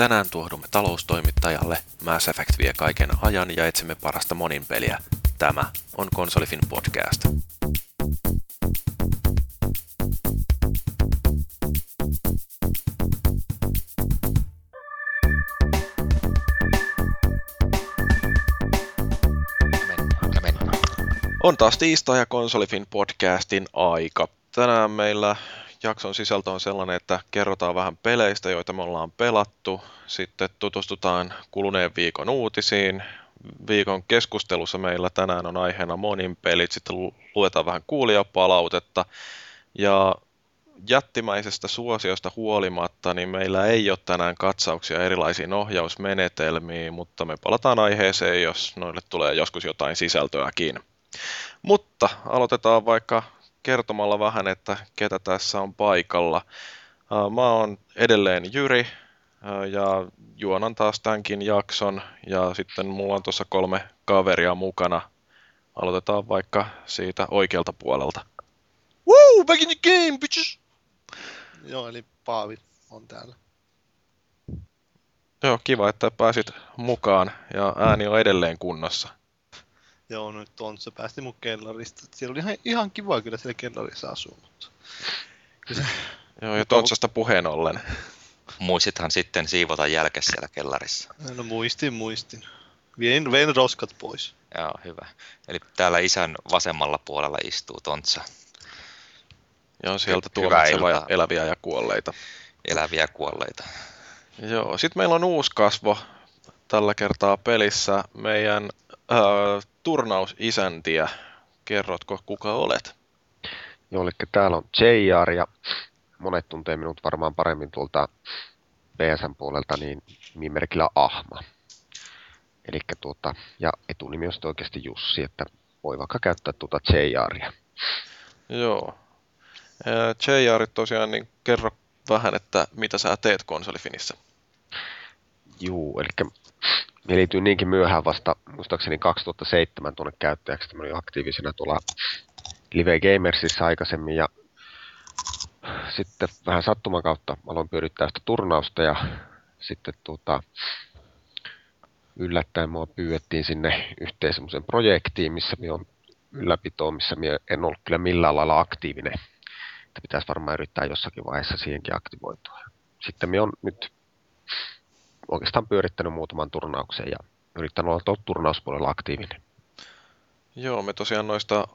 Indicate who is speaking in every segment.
Speaker 1: Tänään tuohdumme taloustoimittajalle, Mass Effect vie kaiken ajan ja etsimme parasta monin peliä. Tämä on Konsolifin podcast. On taas tiistai ja Konsolifin podcastin aika. Tänään meillä jakson sisältö on sellainen, että kerrotaan vähän peleistä, joita me ollaan pelattu. Sitten tutustutaan kuluneen viikon uutisiin. Viikon keskustelussa meillä tänään on aiheena monin pelit. Sitten luetaan vähän kuulijapalautetta. Ja jättimäisestä suosiosta huolimatta, niin meillä ei ole tänään katsauksia erilaisiin ohjausmenetelmiin, mutta me palataan aiheeseen, jos noille tulee joskus jotain sisältöäkin. Mutta aloitetaan vaikka kertomalla vähän, että ketä tässä on paikalla. Mä oon edelleen Jyri ja juonan taas tämänkin jakson ja sitten mulla on tuossa kolme kaveria mukana. Aloitetaan vaikka siitä oikealta puolelta.
Speaker 2: Woo, back in the game, bitches! Joo, eli Paavi on täällä.
Speaker 1: Joo, kiva, että pääsit mukaan ja ääni on edelleen kunnossa.
Speaker 2: Joo, nyt on. Se päästi mun kellarista. Siellä oli ihan, ihan kiva kyllä siellä kellarissa asua, mutta...
Speaker 1: Se... Joo, ja Tontsasta puheen ollen.
Speaker 3: Muistithan sitten siivota jälkeen siellä kellarissa.
Speaker 2: No muistin, muistin. Vien, vein roskat pois.
Speaker 3: Joo, hyvä. Eli täällä isän vasemmalla puolella istuu Tontsa.
Speaker 1: Joo, sieltä tuomitsevat eläviä ja kuolleita.
Speaker 3: Eläviä ja kuolleita.
Speaker 1: Joo, sitten meillä on uusi kasvo tällä kertaa pelissä. Meidän äh, turnauisäntiä. Kerrotko, kuka olet?
Speaker 4: Joo, eli täällä on JR ja monet tuntee minut varmaan paremmin tuolta PSN puolelta, niin nimimerkillä Ahma. Eli tuota, ja etunimi on oikeasti Jussi, että voi vaikka käyttää tuota JRia.
Speaker 1: Joo. JR tosiaan, niin kerro vähän, että mitä sä teet konsolifinissä.
Speaker 4: Juu, eli me liityin niinkin myöhään vasta, muistaakseni 2007 tuonne käyttäjäksi, mä olin aktiivisena tuolla Live Gamersissa aikaisemmin ja sitten vähän sattuman kautta aloin pyörittää sitä turnausta ja sitten tuota, yllättäen mua pyydettiin sinne yhteen semmoiseen projektiin, missä minä on ylläpitoon, missä minä en ollut kyllä millään lailla aktiivinen. Että pitäisi varmaan yrittää jossakin vaiheessa siihenkin aktivoitua. Sitten minä on nyt oikeastaan pyörittänyt muutaman turnauksen ja yrittänyt olla tuolla turnauspuolella aktiivinen.
Speaker 1: Joo, me tosiaan noista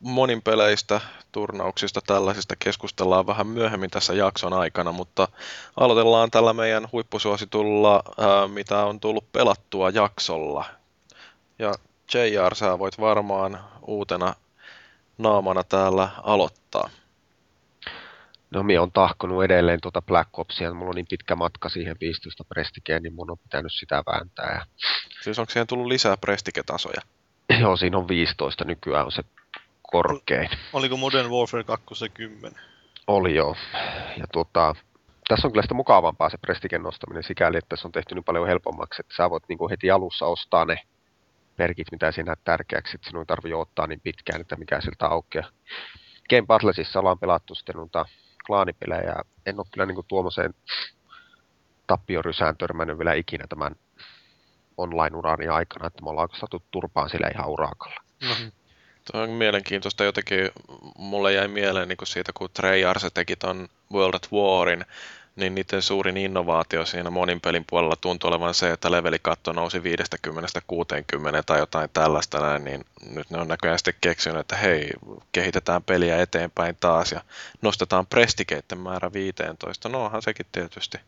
Speaker 1: monin peleistä, turnauksista, tällaisista keskustellaan vähän myöhemmin tässä jakson aikana, mutta aloitellaan tällä meidän huippusuositulla, ää, mitä on tullut pelattua jaksolla. Ja JR, sä voit varmaan uutena naamana täällä aloittaa.
Speaker 4: No minä on tahkonut edelleen tuota Black Opsia, mulla on niin pitkä matka siihen 15 prestikeen, niin mun on pitänyt sitä vääntää. Ja...
Speaker 1: Siis onko siihen tullut lisää prestiketasoja?
Speaker 4: Joo, siinä on 15 nykyään on se korkein.
Speaker 2: Oliko Modern Warfare 2 se 10?
Speaker 4: Oli joo. Ja tuota, tässä on kyllä sitä mukavampaa se prestigen nostaminen sikäli, että se on tehty niin paljon helpommaksi, että sä voit niin kuin heti alussa ostaa ne perkit, mitä sinä näet tärkeäksi, että sinun ei tarvitse ottaa niin pitkään, että mikä siltä aukeaa. Game Battlesissa ollaan pelattu sitten noita klaanipelejä. En ole kyllä niin tuommoiseen tappiorysään törmännyt vielä ikinä tämän online-urani aikana, että me ollaan saatu turpaan sillä ihan urakalla.
Speaker 1: Mm-hmm. Tuo on mielenkiintoista jotenkin, mulle jäi mieleen niin kuin siitä, kun Treyarch teki ton World at Warin, niin niiden suurin innovaatio siinä monin pelin puolella tuntui olevan se, että levelikatto nousi 50-60 tai jotain tällaista näin, niin nyt ne on näköjään sitten keksinyt, että hei, kehitetään peliä eteenpäin taas ja nostetaan prestikeitten määrä 15. No onhan sekin tietysti,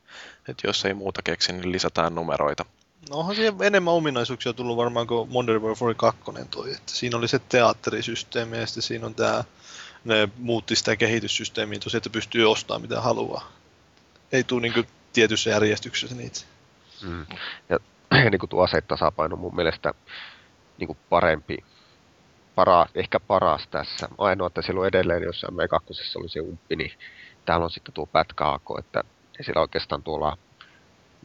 Speaker 1: että jos ei muuta keksi, niin lisätään numeroita.
Speaker 2: No onhan siihen enemmän ominaisuuksia tullut varmaan kuin Modern Warfare 2 toi, että siinä oli se teatterisysteemi ja sitten siinä on tämä, ne muutti sitä kehityssysteemiä tosiaan, että pystyy ostamaan mitä haluaa ei tule niin tietyssä järjestyksessä niitä.
Speaker 4: Mm. Ja, niin kuin tuo asetasapaino on mun mielestä niin kuin parempi, para, ehkä paras tässä. Ainoa, että silloin edelleen, jos M2 oli se umpi, niin täällä on sitten tuo pätkäako, että ei sillä oikeastaan tuolla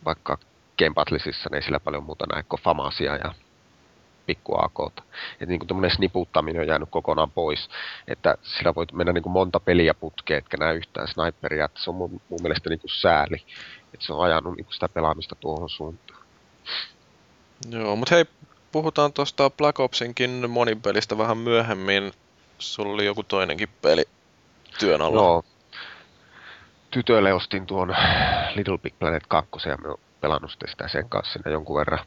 Speaker 4: vaikka Game Battlesissa, niin ei sillä paljon muuta näe kuin Famasia ja pikku AKta. Että niin kuin sniputtaminen on jäänyt kokonaan pois. Että sillä voi mennä niin kuin monta peliä putkeen, etkä näe yhtään sniperia. Että se on mun, mun mielestä niin kuin sääli. Että se on ajanut niin kuin sitä pelaamista tuohon suuntaan.
Speaker 1: Joo, mutta hei, puhutaan tuosta Black Opsinkin monipelistä vähän myöhemmin. Sulla oli joku toinenkin peli työn alla.
Speaker 4: Joo. Tytölle ostin tuon Little Big Planet 2 ja me pelannut sitä sen kanssa siinä jonkun verran.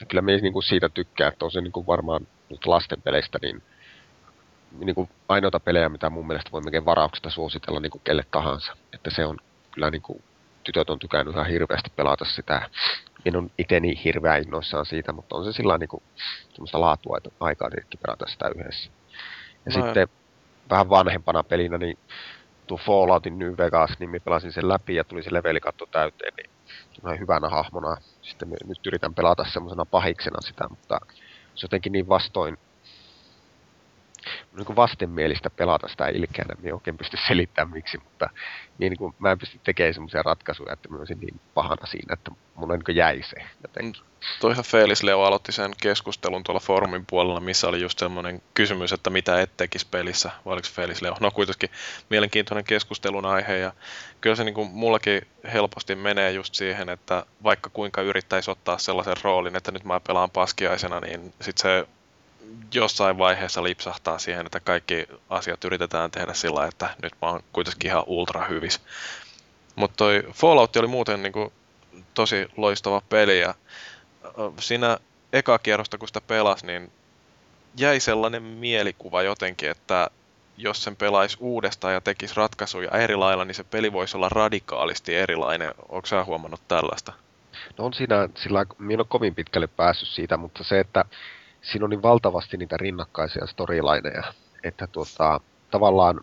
Speaker 4: Ja kyllä me niin siitä tykkää, että on se niin kuin varmaan nyt lasten peleistä niin, niin kuin ainoita pelejä, mitä mun mielestä voi melkein varauksesta suositella niin kuin kelle tahansa. Että se on kyllä niin kuin, tytöt on tykännyt ihan hirveästi pelata sitä. En on itse niin hirveän innoissaan siitä, mutta on se sillä niin kuin, semmoista laatua, että aikaa tietenkin pelata sitä yhdessä. Ja no, sitten vähän vanhempana pelinä, niin tuo Falloutin New Vegas, niin mä pelasin sen läpi ja tuli se levelikatto täyteen, niin hyvänä hahmona. Sitten nyt yritän pelata semmoisena pahiksena sitä, mutta se jotenkin niin vastoin niin kuin vastenmielistä pelata sitä ilkeänä. Minä oikein pysty selittämään miksi, mutta niin, niin kuin, mä en pysty tekemään semmoisia ratkaisuja, että mä olisin niin pahana siinä, että mulla niin jäi se jotenkin. Mm,
Speaker 1: toihan Felis Leo aloitti sen keskustelun tuolla foorumin puolella, missä oli just semmoinen kysymys, että mitä et tekisi pelissä, vai oliko Felis Leo? No kuitenkin mielenkiintoinen keskustelun aihe, ja kyllä se niin kuin mullakin helposti menee just siihen, että vaikka kuinka yrittäisi ottaa sellaisen roolin, että nyt mä pelaan paskiaisena, niin sitten se jossain vaiheessa lipsahtaa siihen, että kaikki asiat yritetään tehdä sillä, että nyt mä oon kuitenkin ihan ultra hyvis. Mutta toi Fallout oli muuten niinku tosi loistava peli ja siinä eka kierrosta kun sitä pelasi, niin jäi sellainen mielikuva jotenkin, että jos sen pelaisi uudestaan ja tekisi ratkaisuja eri lailla, niin se peli voisi olla radikaalisti erilainen. Onko sä huomannut tällaista?
Speaker 4: No on siinä, sillä minä en ole kovin pitkälle päässyt siitä, mutta se, että siinä on niin valtavasti niitä rinnakkaisia storylineja, että tuota, tavallaan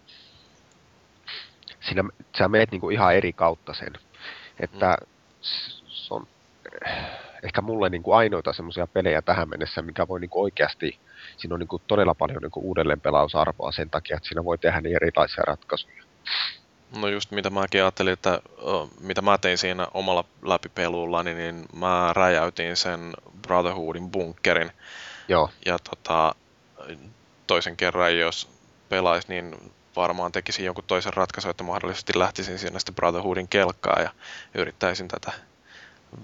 Speaker 4: siinä, sä meet niinku ihan eri kautta sen. Että mm. se on ehkä mulle niinku ainoita semmoisia pelejä tähän mennessä, mikä voi niinku oikeasti, siinä on niinku todella paljon niinku uudelleen pelausarvoa sen takia, että siinä voi tehdä niin erilaisia ratkaisuja.
Speaker 1: No just mitä mäkin ajattelin, että mitä mä tein siinä omalla läpipelullani, niin mä räjäytin sen Brotherhoodin bunkerin
Speaker 4: Joo.
Speaker 1: Ja tota, toisen kerran, jos pelaisi, niin varmaan tekisin jonkun toisen ratkaisun, että mahdollisesti lähtisin sinne sitten Brotherhoodin kelkkaa ja yrittäisin tätä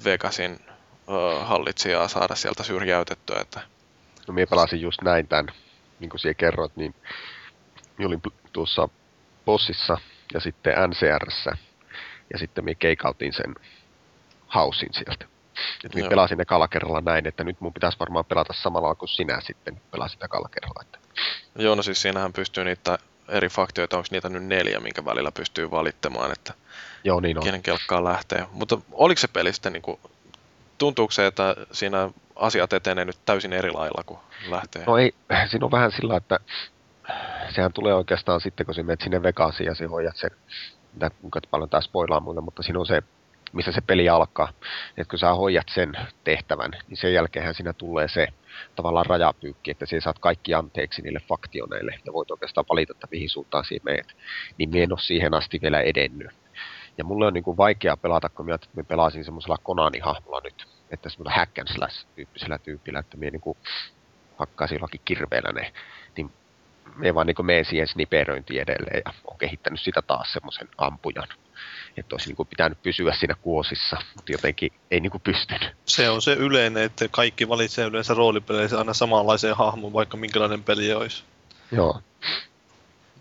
Speaker 1: Vegasin uh, hallitsijaa saada sieltä syrjäytettyä. Että...
Speaker 4: No minä pelasin just näin tämän, niin kuin siellä kerroit, niin minä olin tuossa bossissa ja sitten NCRssä ja sitten minä keikautin sen hausin sieltä. Et niin pelasin ekalla kerralla näin, että nyt mun pitäisi varmaan pelata samalla kuin sinä sitten pelasit ekalla kerralla. Että.
Speaker 1: Joo, no siis siinähän pystyy niitä eri faktioita, onko niitä nyt neljä, minkä välillä pystyy valittamaan, että
Speaker 4: Joo, niin on.
Speaker 1: kenen kelkkaan lähtee. Mutta oliko se peli sitten, niin kuin, tuntuuko se, että siinä asiat etenee nyt täysin eri lailla kuin lähtee?
Speaker 4: No ei, siinä on vähän sillä, että sehän tulee oikeastaan sitten, kun sä menet sinne Vegasiin ja sä hoidat sen, mitä kuinka paljon tämä spoilaa mulle, mutta siinä on se missä se peli alkaa. Että kun sä hoidat sen tehtävän, niin sen jälkeenhän siinä tulee se tavallaan rajapyykki, että sä saat kaikki anteeksi niille faktioneille ja voit oikeastaan valita, että mihin suuntaan siinä meet. Niin mie en ole siihen asti vielä edennyt. Ja mulle on niin kuin vaikea pelata, kun mä, että pelasin semmoisella Konani-hahmolla nyt, että semmoisella hack and slash tyyppisellä tyypillä, että mie niin hakkaisin jollakin kirveellä ne, niin me vaan niin menen siihen sniperöintiin edelleen ja olen kehittänyt sitä taas semmoisen ampujan että olisi niin pitänyt pysyä siinä kuosissa, mutta jotenkin ei niin pystynyt.
Speaker 2: Se on se yleinen, että kaikki valitsee yleensä roolipeleissä aina samanlaisen hahmon, vaikka minkälainen peli olisi.
Speaker 4: Joo.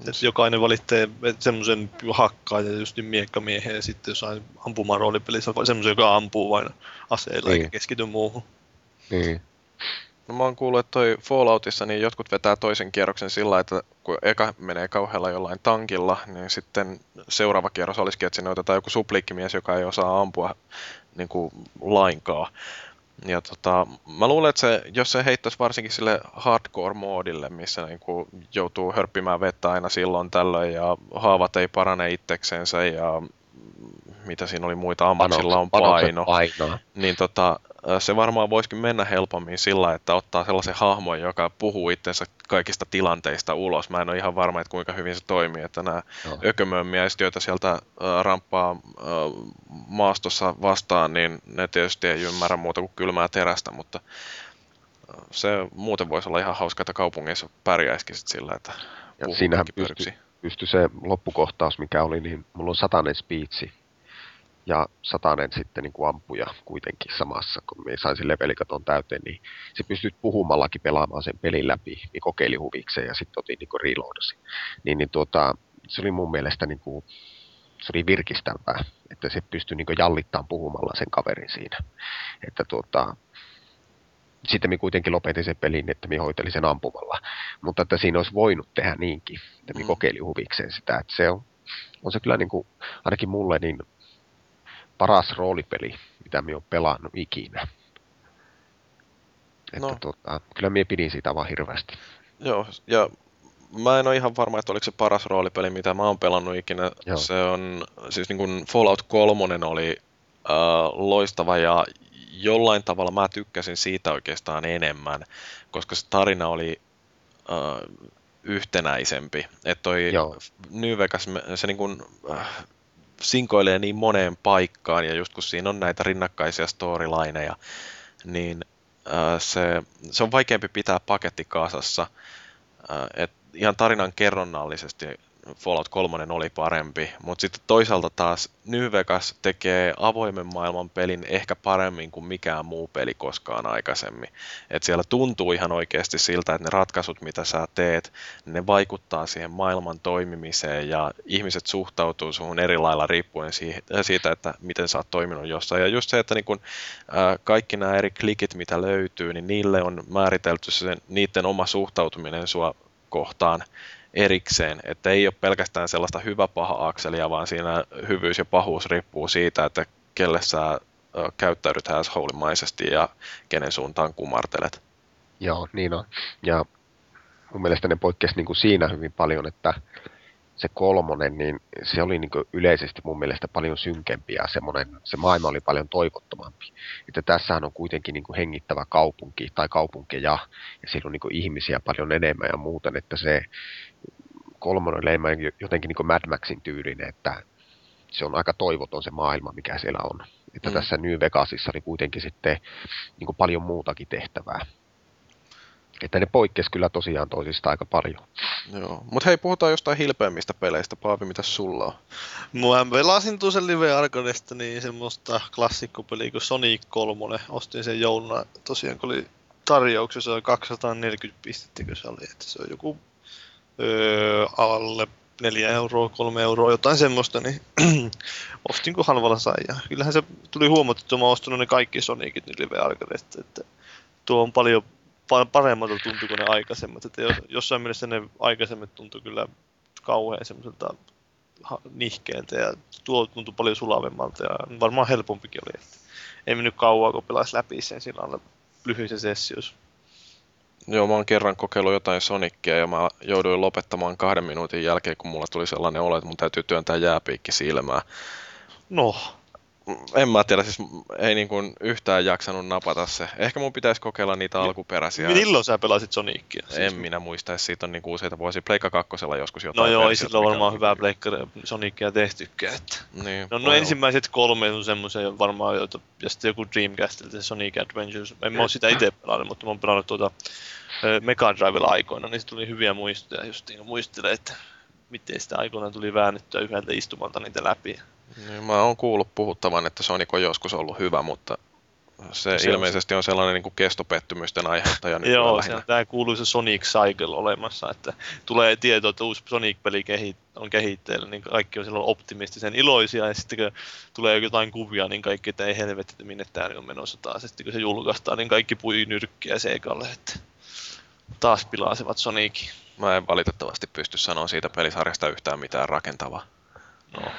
Speaker 2: Et jokainen valitsee semmoisen hakkaajan, just niin miekkamiehen, ja sitten jossain ampumaan roolipelissä semmoisen, joka ampuu vain aseilla niin. eikä keskity muuhun.
Speaker 4: Niin.
Speaker 1: No mä oon kuullut, että toi Falloutissa niin jotkut vetää toisen kierroksen sillä, että kun eka menee kauhealla jollain tankilla, niin sitten seuraava kierros olisikin, että sinne otetaan joku suplikkimies, joka ei osaa ampua niin kuin lainkaan. Ja tota, mä luulen, että se, jos se heittäisi varsinkin sille hardcore-moodille, missä niin kuin joutuu hörppimään vettä aina silloin tällöin ja haavat ei parane itseksensä ja mitä siinä oli muita ammatsilla on paino, niin tota, se varmaan voisikin mennä helpommin sillä, että ottaa sellaisen hahmon, joka puhuu itsensä kaikista tilanteista ulos. Mä en ole ihan varma, että kuinka hyvin se toimii, että nämä no. ökömömmiäiset, joita sieltä äh, ramppaa äh, maastossa vastaan, niin ne tietysti ei ymmärrä muuta kuin kylmää terästä, mutta se muuten voisi olla ihan hauska, että kaupungeissa pärjäisikin sit sillä, että
Speaker 4: Ja
Speaker 1: puhuu
Speaker 4: siinähän
Speaker 1: kaikki
Speaker 4: pystyi,
Speaker 1: pörksi.
Speaker 4: pystyi se loppukohtaus, mikä oli, niin mulla on satanen speechi ja satanen sitten niin kuin ampuja kuitenkin samassa, kun me sain sen levelikaton täyteen, niin se pystyt puhumallakin pelaamaan sen pelin läpi, niin kokeili huvikseen ja sitten otin niin reloadasin. Niin, niin tuota, se oli mun mielestä niin kuin, se oli virkistävää, että se pystyi niin jallittamaan puhumalla sen kaverin siinä. Että tuota, sitten minä kuitenkin lopetin sen pelin, että minä hoitelin sen ampumalla. Mutta että siinä olisi voinut tehdä niinkin, että minä
Speaker 1: Mm.
Speaker 4: kokeilin huvikseen sitä. Että se on, on se kyllä niin kuin, ainakin mulle niin paras roolipeli, mitä minä olen pelannut ikinä. Että
Speaker 1: No.
Speaker 4: tuota, kyllä minä pidin siitä vaan hirveästi.
Speaker 1: Joo, ja mä en ole ihan varma, että oliko se paras roolipeli, mitä mä oon pelannut ikinä.
Speaker 4: Joo.
Speaker 1: Se on, siis niin kuin Fallout 3 oli äh, loistava ja jollain tavalla mä tykkäsin siitä oikeastaan enemmän, koska se tarina oli äh, yhtenäisempi. Että toi
Speaker 4: Joo.
Speaker 1: New Vegas, se niin kuin, äh, sinkoilee niin moneen paikkaan ja just kun siinä on näitä rinnakkaisia storylineja, niin äh, se, se on vaikeampi pitää paketti kasassa. Äh, et ihan tarinan kerronnallisesti Fallout 3 oli parempi, mutta sitten toisaalta taas New Vegas tekee avoimen maailman pelin ehkä paremmin kuin mikään muu peli koskaan aikaisemmin. Et siellä tuntuu ihan oikeasti siltä, että ne ratkaisut, mitä sä teet, ne vaikuttaa siihen maailman toimimiseen ja ihmiset suhtautuu suhun eri lailla riippuen siihen, siitä, että miten sä oot toiminut jossain. Ja just se, että niin kun, ää, kaikki nämä eri klikit, mitä löytyy, niin niille on määritelty sen, niiden oma suhtautuminen sua kohtaan erikseen, että ei ole pelkästään sellaista hyvä-paha-akselia, vaan siinä hyvyys ja pahuus riippuu siitä, että kelle sä käyttäydyt asshole-maisesti ja kenen suuntaan kumartelet.
Speaker 4: Joo, niin on. Ja mun mielestä ne poikkesi niin kuin siinä hyvin paljon, että se kolmonen, niin se oli niin yleisesti mun mielestä paljon synkempi ja semmoinen, se maailma oli paljon toivottomampi. Että tässähän on kuitenkin niin hengittävä kaupunki tai kaupunkeja ja siinä on niin ihmisiä paljon enemmän ja muuten, että se kolmonen enemmän jotenkin niin kuin Mad Maxin tyylinen, että se on aika toivoton se maailma, mikä siellä on. Että
Speaker 1: Mm.
Speaker 4: mm. tässä New Vegasissa oli kuitenkin sitten niin kuin paljon muutakin tehtävää. Että ne poikkesi kyllä tosiaan toisista aika paljon.
Speaker 1: Joo. Mutta hei, puhutaan jostain hilpeämmistä peleistä. Paavi, mitä sulla on?
Speaker 2: Mä pelasin tuossa Live Arcadesta niin semmoista klassikkopeliä kuin Sonic 3. Ostin sen jouluna tosiaan, kun oli tarjouksessa 240 pistettä, kun se oli. Että se on joku öö, alle 4 euroa, 3 euroa, jotain semmoista, niin ostin kun halvalla sai. Ja kyllähän se tuli huomattu, että mä oon ostanut ne kaikki Sonicit niin Live Arcadesta, että tuo on paljon pa- paremmalta tuntuu kuin ne aikaisemmat. Että jos, jossain mielessä ne aikaisemmat tuntui kyllä kauhean semmoiselta nihkeeltä ja tuo tuntui paljon sulavemmalta ja varmaan helpompikin oli. Että ei mennyt kauaa, kun pelasi läpi sen sillä lyhyissä sessiossa.
Speaker 1: Joo, mä oon kerran kokeillut jotain Sonicia ja mä jouduin lopettamaan kahden minuutin jälkeen, kun mulla tuli sellainen olo, että mun täytyy työntää jääpiikki silmään.
Speaker 2: No,
Speaker 1: En mä tiedä, siis ei niin kuin yhtään jaksanut napata se. Ehkä mun pitäisi kokeilla niitä alkuperäisiä.
Speaker 2: milloin sä pelasit Sonicia? Siis-
Speaker 1: En minä muista, että siitä on niin kuin useita vuosia. Pleikka kakkosella joskus
Speaker 2: No
Speaker 1: jotain.
Speaker 2: joo, ei sillä varmaan hyvää Pleikkari Sonicia tehtykään. Että.
Speaker 1: Niin,
Speaker 2: No, no ensimmäiset kolme on semmoisia varmaan, joita, ja sitten joku Dreamcastilta se Sonic Adventures. En mä oo sitä itse pelannut, mutta mä oon pelannut tuota Mega Drivella aikoina, niin se tuli hyviä muistoja just niin muistelee, että miten sitä aikoinaan tuli väännettyä yhdeltä istumalta niitä läpi.
Speaker 1: Niin, mä oon kuullut puhuttavan, että Sonic on joskus ollut hyvä, mutta se,
Speaker 2: Se
Speaker 1: ilmeisesti on sellainen niin kuin kestopettymysten aiheuttaja nykyään
Speaker 2: Joo, se on tämä kuuluisa Sonic Cycle olemassa, että tulee tieto, että uusi Sonic-peli on kehitteillä, niin kaikki on silloin optimistisen iloisia, ja sitten kun tulee jotain kuvia, niin kaikki, että ei helvetti, että minne tämä on menossa taas. Sitten kun se julkaistaan, niin kaikki pui nyrkkiä seikalle, että taas pilasevat Sonicin.
Speaker 1: Mä en valitettavasti pysty sanoa siitä pelisarjasta yhtään mitään rakentavaa.
Speaker 2: No.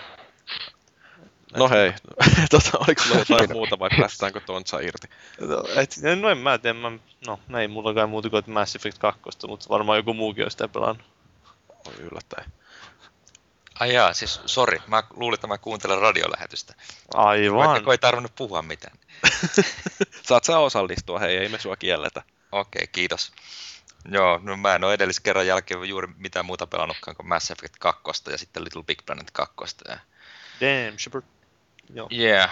Speaker 1: No hei, tota, oliko sulla jotain muuta vai päästäänkö Tontsa irti?
Speaker 2: No, et, no en mä tiedä, mä, no ei mullakaan muuta kuin Mass Effect 2, mutta varmaan joku muukin on sitä pelannut.
Speaker 1: Oi yllättäen.
Speaker 3: Ai jaa, siis sori, mä luulin, että mä kuuntelen radiolähetystä.
Speaker 2: Aivan.
Speaker 3: Vaikka ei tarvinnut puhua mitään.
Speaker 1: Saat sä osallistua, hei, ei me sua kielletä.
Speaker 3: Okei, kiitos. Joo, no mä en ole edellis kerran jälkeen juuri mitään muuta pelannutkaan kuin Mass Effect 2 ja sitten Little Big Planet 2. Ja
Speaker 2: Damn, Shepard. Joo.
Speaker 3: Yeah.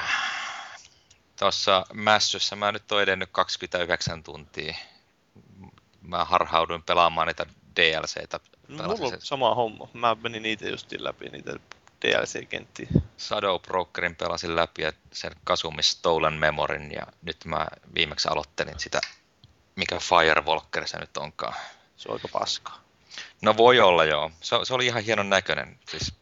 Speaker 3: Tuossa Massyssä mä nyt oon edennyt 29 tuntia. mä harhauduin pelaamaan niitä DLCitä.
Speaker 2: No, mulla on sama homma. Mä menin niitä justiin läpi, niitä DLC-kenttiä.
Speaker 3: Shadow Brokerin pelasin läpi ja sen Kasumi Stolen Memoryn ja nyt mä viimeksi aloittelin sitä, mikä Firewalker se nyt onkaan.
Speaker 2: Se on aika paskaa.
Speaker 3: No voi olla joo. Se, se oli ihan hienon näköinen. Siis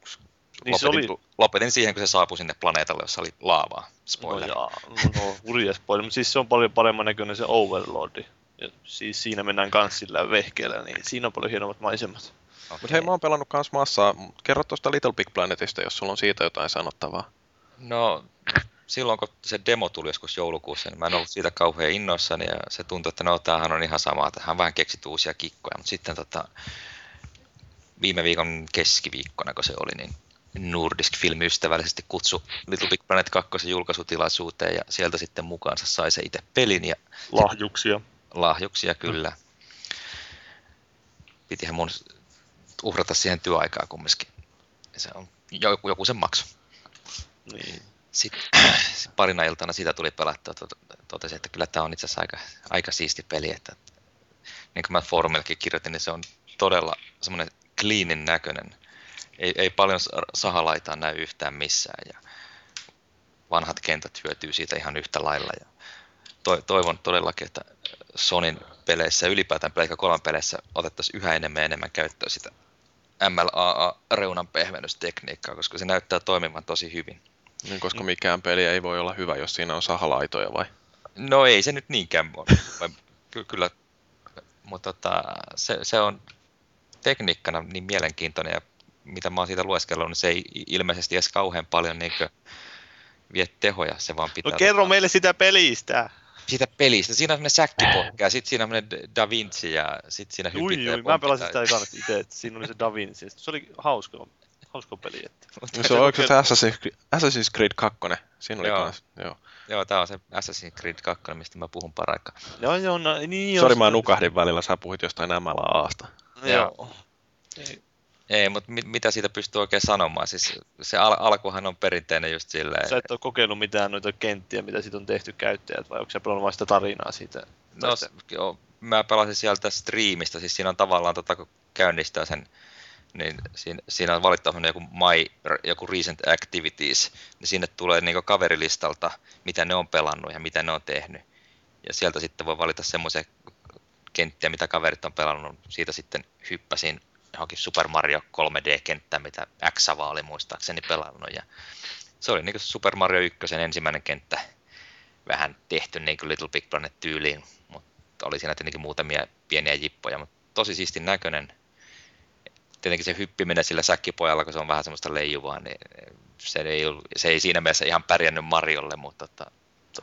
Speaker 2: Niin se
Speaker 3: lopetin,
Speaker 2: oli-
Speaker 3: lopetin siihen, kun se saapui sinne planeetalle, jossa oli laavaa. Spoiler.
Speaker 2: No jaa, no, hurja spoiler, mutta siis se on paljon paremman näköinen se Overlordi. Ja siis siinä mennään kans sillä vehkeellä, niin siinä on paljon hienommat maisemat.
Speaker 3: Okei.
Speaker 1: Mutta hei, mä oon pelannut kans massaa. Kerro tuosta Little Big Planetista, jos sulla on siitä jotain sanottavaa.
Speaker 3: No, silloin kun se demo tuli joskus joulukuussa, niin mä en ollut siitä kauhean innoissani ja se tuntui, että no tämähän on ihan sama, että hän vähän keksit uusia kikkoja, mutta sitten tota, viime viikon keskiviikkona, kun se oli, niin Nordisk Film ystävällisesti kutsu Little Big Planet 2 julkaisutilaisuuteen ja sieltä sitten mukaansa sai se itse pelin ja
Speaker 2: Lahjuksia.
Speaker 3: lahjuksia kyllä. Pitihän mun uhrata siihen työaikaa kumminkin. Se on joku, joku sen maksu.
Speaker 2: Niin.
Speaker 3: Sitten sit parina iltana siitä tuli pelattua, tot- totesin, että kyllä tämä on itse asiassa aika, aika siisti peli, että niin kuin mä foorumillekin kirjoitin, niin se on todella semmoinen cleanin näköinen. Ei, ei paljon sa- sahalaitaa näy yhtään missään ja vanhat kentät hyötyy siitä ihan yhtä lailla. Ja to, toivon todellakin, että Sonin peleissä ja ylipäätään Pleikka 3 peleissä otettaisiin yhä enemmän ja enemmän käyttöön sitä MLAA-reunan pehmennystekniikkaa, koska se näyttää toimivan tosi hyvin.
Speaker 1: Niin, koska mikään peli ei voi olla hyvä, jos siinä on sahalaitoja vai?
Speaker 3: No ei se nyt niinkään ole. Ky- kyllä, mutta tota, se, se on tekniikkana niin mielenkiintoinen ja mitä mä oon siitä lueskellut, niin se ei ilmeisesti edes kauhean paljon niin vie tehoja, se vaan pitää...
Speaker 2: No kerro
Speaker 3: tota,
Speaker 2: meille sitä pelistä.
Speaker 3: Siitä pelistä, siinä on semmoinen säkkipokka ja sitten siinä on semmoinen Da Vinci ja sitten siinä
Speaker 2: Ui,
Speaker 3: hypitään ja
Speaker 2: ui, mä pelasin sitä kanssa itse, että siinä oli se Da Vinci. Se oli hauska, hauska peli. Että.
Speaker 1: No, se on oikein se Assassin's Creed, Assassin's Creed 2. Siinä oli
Speaker 3: Joo.
Speaker 1: kans, joo.
Speaker 3: Joo, tää on se Assassin's Creed 2, mistä mä puhun paraikaa.
Speaker 2: Joo, joo, no, niin
Speaker 1: Sori, mä nukahdin välillä, sä puhuit jostain MLAasta.
Speaker 2: Joo. Ei,
Speaker 3: Ei, mutta mit, mitä siitä pystyy oikein sanomaan? Siis se al- alkuhan on perinteinen just silleen.
Speaker 2: Sä et ole kokeillut mitään noita kenttiä, mitä siitä on tehty käyttäjät, vai onko sä pelannut vain sitä tarinaa siitä?
Speaker 3: No,
Speaker 2: Tai
Speaker 3: s-
Speaker 2: sitä-
Speaker 3: joo, mä pelasin sieltä striimistä, siis siinä on tavallaan tota, kun käynnistää sen, niin siinä, siinä on semmoinen joku My, joku Recent Activities, niin sinne tulee niin kaverilistalta, mitä ne on pelannut ja mitä ne on tehnyt. Ja sieltä sitten voi valita semmoisia kenttiä, mitä kaverit on pelannut. Siitä sitten hyppäsin johonkin Super Mario 3D-kenttään, mitä x oli muistaakseni pelannut. Ja se oli niin Super Mario 1 ensimmäinen kenttä, vähän tehty niin kuin Little Big Planet tyyliin, mutta oli siinä tietenkin muutamia pieniä jippoja, mutta tosi siistin näköinen. Tietenkin se hyppiminen sillä säkkipojalla, kun se on vähän semmoista leijuvaa, niin se ei, ollut, se ei siinä mielessä ihan pärjännyt Mariolle, mutta tota,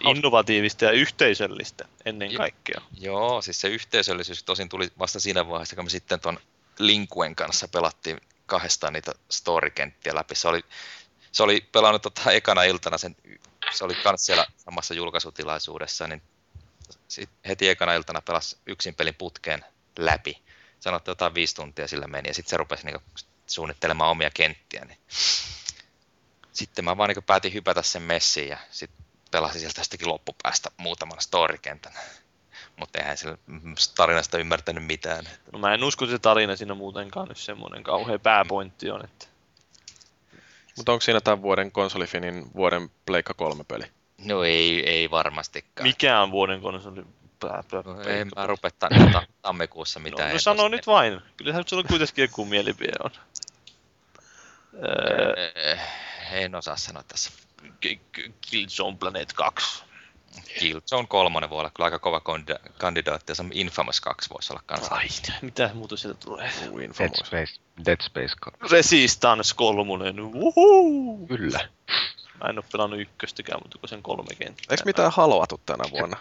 Speaker 2: Innovatiivista ja yhteisöllistä ennen kaikkea.
Speaker 3: Joo, siis se yhteisöllisyys tosin tuli vasta siinä vaiheessa, kun me sitten tuon Linkuen kanssa pelattiin kahdestaan niitä storykenttiä läpi. Se oli, se oli pelannut tota ekana iltana, sen, se oli myös siellä samassa julkaisutilaisuudessa, niin sit heti ekana iltana pelasi yksin pelin putkeen läpi. Sanoi, että jotain viisi tuntia sillä meni, ja sitten se rupesi niinku suunnittelemaan omia kenttiä. Niin. Sitten mä vaan niinku päätin hypätä sen messiin, ja sitten pelasin sieltä tästäkin loppupäästä muutaman storykentän. Mutta eihän sillä tarinasta ymmärtänyt mitään.
Speaker 2: No mä en usko, että se tarina siinä muutenkaan nyt semmoinen kauhea pääpointti on, että
Speaker 1: Mutta onko siinä tämän vuoden konsolifinin vuoden Pleikka 3 peli?
Speaker 3: No ei, ei varmastikaan.
Speaker 2: mikä on vuoden konsoli pää, pää,
Speaker 3: No, en mä rupea ta- tammikuussa
Speaker 2: No,
Speaker 3: mitään.
Speaker 2: no sano nyt vain. Kyllähän sulla kuitenkin joku mielipide on. Öö,
Speaker 3: Eh, En osaa sanoa tässä.
Speaker 2: Killzone Planet 2.
Speaker 3: Killzone 3 voi olla kyllä aika kova kandidaatti, ja se Infamous 2 voisi olla kanssa.
Speaker 2: Ai, mitä muuta sieltä tulee?
Speaker 1: Uu,
Speaker 4: Dead
Speaker 1: Infamous.
Speaker 4: Space, Dead Space 2.
Speaker 2: Resistance 3. Wuhuu!
Speaker 4: Kyllä.
Speaker 2: Mä en oo pelannut ykköstäkään, mutta kun sen kolme kenttää.
Speaker 1: Eikö mitään haloatu tänä vuonna?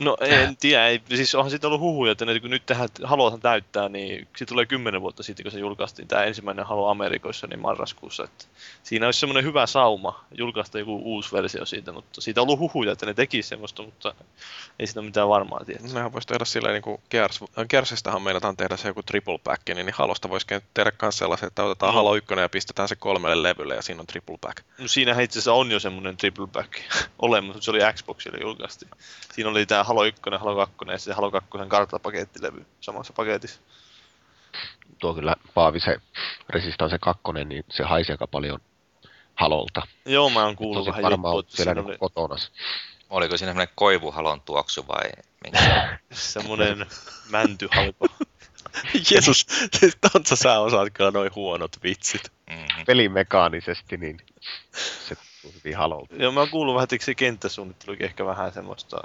Speaker 2: No en tiedä, ei, siis onhan siitä ollut huhuja, että ne, kun nyt tähän haluaa täyttää, niin se tulee kymmenen vuotta sitten, kun se julkaistiin tämä ensimmäinen Halo Amerikoissa, niin marraskuussa. Että siinä olisi semmoinen hyvä sauma julkaista joku uusi versio siitä, mutta siitä on ollut huhuja, että ne tekisi semmoista, mutta ei sitä mitään varmaa tiedä.
Speaker 1: Nehän voisi tehdä silleen, niin kuin Gears, Gearsistahan meinataan tehdä se joku triple pack, niin Halosta voisi tehdä myös sellaisen, että otetaan
Speaker 2: No.
Speaker 1: Halo 1 ja pistetään se kolmelle levylle ja siinä on triple pack.
Speaker 2: No siinähän itse asiassa on jo semmoinen triple back olemassa, mutta se oli Xboxille julkaistiin. Siinä oli tämä Halo 1, Halo 2 ja sitten Halo 2 kartapakettilevy samassa paketissa.
Speaker 4: Tuo kyllä Paavi se Resistance 2, niin se haisi aika paljon halolta.
Speaker 2: Joo, mä oon kuullut vähän
Speaker 4: juttua, että siellä oli... kotona.
Speaker 3: Oliko siinä semmoinen koivuhalon tuoksu vai minkä?
Speaker 2: semmoinen mäntyhalko.
Speaker 1: Jeesus, Tontsa sä osaat kyllä noin huonot vitsit.
Speaker 4: Mm-hmm. Pelimekaanisesti, niin se tuntuu hyvin halolta.
Speaker 2: Joo, mä oon kuullut vähän, että se kenttäsuunnittelukin ehkä vähän semmoista...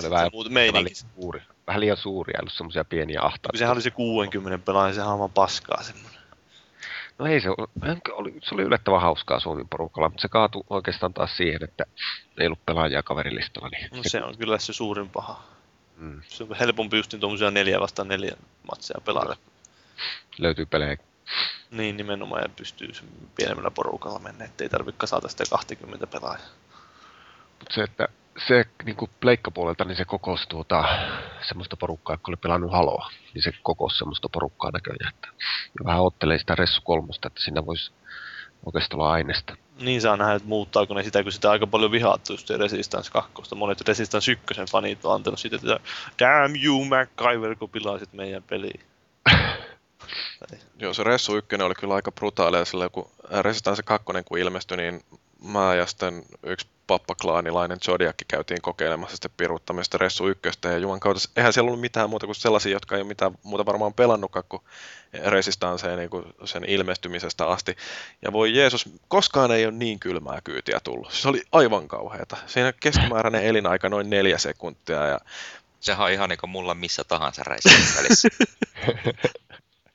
Speaker 4: Oli vähän, vähän, liian suuri, vähän liian suuri, ollut semmoisia pieniä ahtaita.
Speaker 2: Sehän oli se 60 pelaaja, sehän on vaan paskaa semmoinen.
Speaker 4: No ei se, oli, se oli yllättävän hauskaa Suomen porukalla, mutta se kaatui oikeastaan taas siihen, että ei ollut pelaajia kaverilistalla. Niin
Speaker 2: no se, se on kyllä se suurin paha. Mm. Se on helpompi just niin tuommoisia neljä vastaan neljä matseja pelata.
Speaker 4: Löytyy pelejä.
Speaker 2: Niin, nimenomaan ja pystyy pienemmällä porukalla mennä, ettei tarvitse kasata sitä 20 pelaajaa.
Speaker 4: Mutta se, että se niin kuin pleikkapuolelta, niin se kokosi tuota, semmoista porukkaa, joka oli pelannut haloa, niin se kokosi semmoista porukkaa näköjään. Että, ja vähän ottelee sitä Ressu kolmosta, että siinä voisi oikeastaan olla aineesta.
Speaker 2: Niin saa nähdä, että muuttaako ne sitä, kun sitä aika paljon vihaattu just Resistance 2. Monet Resistance 1 fanit on antanut siitä, että damn you MacGyver, kun pilasit meidän peliä.
Speaker 1: Joo, se Ressu 1 oli kyllä aika brutaalia, sillä kun Resistance 2 kun ilmestyi, niin mä ja sitten yksi pappaklaanilainen Zodiakki käytiin kokeilemassa sitten piruuttamista Ressu ykköstä ja Juman kautta, eihän siellä ollut mitään muuta kuin sellaisia, jotka ei ole mitään muuta varmaan pelannutkaan kuin Resistanceen niin kuin sen ilmestymisestä asti. Ja voi Jeesus, koskaan ei ole niin kylmää kyytiä tullut. Se oli aivan kauheata. Siinä keskimääräinen elinaika noin neljä sekuntia. Ja...
Speaker 3: Sehän on ihan niin kuin mulla missä tahansa välissä.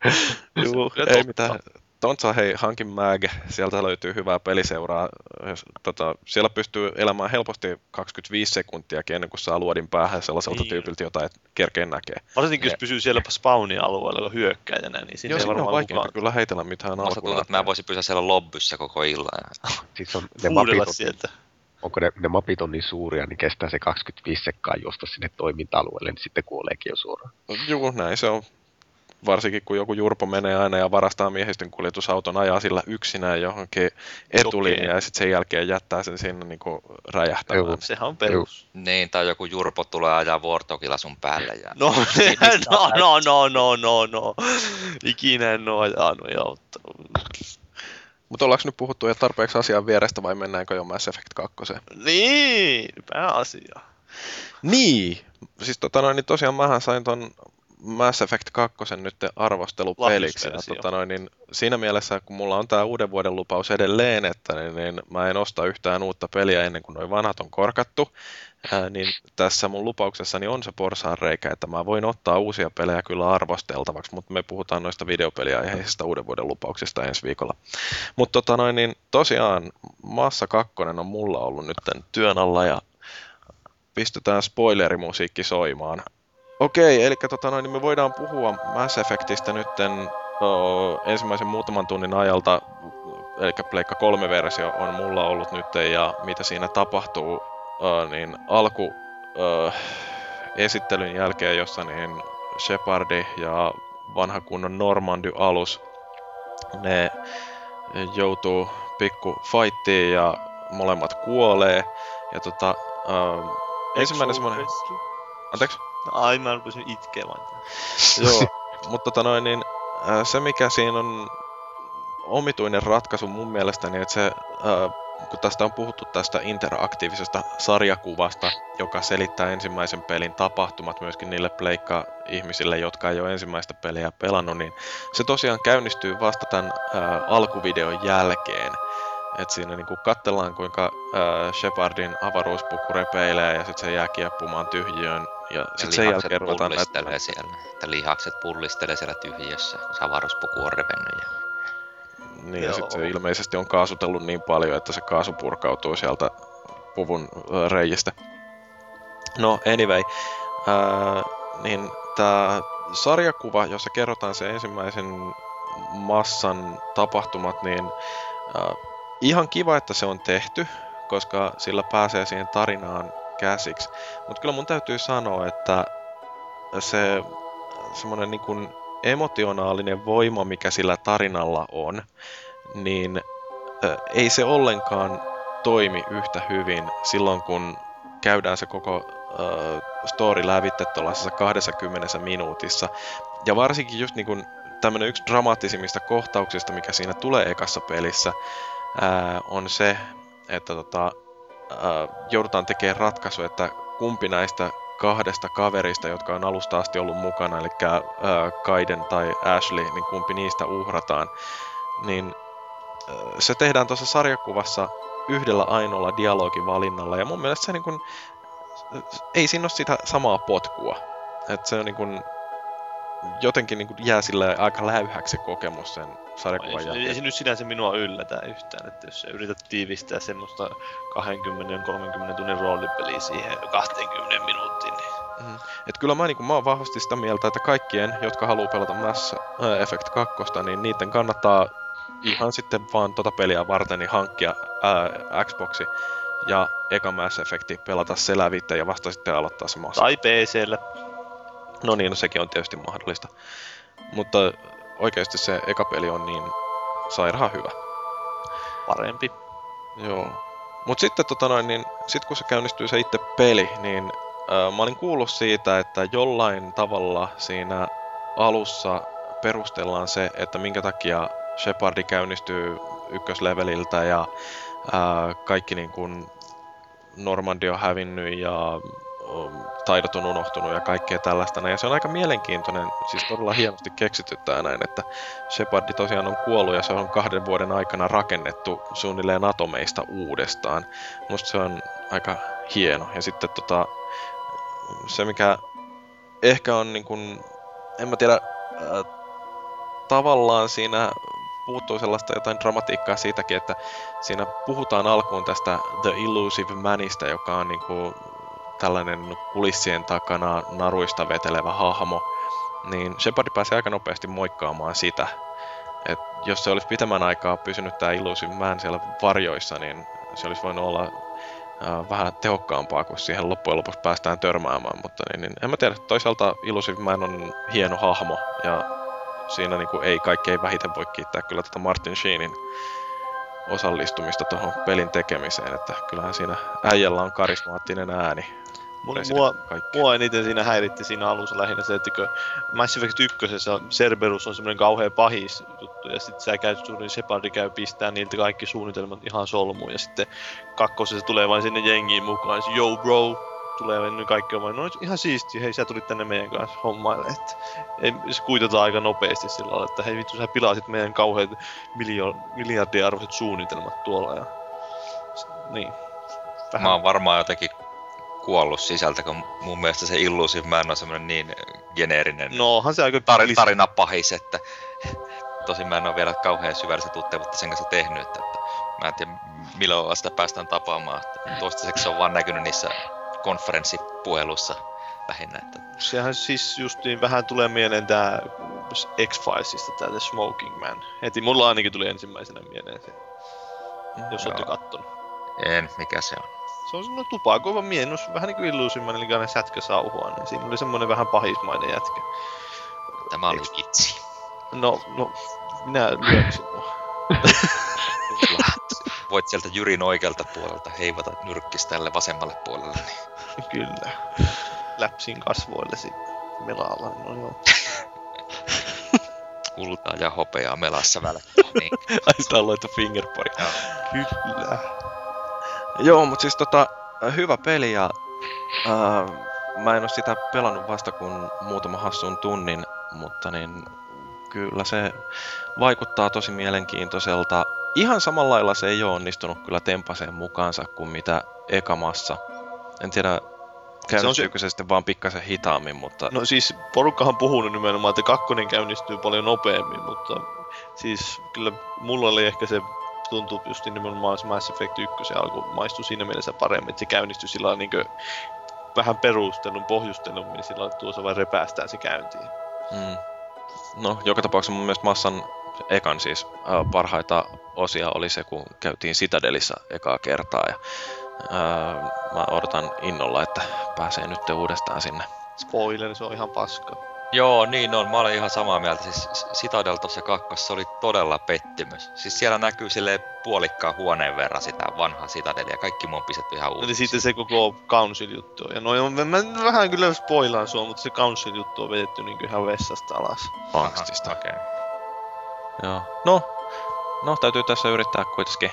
Speaker 1: Joo, ei mitään. Tontsa, hei, hankin Mag, sieltä löytyy hyvää peliseuraa. Tota, siellä pystyy elämään helposti 25 sekuntia ennen kuin saa luodin päähän sellaiselta niin. tyypiltä, jota et kerkeen näkee.
Speaker 2: Varsinkin, jos pysyy siellä spawnin alueella hyökkäjänä, niin
Speaker 1: siinä Joo, ei varmaan vaikea mukaan. kyllä heitellä mitään
Speaker 3: alkuun. tuntuu, että mä voisin pysyä siellä lobbyssä koko illan.
Speaker 4: Siis on ne mapit on, sieltä. Onko ne, ne mapit on niin suuria, niin kestää se 25 sekkaa juosta sinne toiminta-alueelle, niin sitten kuoleekin jo suoraan.
Speaker 1: Joo, näin se on varsinkin kun joku jurpo menee aina ja varastaa miehistön kuljetusauton, ajaa sillä yksinään johonkin etulinjaan ja sitten sen jälkeen jättää sen sinne niin kuin räjähtämään. Joo.
Speaker 2: Sehän on perus.
Speaker 3: Niin, tai joku jurpo tulee ajaa vuortokilla sun päälle. Ja...
Speaker 2: No, no, no, no, no, no, no. Ikinä en ole ajanut ja
Speaker 1: mutta ollaanko nyt puhuttu jo tarpeeksi asian vierestä vai mennäänkö jo Mass Effect 2?
Speaker 2: Niin, pääasia.
Speaker 1: Niin, siis tota noin, niin tosiaan mähän sain ton Mass Effect 2 nyt arvostelupeliksi. Ja, tota noin, niin siinä mielessä, kun mulla on tämä uuden vuoden lupaus edelleen, että niin, niin mä en osta yhtään uutta peliä ennen kuin noin vanhat on korkattu, ää, niin tässä mun lupauksessani on se porsaan reikä, että mä voin ottaa uusia pelejä kyllä arvosteltavaksi, mutta me puhutaan noista videopeliaiheisista uuden vuoden lupauksista ensi viikolla. Mutta tota noin, niin tosiaan Massa 2 on mulla ollut nyt työn alla ja pistetään spoilerimusiikki soimaan. Okei, eli tota noin, niin me voidaan puhua Mass Effectistä nytten oh, ensimmäisen muutaman tunnin ajalta, eli Pleikka 3-versio on mulla ollut nyt ja mitä siinä tapahtuu, oh, niin alku oh, esittelyn jälkeen, jossa niin Shepardi ja vanha kunnon Normandy-alus, ne joutuu pikku fightiin ja molemmat kuolee. Ja tota, uh, ensimmäinen semmoinen... Anteeksi?
Speaker 2: Ai, mä rupesin itkemään.
Speaker 1: Joo, mutta tota noin, niin, se mikä siinä on omituinen ratkaisu mun mielestäni, että se, kun tästä on puhuttu tästä interaktiivisesta sarjakuvasta, joka selittää ensimmäisen pelin tapahtumat myöskin niille pleikka-ihmisille, jotka ei ole ensimmäistä peliä pelannut, niin se tosiaan käynnistyy vasta tämän ää, alkuvideon jälkeen. Et siinä niinku katsellaan, kuinka ää, Shepardin avaruuspuku repeilee ja sitten se jää kieppumaan tyhjiön ja, sitten sen jälkeen ruvetaan
Speaker 3: näyttämään. siellä. Että lihakset pullistelee siellä tyhjössä, kun avaruuspuku on revennyt. Ja...
Speaker 1: Niin, Joo. ja sitten se ilmeisesti on kaasutellut niin paljon, että se kaasu purkautuu sieltä puvun reijistä. No, anyway. Ää, niin tämä sarjakuva, jossa kerrotaan se ensimmäisen massan tapahtumat, niin ää, ihan kiva, että se on tehty, koska sillä pääsee siihen tarinaan käsiksi. Mutta kyllä mun täytyy sanoa, että se semmoinen niin emotionaalinen voima, mikä sillä tarinalla on, niin ei se ollenkaan toimi yhtä hyvin silloin, kun käydään se koko uh, story lävitte tuollaisessa 20 minuutissa. Ja varsinkin just niin tämmöinen yksi dramaattisimmista kohtauksista, mikä siinä tulee ekassa pelissä, ää, on se, että tota, ää, joudutaan tekemään ratkaisu, että kumpi näistä kahdesta kaverista, jotka on alusta asti ollut mukana, eli ää, Kaiden tai Ashley, niin kumpi niistä uhrataan. Niin ää, se tehdään tuossa sarjakuvassa yhdellä ainoalla dialogivalinnalla, ja mun mielestä se niin kun, ei siinä ole sitä samaa potkua. että se on niin kun, jotenkin niin jää sille aika läyhäksi se kokemus sen sarjakuvan
Speaker 2: ei,
Speaker 1: jälkeen.
Speaker 2: ei se nyt sinänsä minua yllätä yhtään, että jos yrität tiivistää semmoista 20-30 tunnin roolipeliä siihen 20 minuuttiin, niin...
Speaker 1: Mm. Et kyllä mä, niin mä oon vahvasti sitä mieltä, että kaikkien, jotka haluaa pelata Mass Effect 2, niin niiden kannattaa ihan sitten vaan tota peliä varten niin hankkia ää, Xboxi ja eka Mass Effecti pelata se lävitse ja vasta sitten aloittaa se Mass
Speaker 2: Tai PCllä.
Speaker 1: No niin, no sekin on tietysti mahdollista. Mutta oikeasti se eka peli on niin sairaan hyvä.
Speaker 2: Parempi.
Speaker 1: Joo. Mut sitten tota noin, niin sit kun se käynnistyy se itse peli, niin äh, mä olin kuullut siitä, että jollain tavalla siinä alussa perustellaan se, että minkä takia Shepardi käynnistyy ykkösleveliltä ja äh, kaikki niin kuin Normandia on hävinnyt ja taidot on unohtunut ja kaikkea tällaista. Ja se on aika mielenkiintoinen, siis todella hienosti keksitty tää näin, että Shepardi tosiaan on kuollut ja se on kahden vuoden aikana rakennettu suunnilleen atomeista uudestaan. Musta se on aika hieno. Ja sitten tota, se mikä ehkä on niin kuin, en mä tiedä, tavallaan siinä puuttuu sellaista jotain dramatiikkaa siitäkin, että siinä puhutaan alkuun tästä The Illusive Manista, joka on niinku tällainen kulissien takana naruista vetelevä hahmo, niin Shepard pääsee aika nopeasti moikkaamaan sitä. Et jos se olisi pitemmän aikaa pysynyt tämä Illusive Man siellä varjoissa, niin se olisi voinut olla äh, vähän tehokkaampaa, kun siihen loppujen lopuksi päästään törmäämään. Mutta niin, niin, en mä tiedä, toisaalta Illusive Man on hieno hahmo ja siinä niin kuin ei kaikkein vähiten voi kiittää kyllä tätä Martin Sheenin osallistumista tuohon pelin tekemiseen, että kyllähän siinä äijällä on karismaattinen ääni.
Speaker 2: Mua, mua, mua eniten siinä häiritti siinä alussa lähinnä se, että kun Mass Effect 1. Cerberus on semmoinen kauhea pahis juttu, ja sitten sä käyt suurin Shepard käy pistää niiltä kaikki suunnitelmat ihan solmuun, ja sitten kakkosessa tulee vain sinne jengiin mukaan, ja yo bro, tulee niin kaikki on vain, no ihan siisti, hei sä tulit tänne meidän kanssa hommaille, että ei, se kuitataan aika nopeasti sillä lailla, että hei vittu sä pilasit meidän kauheat miljo- miljardiarvoiset suunnitelmat tuolla ja niin.
Speaker 3: Vähän. Mä oon varmaan jotenkin kuollut sisältä, kun mun mielestä se Illusive Man on semmonen niin geneerinen
Speaker 2: no, onhan se aika
Speaker 3: tar- tarina pahis, että tosin mä en ole vielä kauhean syvällistä tuttavuutta sen kanssa tehnyt, että, että mä en tiedä milloin sitä päästään tapaamaan. Että toistaiseksi se on vaan näkynyt niissä konferenssipuhelussa lähinnä. Että...
Speaker 2: Sehän siis justiin vähän tulee mieleen tää X-Filesista tää The Smoking Man. Heti mulla ainakin tuli ensimmäisenä mieleen se, jos ootte kattonut.
Speaker 3: En, mikä se on?
Speaker 2: Se on semmonen tupakoiva mienus, vähän niinku Illusion eli ne sätkä sauhua, niin siinä oli semmonen vähän pahismainen jätkä.
Speaker 3: Tämä oli vitsi.
Speaker 2: No, no, minä lyön sinua.
Speaker 3: Voit sieltä Jyrin oikealta puolelta heivata nyrkkis tälle vasemmalle puolelle. Niin.
Speaker 2: Kyllä. Läpsin kasvoillesi melalla, no joo.
Speaker 3: Kultaa ja hopeaa melassa välkkää. Niin.
Speaker 1: Ai sitä on loitu fingerpori.
Speaker 2: Kyllä.
Speaker 1: Joo, mutta siis tota, hyvä peli ja äh, mä en oo sitä pelannut vasta kun muutama hassun tunnin, mutta niin kyllä se vaikuttaa tosi mielenkiintoiselta. Ihan samalla lailla se ei ole onnistunut kyllä tempaseen mukaansa kuin mitä ekamassa. En tiedä, käynnistyykö se, se sitten vaan pikkasen hitaammin, mutta...
Speaker 2: No siis porukkahan puhunut nimenomaan, että kakkonen käynnistyy paljon nopeammin, mutta siis kyllä mulla oli ehkä se tuntuu just nimenomaan se Mass Effect 1 alku maistui siinä mielessä paremmin, että se käynnistyi sillä niin vähän perustelun, pohjustelun, niin sillä tuossa vain repäästään se käyntiin. Mm.
Speaker 1: No, joka tapauksessa mun mielestä Massan ekan siis äh, parhaita osia oli se, kun käytiin Citadelissä ekaa kertaa ja äh, mä odotan innolla, että pääsee nyt uudestaan sinne.
Speaker 2: Spoiler, se on ihan paska.
Speaker 3: Joo, niin on. Mä olen ihan samaa mieltä. Siis Citadel tuossa kakkossa oli todella pettymys. Siis siellä näkyy sille puolikkaan huoneen verran sitä vanhaa Citadelia. Kaikki muu on pistetty ihan uusiksi.
Speaker 2: Eli sitten se koko Council-juttu. Ja noin, mä, mä, vähän kyllä spoilaan sua, mutta se Council-juttu on vedetty niin ihan vessasta alas.
Speaker 1: Angstista.
Speaker 3: Okei. Okay.
Speaker 1: Joo. No, no, täytyy tässä yrittää kuitenkin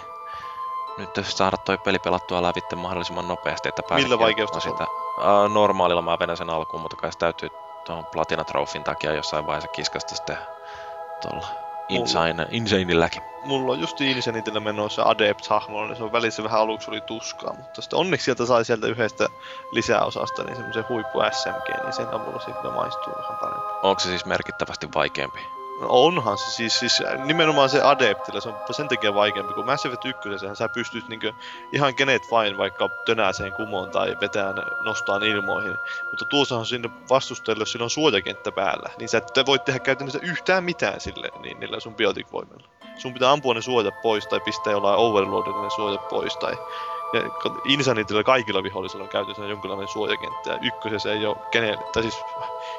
Speaker 1: nyt saada toi peli pelattua lävitte mahdollisimman nopeasti, että pääsee
Speaker 2: Millä vaikeustasolla?
Speaker 1: sitä. Uh, normaalilla mä vedän sen alkuun, mutta kai se täytyy tuon Platina Trophyn takia jossain vaiheessa kiskasta sitten tuolla insane, insaneilläkin.
Speaker 2: Mulla on just Insanitillä menossa Adept-hahmolla, niin se on välissä vähän aluksi oli tuskaa, mutta sitten onneksi sieltä sai sieltä yhdestä lisäosasta niin semmoisen huippu SMG, niin sen avulla se kyllä maistuu vähän paremmin.
Speaker 1: Onko se siis merkittävästi vaikeampi?
Speaker 2: Onhan se siis, siis nimenomaan se Adeptilla, se on sen takia vaikeampi, kun Mass Effect 1 sä pystyt niinkö ihan kenet vain vaikka tönääseen kumoon tai vetään nostaan ilmoihin. Mutta tuossa on sinne vastustajille, jos sillä on suojakenttä päällä, niin sä et voi tehdä käytännössä yhtään mitään sille niin niillä sun biotic-voimilla. Sun pitää ampua ne suojat pois tai pistää jollain overloadilla ne suojat pois tai ja Insanitilla kaikilla vihollisilla on käytössä jonkinlainen suojakenttä ja ykkösessä ei ole kenelle, tai siis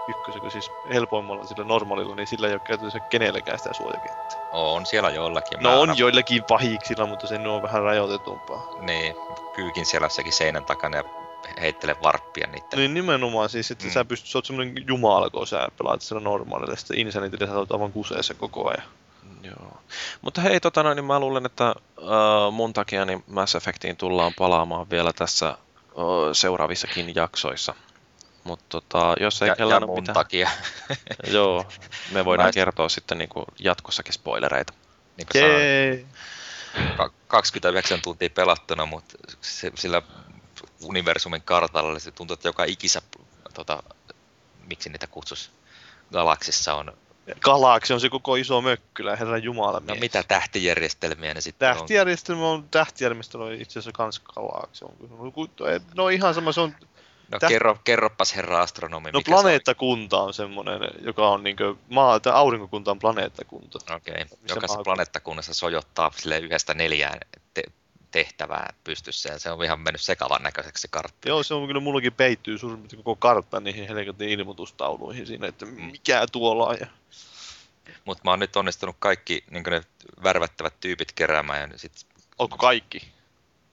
Speaker 2: ykkösessä, siis helpoimmalla sillä normaalilla, niin sillä ei ole käytössä kenellekään sitä suojakenttää.
Speaker 3: On siellä joillakin.
Speaker 2: No on
Speaker 3: aina-
Speaker 2: joillakin pahiksilla, mutta se on vähän rajoitetumpaa.
Speaker 3: Niin, kyykin siellä jossakin seinän takana ja heittele varppia niitten.
Speaker 2: Niin nimenomaan siis, että
Speaker 3: Mm.
Speaker 2: mm. sä pystyt, sä oot semmonen jumala, kun sä pelaat sillä normaalilla, sitten Insanitilla sä oot aivan kuseessa koko ajan.
Speaker 1: Joo. Mutta hei, tota noin, niin mä luulen, että uh, mun takia niin Mass Effectiin tullaan palaamaan vielä tässä uh, seuraavissakin jaksoissa. Mutta tota, jos ei
Speaker 3: ja, ja mun
Speaker 1: mitään...
Speaker 3: takia.
Speaker 1: Joo, me voidaan
Speaker 3: Mä-
Speaker 1: kertoa sitten niinku jatkossakin spoilereita.
Speaker 3: niin
Speaker 2: Jee!
Speaker 3: ka- 29 tuntia pelattuna, mutta se, sillä universumin kartalla se tuntuu, että joka ikisä, tota, miksi niitä kutsus, galaksissa on,
Speaker 2: Galaksi on se koko iso mökkylä, herran jumala
Speaker 3: no
Speaker 2: mies.
Speaker 3: mitä tähtijärjestelmiä ne sitten on.
Speaker 2: Tähtijärjestelmä on, tähtijärjestelmä on itse asiassa kans galaksi. On. No, no ihan sama, se on,
Speaker 3: No
Speaker 2: täht-
Speaker 3: kerro, kerropas herra astronomi,
Speaker 2: no
Speaker 3: mikä se on.
Speaker 2: planeettakunta on semmonen, joka on niinkö, maa, tai aurinkokunta on planeettakunta.
Speaker 3: Okei, okay. Jokaisessa
Speaker 2: maa-
Speaker 3: planeettakunnassa sojottaa sille yhdestä neljään tehtävää pystyssä ja se on ihan mennyt sekavan näköiseksi se kartta.
Speaker 2: Joo, se on kyllä mullakin peittyy suurin piirtein koko kartta niihin helkatin ilmoitustauluihin siinä, että
Speaker 3: Mm.
Speaker 2: mikä tuolla on. Ja...
Speaker 3: Mutta mä oon nyt onnistunut kaikki niin ne värvättävät tyypit keräämään ja sit,
Speaker 2: Onko kaikki?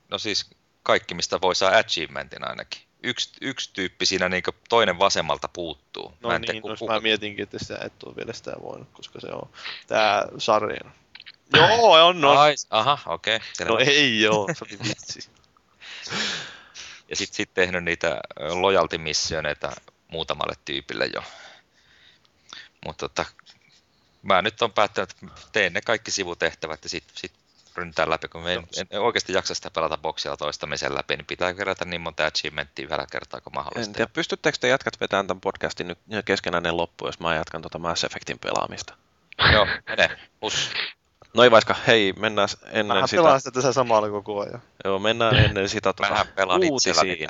Speaker 3: no siis kaikki mistä voi saa achievementin ainakin. Yksi, yksi tyyppi siinä niin toinen vasemmalta puuttuu.
Speaker 2: No
Speaker 3: en tiedä,
Speaker 2: niin,
Speaker 3: ku-
Speaker 2: no,
Speaker 3: kuka-
Speaker 2: mä mietinkin, että sitä et ole vielä sitä voinut, koska se on tää sarja. Joo, on, no.
Speaker 3: Ai, aha, okei. Okay.
Speaker 2: No ei joo, se oli vitsi.
Speaker 3: Ja sitten sit tehnyt niitä loyalty missioneita muutamalle tyypille jo. Mutta tota, mä nyt on päättänyt, että teen ne kaikki sivutehtävät ja sitten sit ryntään läpi, kun me en, en, oikeasti jaksa sitä pelata boksilla toistamisen läpi, niin pitää kerätä niin monta achievementtia yhdellä kertaa kuin
Speaker 1: En
Speaker 3: mahdollista.
Speaker 1: tiedä, pystyttekö te jätkät vetämään tämän podcastin nyt keskenään loppuun, jos mä jatkan tuota Mass Effectin pelaamista?
Speaker 3: Joo, mene, plus.
Speaker 1: No ei vaikka, hei, mennään ennen
Speaker 2: Mähän
Speaker 1: sitä.
Speaker 2: pelaan sitä tässä samalla koko ajan.
Speaker 1: Joo, mennään ennen sitä tuota
Speaker 3: Mähän pelaan
Speaker 1: uutisiin.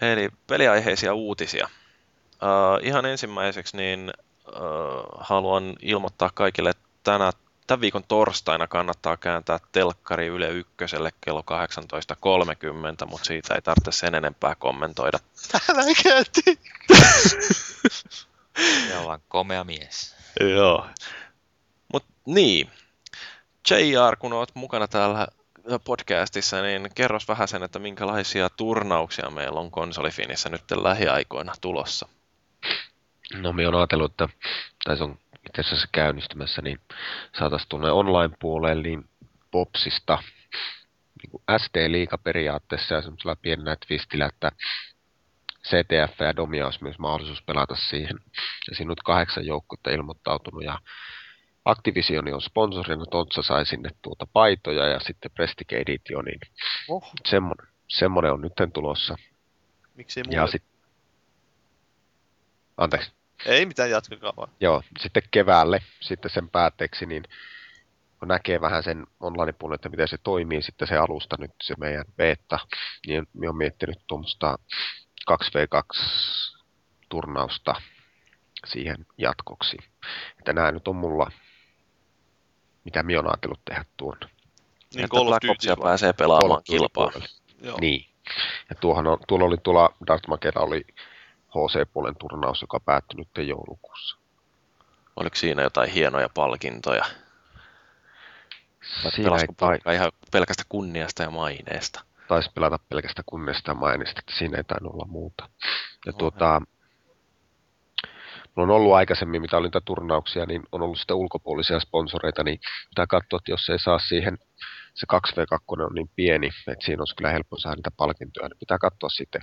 Speaker 1: Eli peliaiheisia uutisia. Uh, ihan ensimmäiseksi niin uh, haluan ilmoittaa kaikille, että tänä, tämän viikon torstaina kannattaa kääntää telkkari Yle Ykköselle kello 18.30, mutta siitä ei tarvitse sen enempää kommentoida.
Speaker 2: Täällä käytiin.
Speaker 3: Me ollaan komea mies.
Speaker 1: Joo. Niin, JR, kun oot mukana täällä podcastissa, niin kerros vähän sen, että minkälaisia turnauksia meillä on konsolifinissä nyt lähiaikoina tulossa.
Speaker 4: No me on ajatellut, että, tai se on itse asiassa käynnistymässä, niin saataisiin tuonne online-puolelle niin Popsista niin kuin SD-liiga periaatteessa ja semmoisella pienellä twistillä, että CTF ja Domia olisi myös mahdollisuus pelata siihen. Ja siinä on nyt kahdeksan joukkuetta ilmoittautunut ja Activision on sponsorina, Tontsa sai sinne tuota paitoja ja sitten Prestige Edition, niin
Speaker 2: Oh,
Speaker 4: semmoinen, semmoinen on nyt tulossa.
Speaker 2: miksei
Speaker 4: Ja
Speaker 2: mulle?
Speaker 4: sitten, anteeksi,
Speaker 2: Ei mitään jatkakaa vaan.
Speaker 4: Joo, sitten keväälle, sitten sen päätteeksi, niin näkee vähän sen online-puolen, että miten se toimii, sitten se alusta nyt, se meidän beta, niin me on miettinyt tuommoista 2v2-turnausta siihen jatkoksi. Että nämä nyt on mulla, mitä minä olen ajatellut tehdä tuon
Speaker 2: Niin
Speaker 1: että Black Opsia pääsee pelaamaan kilpaa.
Speaker 4: Niin. Ja tuohan on, tuolla oli tuolla Darth Makella oli HC-puolen turnaus, joka päättyi nyt joulukuussa.
Speaker 1: Oliko siinä jotain hienoja palkintoja? Vai
Speaker 4: Siinä ei tai,
Speaker 1: ihan pelkästä kunniasta ja maineesta?
Speaker 4: taisi pelata pelkästä kunniasta ja mainista, että siinä ei tainnut olla muuta. Ja
Speaker 1: Oho.
Speaker 4: tuota, mulla on ollut aikaisemmin, mitä oli niitä turnauksia, niin on ollut sitten ulkopuolisia sponsoreita, niin pitää katsoa, että jos ei saa siihen, se 2v2 on niin pieni, että siinä olisi kyllä helppo saada niitä palkintoja, niin pitää katsoa sitten,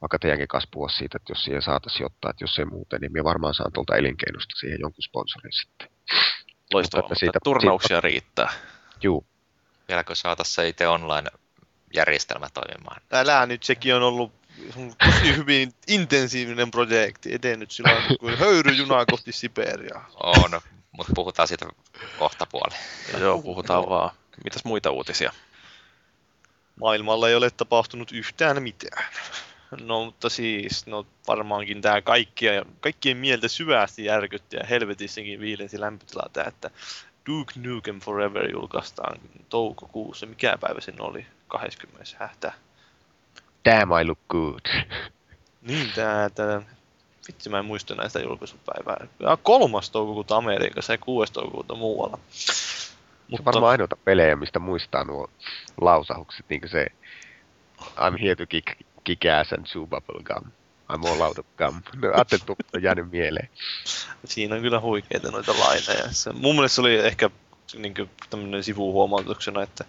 Speaker 4: vaikka teidänkin kanssa puhua siitä, että jos siihen saataisiin ottaa, että jos ei muuten, niin minä varmaan saan tuolta elinkeinosta siihen jonkun sponsorin sitten.
Speaker 1: Loistavaa,
Speaker 4: Mutta
Speaker 1: mutta,
Speaker 4: siitä-
Speaker 1: turnauksia riittää.
Speaker 4: Juu,
Speaker 3: Vieläkö saataisiin se itse online-järjestelmä toimimaan?
Speaker 2: Älä nyt, sekin on ollut tosi hyvin intensiivinen projekti edennyt silloin kuin höyryjunaa kohti Siperiaa.
Speaker 3: On, mutta puhutaan siitä kohta puoli.
Speaker 1: Joo, puhutaan
Speaker 2: Joo.
Speaker 1: vaan. Mitäs muita uutisia?
Speaker 2: Maailmalla ei ole tapahtunut yhtään mitään. No mutta siis, no varmaankin tämä kaikkia, kaikkien mieltä syvästi järkytti ja helvetissäkin viilensi lämpötila tää, että Duke Nukem Forever julkaistaan toukokuussa. Mikä päivä sen oli? 20. hähtää.
Speaker 4: Damn I look good.
Speaker 2: Niin, tää, tää, vitsi mä en muista näistä julkaisupäivää. Ja kolmas toukokuuta Amerikassa ja kuudes toukokuuta muualla.
Speaker 4: Se on varmaan ainoita pelejä, mistä muistaa nuo lausahukset, niin kuin se I'm here to kick, kick ass and chew bubble gum. I'm all out of gum. No, ajattelin, on jäänyt mieleen.
Speaker 2: Siinä on kyllä huikeita noita laineja. Se, mun mielestä se oli ehkä niin tämmöinen sivuhuomautuksena, että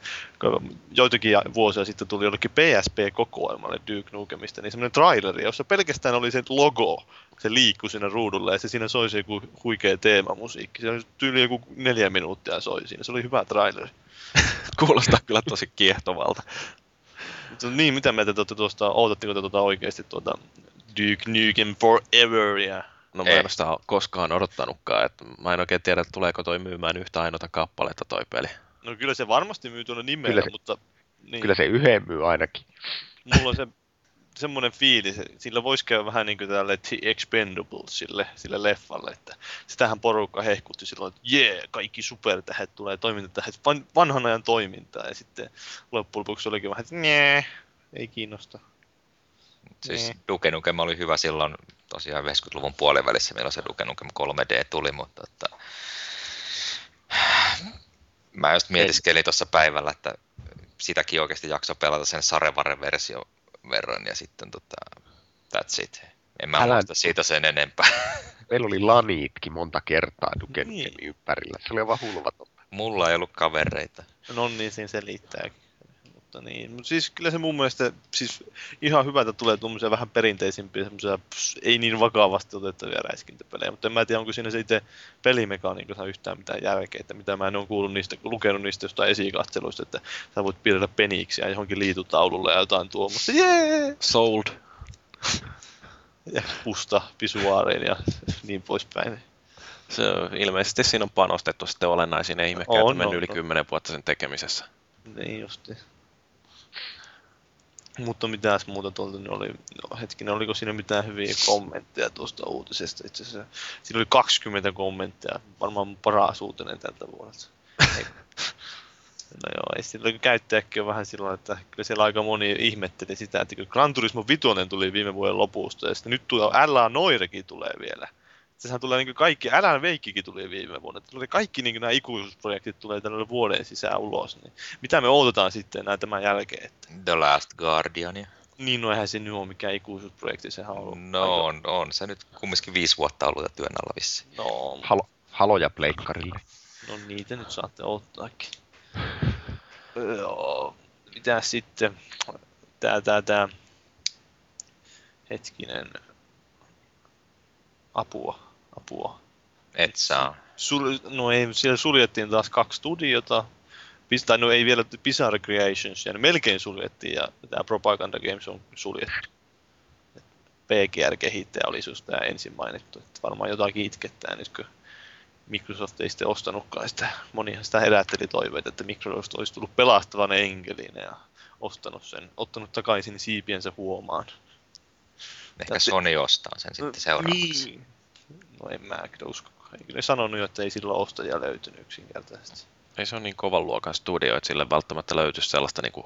Speaker 2: joitakin vuosia sitten tuli jollekin PSP-kokoelmalle Duke Nukemista, niin semmoinen traileri, jossa pelkästään oli se logo, se liikkui siinä ruudulla ja se siinä soi se joku huikea teemamusiikki. Se oli tyyli joku neljä minuuttia soi siinä, se oli hyvä traileri.
Speaker 1: Kuulostaa kyllä tosi kiehtovalta.
Speaker 2: Niin, mitä mieltä te olette tuosta, odotatteko te tuota oikeasti tuota Duke Nukem Forever ja
Speaker 1: No mä en ole sitä koskaan odottanutkaan, että mä en oikein tiedä, että tuleeko toi myymään yhtä ainoata kappaletta toi peli.
Speaker 2: No kyllä se varmasti myy tuolla nimellä,
Speaker 4: Kyllä se-
Speaker 2: mutta niin,
Speaker 4: Kyllä se yhden myy ainakin.
Speaker 2: mulla on se semmoinen fiilis, että sillä voisi käydä vähän niin kuin tälle The Expendables sille, sille leffalle, että sitähän porukka hehkutti silloin, että jee, kaikki supertähet tulee toimintatähet, van, vanhan ajan toimintaa, ja sitten loppujen lopuksi olikin vähän, että nee, ei kiinnosta.
Speaker 3: Siis
Speaker 2: Niin.
Speaker 3: Duke Nukem oli hyvä silloin tosiaan 90-luvun puolivälissä, milloin se Duke Nukem 3D tuli, mutta että... mä just mietiskelin tuossa päivällä, että sitäkin oikeasti jakso pelata sen Sarevare-versio verran ja sitten tota, that's it. En mä
Speaker 4: Älä-
Speaker 3: muista siitä sen enempää.
Speaker 4: Meillä oli laniitkin monta kertaa Duke
Speaker 2: Niin.
Speaker 4: Ympärillä. Se oli aivan hulvatonta.
Speaker 3: Mulla ei ollut kavereita.
Speaker 2: No niin, siinä selittääkin. Mutta niin, mutta siis kyllä se mun mielestä siis ihan hyvältä tulee tuommoisia vähän perinteisimpiä, semmoisia ei niin vakavasti otettavia räiskintäpelejä, mutta en mä tiedä, onko siinä se itse pelimekaniikassa yhtään mitään järkeä, että mitä mä en ole kuullut niistä, lukenut niistä jostain esikatseluista, että sä voit piirrellä peniksiä johonkin liitutaululle ja jotain tuommoista, jee!
Speaker 1: Sold.
Speaker 2: Ja pusta pisuaariin ja niin poispäin.
Speaker 1: Se, ilmeisesti siinä on panostettu sitten olennaisiin, että
Speaker 2: on,
Speaker 1: yli
Speaker 2: on.
Speaker 1: 10 vuotta sen tekemisessä.
Speaker 2: Niin justi. Mutta mitäs muuta tuolta nyt oli, no, hetkinen, oliko siinä mitään hyviä kommentteja tuosta uutisesta? Itse asiassa siinä oli 20 kommenttia, varmaan paras uutinen tältä vuodelta. No joo, ei sillä käyttäjäkin on vähän silloin, että kyllä siellä aika moni ihmetteli sitä, että kun Gran Turismo 5 tuli viime vuoden lopusta, ja sitten nyt tulee, LA Noirekin tulee vielä. Sehän tulee niin kaikki, Alan Veikkikin tuli viime vuonna. Tulee kaikki niin nämä ikuisuusprojektit tulee tällä vuoden sisään ulos. Niin mitä me odotetaan sitten näin tämän jälkeen? Että,
Speaker 3: The Last Guardian.
Speaker 2: niin no eihän se nyt ole mikään ikuisuusprojekti, sehän on ollut
Speaker 3: No
Speaker 2: aika-
Speaker 3: on, on. Se nyt kumminkin viisi vuotta ollut työn alla vissi.
Speaker 2: No,
Speaker 4: Halo, haloja pleikkarille.
Speaker 2: no niitä nyt saatte ottaakin. Joo, mitä sitten? Tää, tää, tää. Hetkinen. Apua, apua.
Speaker 3: Et saa.
Speaker 2: Sul, no ei, siellä suljettiin taas kaksi studiota. Pistää, no ei vielä Bizarre Creations, ja ne melkein suljettiin, ja tämä Propaganda Games on suljettu. PGR-kehittäjä oli just tämä ensin mainittu, että varmaan jotakin itkettää nyt, kun Microsoft ei sitten ostanutkaan sitä. Monihan sitä herätteli toiveita, että Microsoft olisi tullut pelastavan enkelinä ja ostanut sen, ottanut takaisin siipiensä huomaan.
Speaker 3: Ehkä
Speaker 2: Tästä-
Speaker 3: Sony ostaa sen sitten seuraavaksi.
Speaker 2: Niin. No en mä kyllä usko. Eikö ne sanonut jo, että ei silloin ostajia löytynyt yksinkertaisesti.
Speaker 1: ei se ole niin kovan luokan studio, että sille välttämättä löytyisi sellaista niin kuin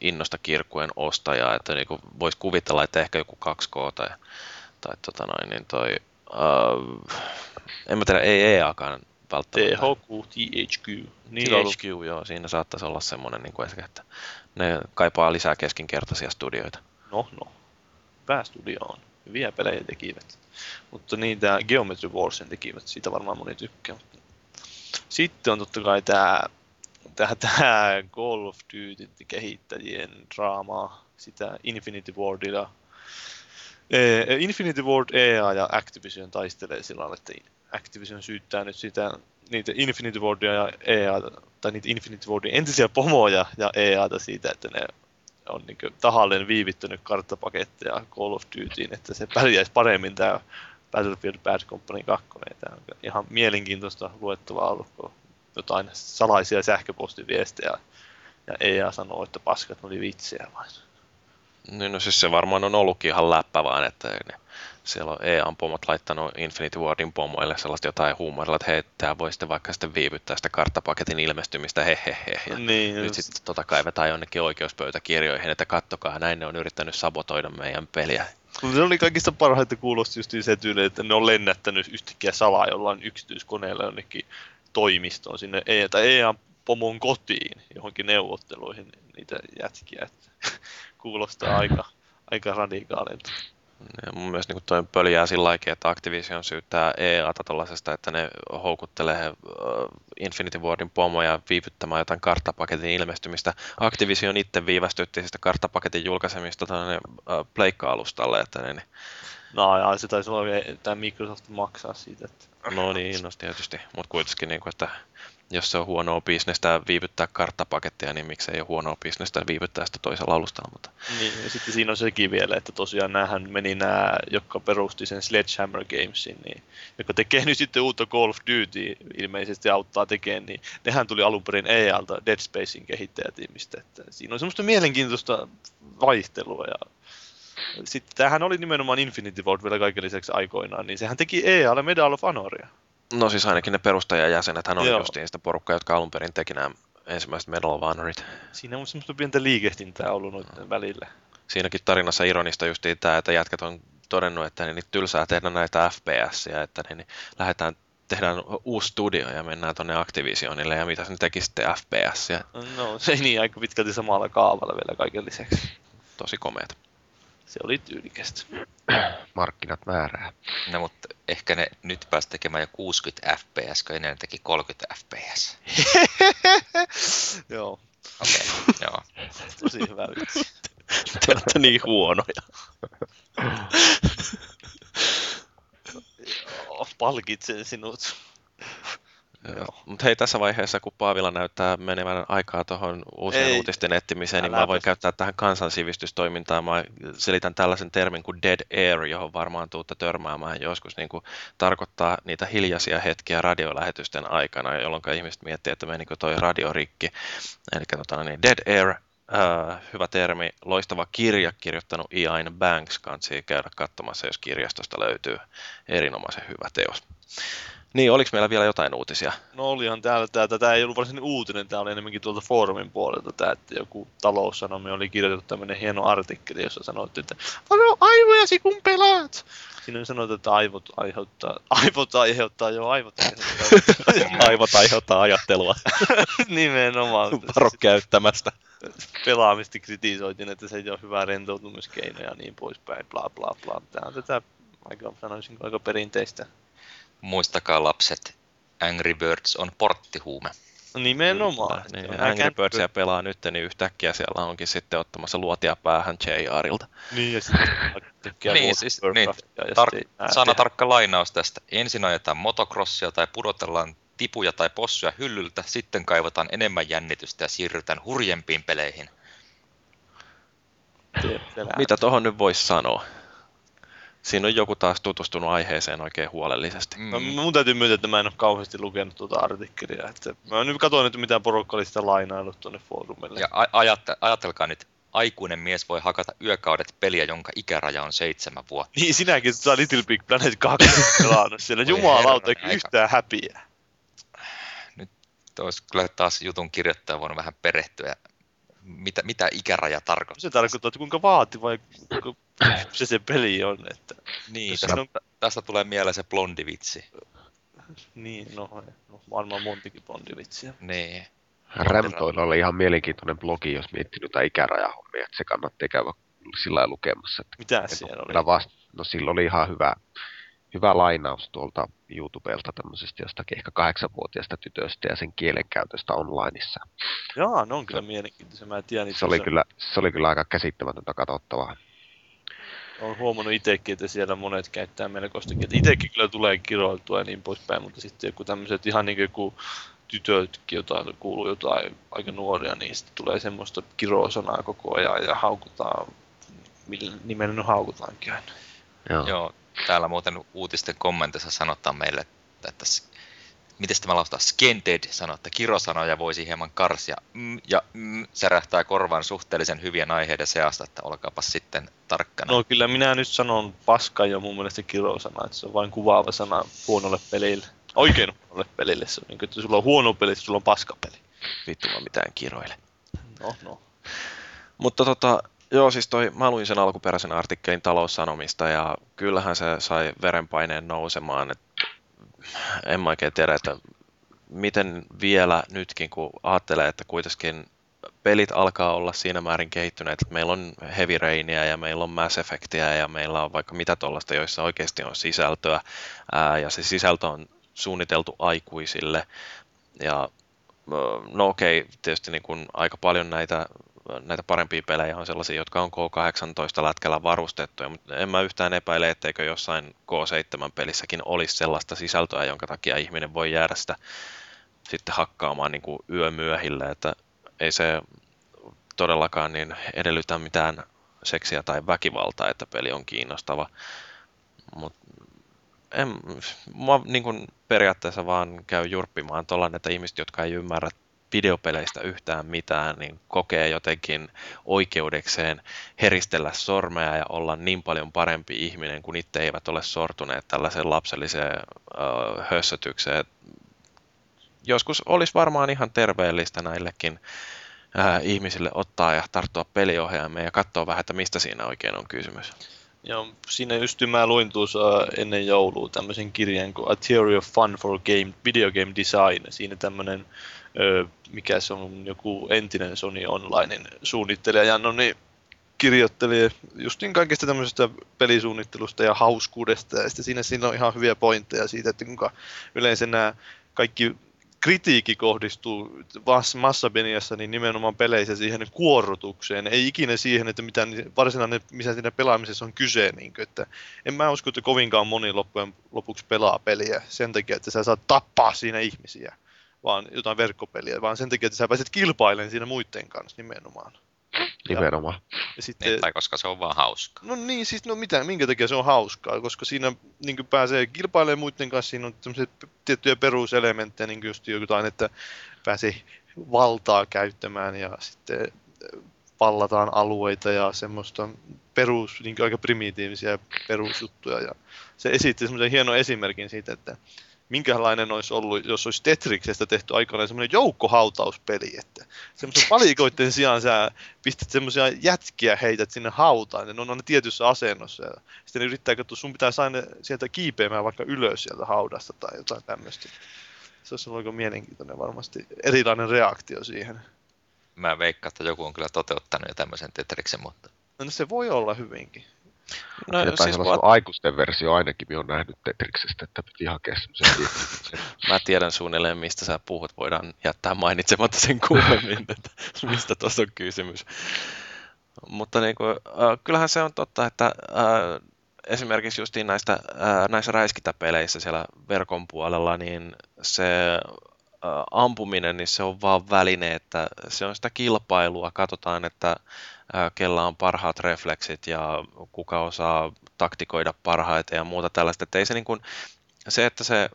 Speaker 1: innosta kirkkujen ostajaa, että niin voisi kuvitella, että ehkä joku 2K tai, tai tota noin, niin toi, uh, en mä tiedä, ei EAkaan välttämättä.
Speaker 2: THQ, THQ.
Speaker 1: Niin THQ, ollut... joo, siinä saattaisi olla semmoinen, niin kuin, että ne kaipaa lisää keskinkertaisia studioita.
Speaker 2: No, no. Päästudio on. Hyviä pelejä tekivät. Mutta niin, tämä Geometry Warsin tekivät, siitä varmaan moni tykkää. Sitten on totta kai tämä tämä, tämä Call of Duty kehittäjien draamaa, sitä Infinity Wardilla. Infinity Ward EA ja Activision taistelee sillä että Activision syyttää nyt sitä, niitä Infinity Wardia ja EA, tai niitä Infinity Wardin entisiä pomoja ja EAta siitä, että ne on niin tahalleen viivittänyt karttapaketteja Call of Dutyin, että se pärjäisi paremmin tämä Battlefield Bad Company 2. Tämä on ihan mielenkiintoista luettavaa ollut, kun jotain salaisia sähköpostiviestejä ja EA sanoo, että paskat oli vitsejä vain.
Speaker 1: Niin no siis se varmaan on ollutkin ihan läppä vaan, että ne, siellä on EA-pomot laittanut Infinity Wardin pomoille sellaista jotain huumorilla, että hei, tämä voi sitten vaikka sitten viivyttää sitä karttapaketin ilmestymistä, hehehe. Ja niin, nyt sitten tota kaivetaan jonnekin oikeuspöytäkirjoihin, että kattokaa, näin ne on yrittänyt sabotoida meidän peliä.
Speaker 2: Se oli kaikista parhaita kuulosti just se tyyli, että ne on lennättänyt yhtäkkiä salaa jollain yksityiskoneella jonnekin toimistoon sinne EA, tai EA pomon kotiin johonkin neuvotteluihin niitä jätkiä. Että kuulostaa aika, aika radikaalilta.
Speaker 1: Ja mun mielestä niin toi pöljää sillä lailla, että Activision syyttää EAta tuollaisesta, että ne houkuttelee Infinity Wardin pomoja viivyttämään jotain karttapaketin ilmestymistä. Activision itse viivästytti sitä karttapaketin julkaisemista tuonne Pleikka-alustalle. Että ne, niin...
Speaker 2: No ja se taisi olla, että Microsoft maksaa siitä. Että...
Speaker 1: No niin, no tietysti, mutta kuitenkin, niin kuin, että jos se on huonoa bisnestä viivyttää karttapakettia, niin miksei ole huonoa bisnestä viivyttää sitä toisella alustalla. Mutta...
Speaker 2: Niin, ja sitten siinä on sekin vielä, että tosiaan näähän meni nämä, jotka perusti sen Sledgehammer Gamesin, niin, joka tekee nyt sitten uutta Call of Duty, ilmeisesti auttaa tekemään, niin nehän tuli alun perin EAlta Dead Spacein kehittäjätiimistä. Että siinä on semmoista mielenkiintoista vaihtelua ja sitten tämähän oli nimenomaan Infinity Ward vielä kaiken lisäksi aikoinaan, niin sehän teki EAlle Medal of Honoria.
Speaker 1: No siis ainakin ne perustajajäsenet, hän oli Joo. justiin sitä porukkaa, jotka alun perin teki nämä ensimmäiset Medal of Honorit.
Speaker 2: Siinä on semmoista pientä liikehtintää ollut noiden välillä.
Speaker 1: Siinäkin tarinassa ironista justiin tämä, että jätkät on todennut, että niin tylsää tehdä näitä FPS, että niin, niin lähdetään tehdään uusi studio ja mennään tuonne Activisionille ja mitä se teki sitten FPS.
Speaker 2: No se ei niin aika pitkälti samalla kaavalla vielä kaiken lisäksi.
Speaker 1: Tosi komeet.
Speaker 2: Se oli tyylikästä.
Speaker 4: Markkinat määrää.
Speaker 3: No mutta ehkä ne nyt pääsi tekemään jo 60 fps, kun ennen teki 30 fps.
Speaker 2: joo.
Speaker 3: Okei, okay, joo.
Speaker 2: Tosi hyvä vitsi.
Speaker 1: Te olette niin huonoja.
Speaker 2: palkitsen sinut.
Speaker 1: Mutta hei, tässä vaiheessa, kun Paavilla näyttää menevän aikaa tuohon uusien Ei. uutisten etsimiseen, niin mä voin käyttää tähän kansansivistystoimintaan. Mä selitän tällaisen termin kuin dead air, johon varmaan tuutte törmäämään joskus. Niin kuin tarkoittaa niitä hiljaisia hetkiä radiolähetysten aikana, jolloin ihmiset miettii, että menikö toi radio rikki. Eli tota, niin dead air, äh, hyvä termi, loistava kirja kirjoittanut Ian Banks, kansi käydä katsomassa, jos kirjastosta löytyy erinomaisen hyvä teos. Niin, oliko meillä vielä jotain uutisia?
Speaker 2: No olihan täällä, tää, tätä ei ollut varsinainen uutinen, tämä oli enemmänkin tuolta foorumin puolelta, tää, että joku taloussanomi oli kirjoitettu tämmöinen hieno artikkeli, jossa sanottiin, että varo aivojasi kun pelaat! Siinä sanotaan, että aivot aiheuttaa, aivot aiheuttaa jo aivot
Speaker 1: aiheuttaa. aivot aiheuttaa ajattelua.
Speaker 2: Nimenomaan.
Speaker 1: Varo käyttämästä.
Speaker 2: Pelaamista kritisoitiin, että se ei ole hyvä rentoutumiskeino ja niin poispäin, bla bla bla. Tämä on tätä aika, sanoisin, aika perinteistä
Speaker 3: muistakaa lapset, Angry Birds on porttihuume.
Speaker 2: No nimenomaan.
Speaker 1: Niin, Angry Birdsia pelaa nyt, niin yhtäkkiä siellä onkin sitten ottamassa luotia päähän JRilta.
Speaker 2: Niin, ja sitten
Speaker 3: niin, siis, niin, tar- sana tarkka lainaus tästä. Ensin ajetaan motocrossia tai pudotellaan tipuja tai possuja hyllyltä, sitten kaivataan enemmän jännitystä ja siirrytään hurjempiin peleihin.
Speaker 1: Mitä tuohon nyt voisi sanoa? Siinä on joku taas tutustunut aiheeseen oikein huolellisesti.
Speaker 2: Mm. No, mun täytyy myöntää, että mä en ole kauheasti lukenut tuota artikkelia. Että mä nyt katsoin, että mitä porukka oli sitä lainaillut tuonne foorumille.
Speaker 3: Ja ajat- ajatelkaa nyt, aikuinen mies voi hakata yökaudet peliä, jonka ikäraja on seitsemän vuotta.
Speaker 2: Niin, sinäkin saa Little Big Planet 2 pelannut siellä. Jumalauta, yhtään häpiä.
Speaker 3: Nyt olisi kyllä taas jutun kirjoittaja voinut vähän perehtyä, mitä, mitä ikäraja tarkoittaa.
Speaker 2: Se tarkoittaa, että kuinka vaativa ja kuinka se se peli on. Että...
Speaker 3: Niin, tästä, on... tästä tulee mieleen se blondivitsi.
Speaker 2: Niin, no, no varmaan montikin blondivitsiä.
Speaker 3: Niin.
Speaker 4: Remtoilla oli ihan mielenkiintoinen blogi, jos miettii noita ikärajahommia, että se kannattaa käydä sillä lailla lukemassa. Että
Speaker 2: Mitä siellä oli?
Speaker 4: Vasta, no sillä oli ihan hyvä, hyvä lainaus tuolta YouTubelta tämmöisestä jostakin ehkä kahdeksanvuotiaasta tytöstä ja sen kielenkäytöstä onlineissa.
Speaker 2: Joo, ne on kyllä mielenkiintoisia. Mä en tiedä,
Speaker 4: se, oli kyllä, se oli kyllä aika käsittämätöntä katsottavaa.
Speaker 2: Olen huomannut itsekin, että siellä monet käyttää melkoistakin. Itsekin kyllä tulee kiroiltua ja niin poispäin, mutta sitten joku tämmöiset ihan niin kuin tytötkin jotain, kuuluu jotain aika nuoria, niin sitten tulee semmoista kirosanaa koko ajan ja haukutaan, millä nimellä nyt haukutaankin aina.
Speaker 3: Joo. Joo, täällä muuten uutisten kommenteissa sanotaan meille, että, että miten tämä laustaa, Skended sanoo, että kirosanoja voisi hieman karsia mm, ja mm, särähtää korvan suhteellisen hyvien aiheiden seasta, että olkaapa sitten tarkkana.
Speaker 2: No kyllä minä nyt sanon paska jo mun mielestä kirosana, että se on vain kuvaava sana huonolle pelille. Oikein huonolle pelille, se on niin kuin, että sulla on huono peli, sulla on paska peli.
Speaker 1: Vittu mä mitään kiroille.
Speaker 2: No, no.
Speaker 1: Mutta tota, Joo, siis toi, mä luin sen alkuperäisen artikkelin taloussanomista ja kyllähän se sai verenpaineen nousemaan. Et en mä oikein tiedä, että miten vielä nytkin, kun ajattelee, että kuitenkin pelit alkaa olla siinä määrin kehittyneet, että meillä on Heavy Rainia ja meillä on Mass Effectia ja meillä on vaikka mitä tuollaista, joissa oikeasti on sisältöä ää, ja se sisältö on suunniteltu aikuisille. Ja no okei, okay, tietysti niin kuin aika paljon näitä näitä parempia pelejä on sellaisia, jotka on K18 lätkällä varustettuja, mutta en mä yhtään epäile, etteikö jossain K7-pelissäkin olisi sellaista sisältöä, jonka takia ihminen voi jäädä sitä sitten hakkaamaan niin kuin yömyöhille, että ei se todellakaan niin edellytä mitään seksiä tai väkivaltaa, että peli on kiinnostava. Mutta en, mä niin kuin periaatteessa vaan käy jurppimaan tuolla, että ihmiset, jotka ei ymmärrä videopeleistä yhtään mitään, niin kokee jotenkin oikeudekseen heristellä sormea ja olla niin paljon parempi ihminen, kun itse eivät ole sortuneet tällaiseen lapselliseen uh, hössötykseen. Joskus olisi varmaan ihan terveellistä näillekin uh, ihmisille ottaa ja tarttua peliohjaimeen ja katsoa vähän, että mistä siinä oikein on kysymys.
Speaker 2: Joo, siinä just mä luin tuossa ennen joulua tämmöisen kirjan kuin A Theory of Fun for Game, Video Game Design. Siinä tämmöinen mikä se on joku entinen Sony Onlinein suunnittelija, ja no niin kirjoitteli justin kaikesta tämmöisestä pelisuunnittelusta ja hauskuudesta, ja sitten siinä, siinä on ihan hyviä pointteja siitä, että kuinka yleensä nämä kaikki kritiikki kohdistuu massabeniassa niin nimenomaan peleissä siihen kuorrutukseen, ei ikinä siihen, että mitä varsinainen, missä siinä pelaamisessa on kyse. Niin kuin, että en mä usko, että kovinkaan moni loppujen lopuksi pelaa peliä sen takia, että sä saat tappaa siinä ihmisiä vaan jotain verkkopeliä, vaan sen takia, että sä pääset kilpailemaan siinä muiden kanssa nimenomaan.
Speaker 4: Nimenomaan.
Speaker 3: Ja, ja sitten, niin, tai koska se on vaan hauskaa.
Speaker 2: No niin, siis no mitä, minkä takia se on hauskaa, koska siinä niin pääsee kilpailemaan muiden kanssa, siinä on tiettyjä peruselementtejä, niin just jotain, että pääsee valtaa käyttämään ja sitten pallataan alueita ja semmoista perus, niin aika primitiivisiä perusjuttuja. Ja se esitti semmoisen hienon esimerkin siitä, että minkälainen olisi ollut, jos olisi Tetriksestä tehty aikanaan semmoinen joukkohautauspeli, että semmoisen palikoiden sijaan sä pistät semmoisia jätkiä heität sinne hautaan, ja ne on aina tietyssä asennossa, ja sitten ne yrittää katsoa, sun pitää saada sieltä kiipeämään vaikka ylös sieltä haudasta tai jotain tämmöistä. Se olisi ollut mielenkiintoinen varmasti, erilainen reaktio siihen.
Speaker 3: Mä veikkaan, että joku on kyllä toteuttanut jo tämmöisen Tetriksen, mutta...
Speaker 2: No se voi olla hyvinkin.
Speaker 4: No, ja siis va- aikuisten versio ainakin minä olen nähnyt Tetriksestä, että piti hakea semmoisen
Speaker 1: Mä tiedän suunnilleen, mistä sä puhut. Voidaan jättää mainitsematta sen kuumemmin, että mistä tuossa on kysymys. Mutta niin kuin, äh, kyllähän se on totta, että äh, esimerkiksi justiin näistä, äh, näissä räiskintäpeleissä siellä verkon puolella, niin se ampuminen, niin se on vaan väline, että se on sitä kilpailua. Katsotaan, että kella on parhaat refleksit ja kuka osaa taktikoida parhaiten ja muuta tällaista. Että ei se, niin kuin, se, että se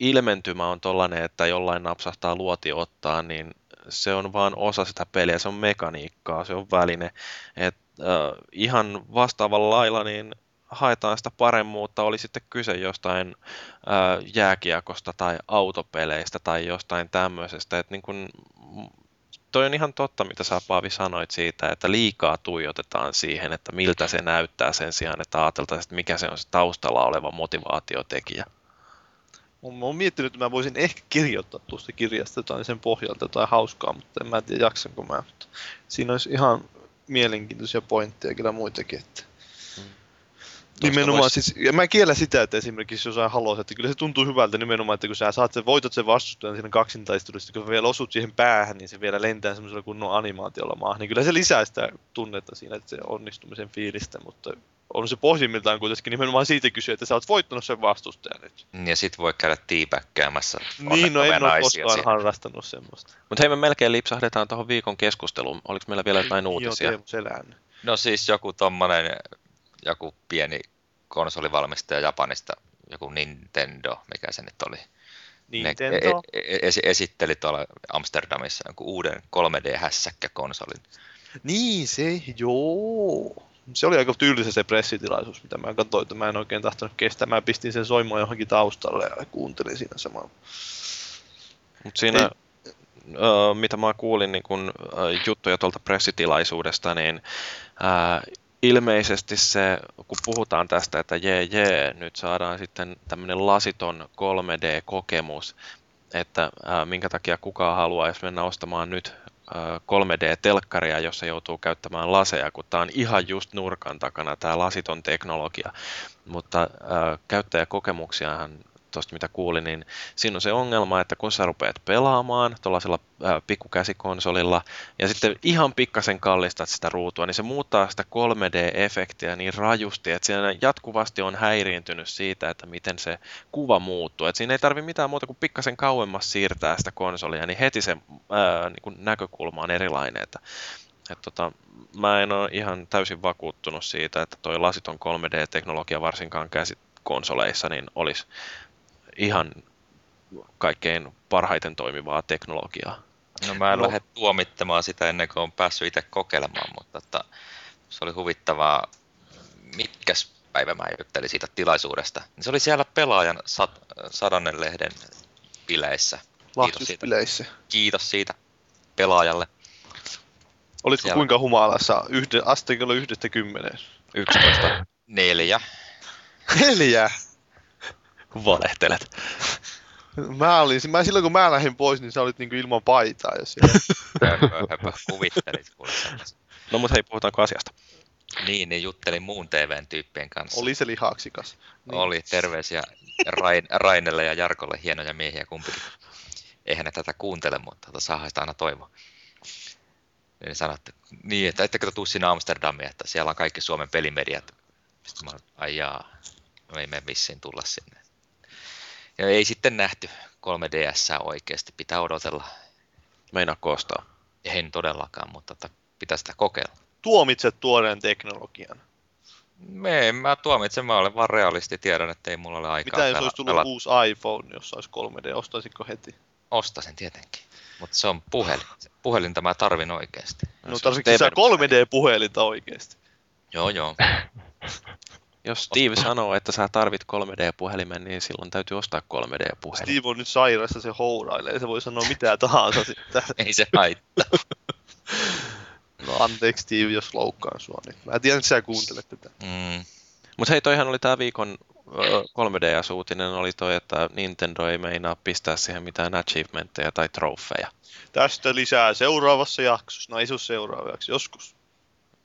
Speaker 1: ilmentymä on tollainen, että jollain napsahtaa luoti ottaa, niin se on vaan osa sitä peliä, se on mekaniikkaa, se on väline. Et, äh, ihan vastaavalla lailla niin haetaan sitä paremmuutta, oli sitten kyse jostain ää, jääkiekosta tai autopeleistä tai jostain tämmöisestä. Että niin kun, toi on ihan totta, mitä sä Paavi sanoit siitä, että liikaa tuijotetaan siihen, että miltä se näyttää sen sijaan, että ajateltaisiin, että mikä se on se taustalla oleva motivaatiotekijä.
Speaker 2: Mä oon miettinyt, että mä voisin ehkä kirjoittaa tuosta kirjasta jotain sen pohjalta tai hauskaa, mutta en mä tiedä jaksanko mä. Mutta siinä olisi ihan mielenkiintoisia pointteja kyllä muitakin. Että Nimenomaan vois... siis, ja mä kiellä sitä, että esimerkiksi jos haluaa, että kyllä se tuntuu hyvältä nimenomaan, että kun sä saat sen, voitot sen vastustajan siinä kaksintaistelussa, kun vielä osut siihen päähän, niin se vielä lentää semmoisella kunnon animaatiolla maahan, niin kyllä se lisää sitä tunnetta siinä, että se onnistumisen fiilistä, mutta on se pohjimmiltaan kuitenkin nimenomaan siitä kysyä, että sä oot voittanut sen vastustajan nyt.
Speaker 3: Ja sit voi käydä tiipäkkäämässä.
Speaker 2: Niin, no en ole koskaan siihen. harrastanut semmoista.
Speaker 1: Mutta hei, me melkein lipsahdetaan tuohon viikon keskusteluun. Oliko meillä vielä jotain uutisia?
Speaker 2: Joo,
Speaker 3: No siis joku tommonen joku pieni konsolivalmistaja Japanista, joku Nintendo, mikä se nyt oli.
Speaker 2: Nintendo?
Speaker 3: Ne e- e- esi- esitteli tuolla Amsterdamissa jonkun uuden 3D-hässäkkäkonsolin.
Speaker 2: Niin se, joo. Se oli aika tyylisä se pressitilaisuus, mitä mä katsoin, että mä en oikein tahtonut kestää. Mä pistin sen soimaan johonkin taustalle ja kuuntelin siinä samalla.
Speaker 1: Mut siinä, Ei. mitä mä kuulin niin kun, juttuja tuolta pressitilaisuudesta, niin ilmeisesti se, kun puhutaan tästä, että jee jee, nyt saadaan sitten tämmöinen lasiton 3D-kokemus, että ää, minkä takia kukaan haluaisi mennä ostamaan nyt ää, 3D-telkkaria, jossa joutuu käyttämään laseja, kun tämä on ihan just nurkan takana tämä lasiton teknologia. Mutta ää, käyttäjäkokemuksiahan tuosta mitä kuulin, niin siinä on se ongelma, että kun sä rupeat pelaamaan tuollaisella pikkukäsikonsolilla ja sitten ihan pikkasen kallistat sitä ruutua, niin se muuttaa sitä 3D-efektiä niin rajusti, että siinä jatkuvasti on häiriintynyt siitä, että miten se kuva muuttuu. Että siinä ei tarvi mitään muuta kuin pikkasen kauemmas siirtää sitä konsolia, niin heti se ää, niin kuin näkökulma on erilainen. Että, että tota, mä en ole ihan täysin vakuuttunut siitä, että toi lasiton 3D-teknologia varsinkaan käsikonsoleissa niin olisi ihan kaikkein parhaiten toimivaa teknologiaa.
Speaker 3: No mä en no. lähde tuomittamaan sitä ennen kuin on päässyt itse kokeilemaan, mutta että se oli huvittavaa. Mitkäs päivä mä juttelin siitä tilaisuudesta. Se oli siellä pelaajan sat, sadannen lehden bileissä.
Speaker 2: Kiitos siitä. bileissä.
Speaker 3: Kiitos siitä pelaajalle.
Speaker 2: Olitko siellä... kuinka humalassa? Yhde, asteikolla yhdestä kymmeneen?
Speaker 3: 11. Neljä.
Speaker 2: Neljä?
Speaker 1: Valehtelet.
Speaker 2: Mä olin, mä silloin kun mä lähdin pois, niin sä olit niinku ilman paitaa jo
Speaker 3: siellä. Kuvittelit kuule
Speaker 1: No mut hei, puhutaanko asiasta?
Speaker 3: Niin, niin juttelin muun TVn tyyppien kanssa.
Speaker 2: Oli se lihaksikas.
Speaker 3: Niin. Oli, terveisiä Rain, Rainelle ja Jarkolle, hienoja miehiä kumpikin. Eihän ne tätä kuuntele, mutta tota saa aina toivoa. Niin sanoitte, niin, että ettekö tuu sinne Amsterdamiin, että siellä on kaikki Suomen pelimediat. Sitten mä ai jaa, no ei me vissiin tulla sinne. Ja ei sitten nähty 3DS oikeasti, pitää odotella.
Speaker 1: Meina koostaa.
Speaker 3: En todellakaan, mutta tota, pitää sitä kokeilla.
Speaker 2: Tuomitset tuoreen teknologian.
Speaker 3: Me, mä tuomitsen, mä olen vaan realisti, tiedän, että ei mulla ole aikaa
Speaker 2: Mitä jos olisi tullut pelata. uusi iPhone, jossa olisi 3D, ostaisitko heti?
Speaker 3: Ostasin tietenkin, mutta se on puhelin. Puhelinta mä tarvin oikeasti.
Speaker 2: No tarvitsetko sä 3D-puhelinta oikeasti?
Speaker 3: Joo, joo.
Speaker 1: Jos Steve sanoo, että sä tarvit 3D-puhelimen, niin silloin täytyy ostaa 3D-puhelin.
Speaker 2: Steve on nyt sairaassa, se hourailee, se voi sanoa mitä tahansa sitten.
Speaker 3: Ei se haittaa.
Speaker 2: no anteeksi Steve, jos loukkaan sua nyt. Mä tiedän, että sä kuuntelet tätä.
Speaker 1: Mm. Mutta hei, toihan oli tää viikon 3DS-uutinen oli toi, että Nintendo ei meinaa pistää siihen mitään achievementteja tai trofeja.
Speaker 2: Tästä lisää seuraavassa jaksossa. No ei se seuraavaksi, joskus.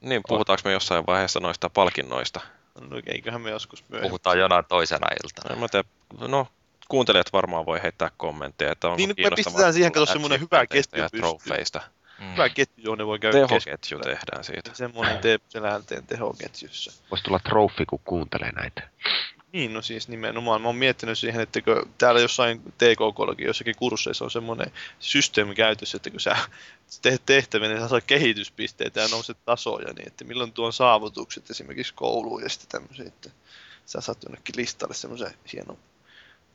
Speaker 1: Niin, puhutaanko me jossain vaiheessa noista palkinnoista?
Speaker 2: No eiköhän me joskus myöhemmin.
Speaker 3: Puhutaan jonain toisena iltana.
Speaker 1: No, mä te, no, kuuntelijat varmaan voi heittää kommentteja, että onko
Speaker 2: Niin me pistetään siihen kato semmoinen hyvä ketju
Speaker 1: trofeista.
Speaker 2: Mm. Hyvä ketju, jonne voi käydä
Speaker 1: Tehoketju tehdään siitä.
Speaker 2: Semmoinen tee selänteen tehoketjussa.
Speaker 4: Voisi tulla trofi, kun kuuntelee näitä.
Speaker 2: Niin, no siis nimenomaan. Mä oon miettinyt siihen, että kun täällä jossain TKK, jossakin kursseissa on semmoinen systeemi käytössä, että kun sä teet tehtäviä, niin sä saat kehityspisteitä ja nouset tasoja, niin että milloin tuon saavutukset esimerkiksi kouluun ja sitten tämmöisiä, että sä saat jonnekin listalle semmoisen hienon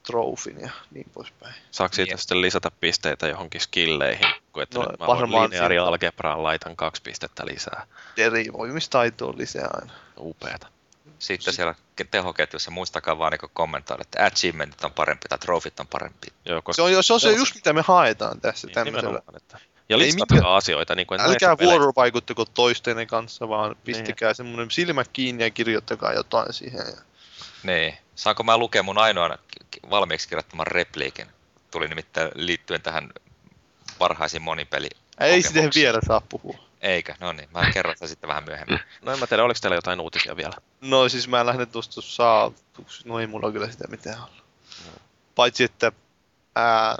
Speaker 2: trofin ja niin poispäin.
Speaker 1: Saako siitä niin. sitten lisätä pisteitä johonkin skilleihin, kun että no, nyt mä varmaan lineaarialgebraan laitan kaksi pistettä lisää.
Speaker 2: Derivoimistaitoon lisää aina.
Speaker 1: Upeeta.
Speaker 3: Sitten siellä tehoketjussa muistakaa vaan niin kommentoida, että achievementit on parempi tai trofit on parempi.
Speaker 1: Joo, koska
Speaker 2: Se on, se on se just mitä me haetaan tässä
Speaker 1: niin,
Speaker 2: tämmöisellä.
Speaker 1: että... Ja
Speaker 2: Ei
Speaker 1: listataan
Speaker 2: mitään-
Speaker 1: asioita. Niin kuin, että
Speaker 2: Älkää vuorovaikuttako toistenne kanssa, vaan pistäkää semmoinen silmä kiinni ja kirjoittakaa jotain siihen. Ja...
Speaker 3: Niin. Saanko mä lukea mun ainoan valmiiksi kirjoittaman repliikin? Tuli nimittäin liittyen tähän varhaisiin monipeli.
Speaker 2: Ei sitten
Speaker 3: kokemuksiin.
Speaker 2: vielä saa puhua.
Speaker 3: Eikä, no niin, mä kerron sitä sitten vähän myöhemmin.
Speaker 1: No en mä tiedä, oliko teillä jotain uutisia vielä?
Speaker 2: No siis mä lähden tuosta saatuksi, no ei mulla kyllä sitä mitään olla. Paitsi että ää,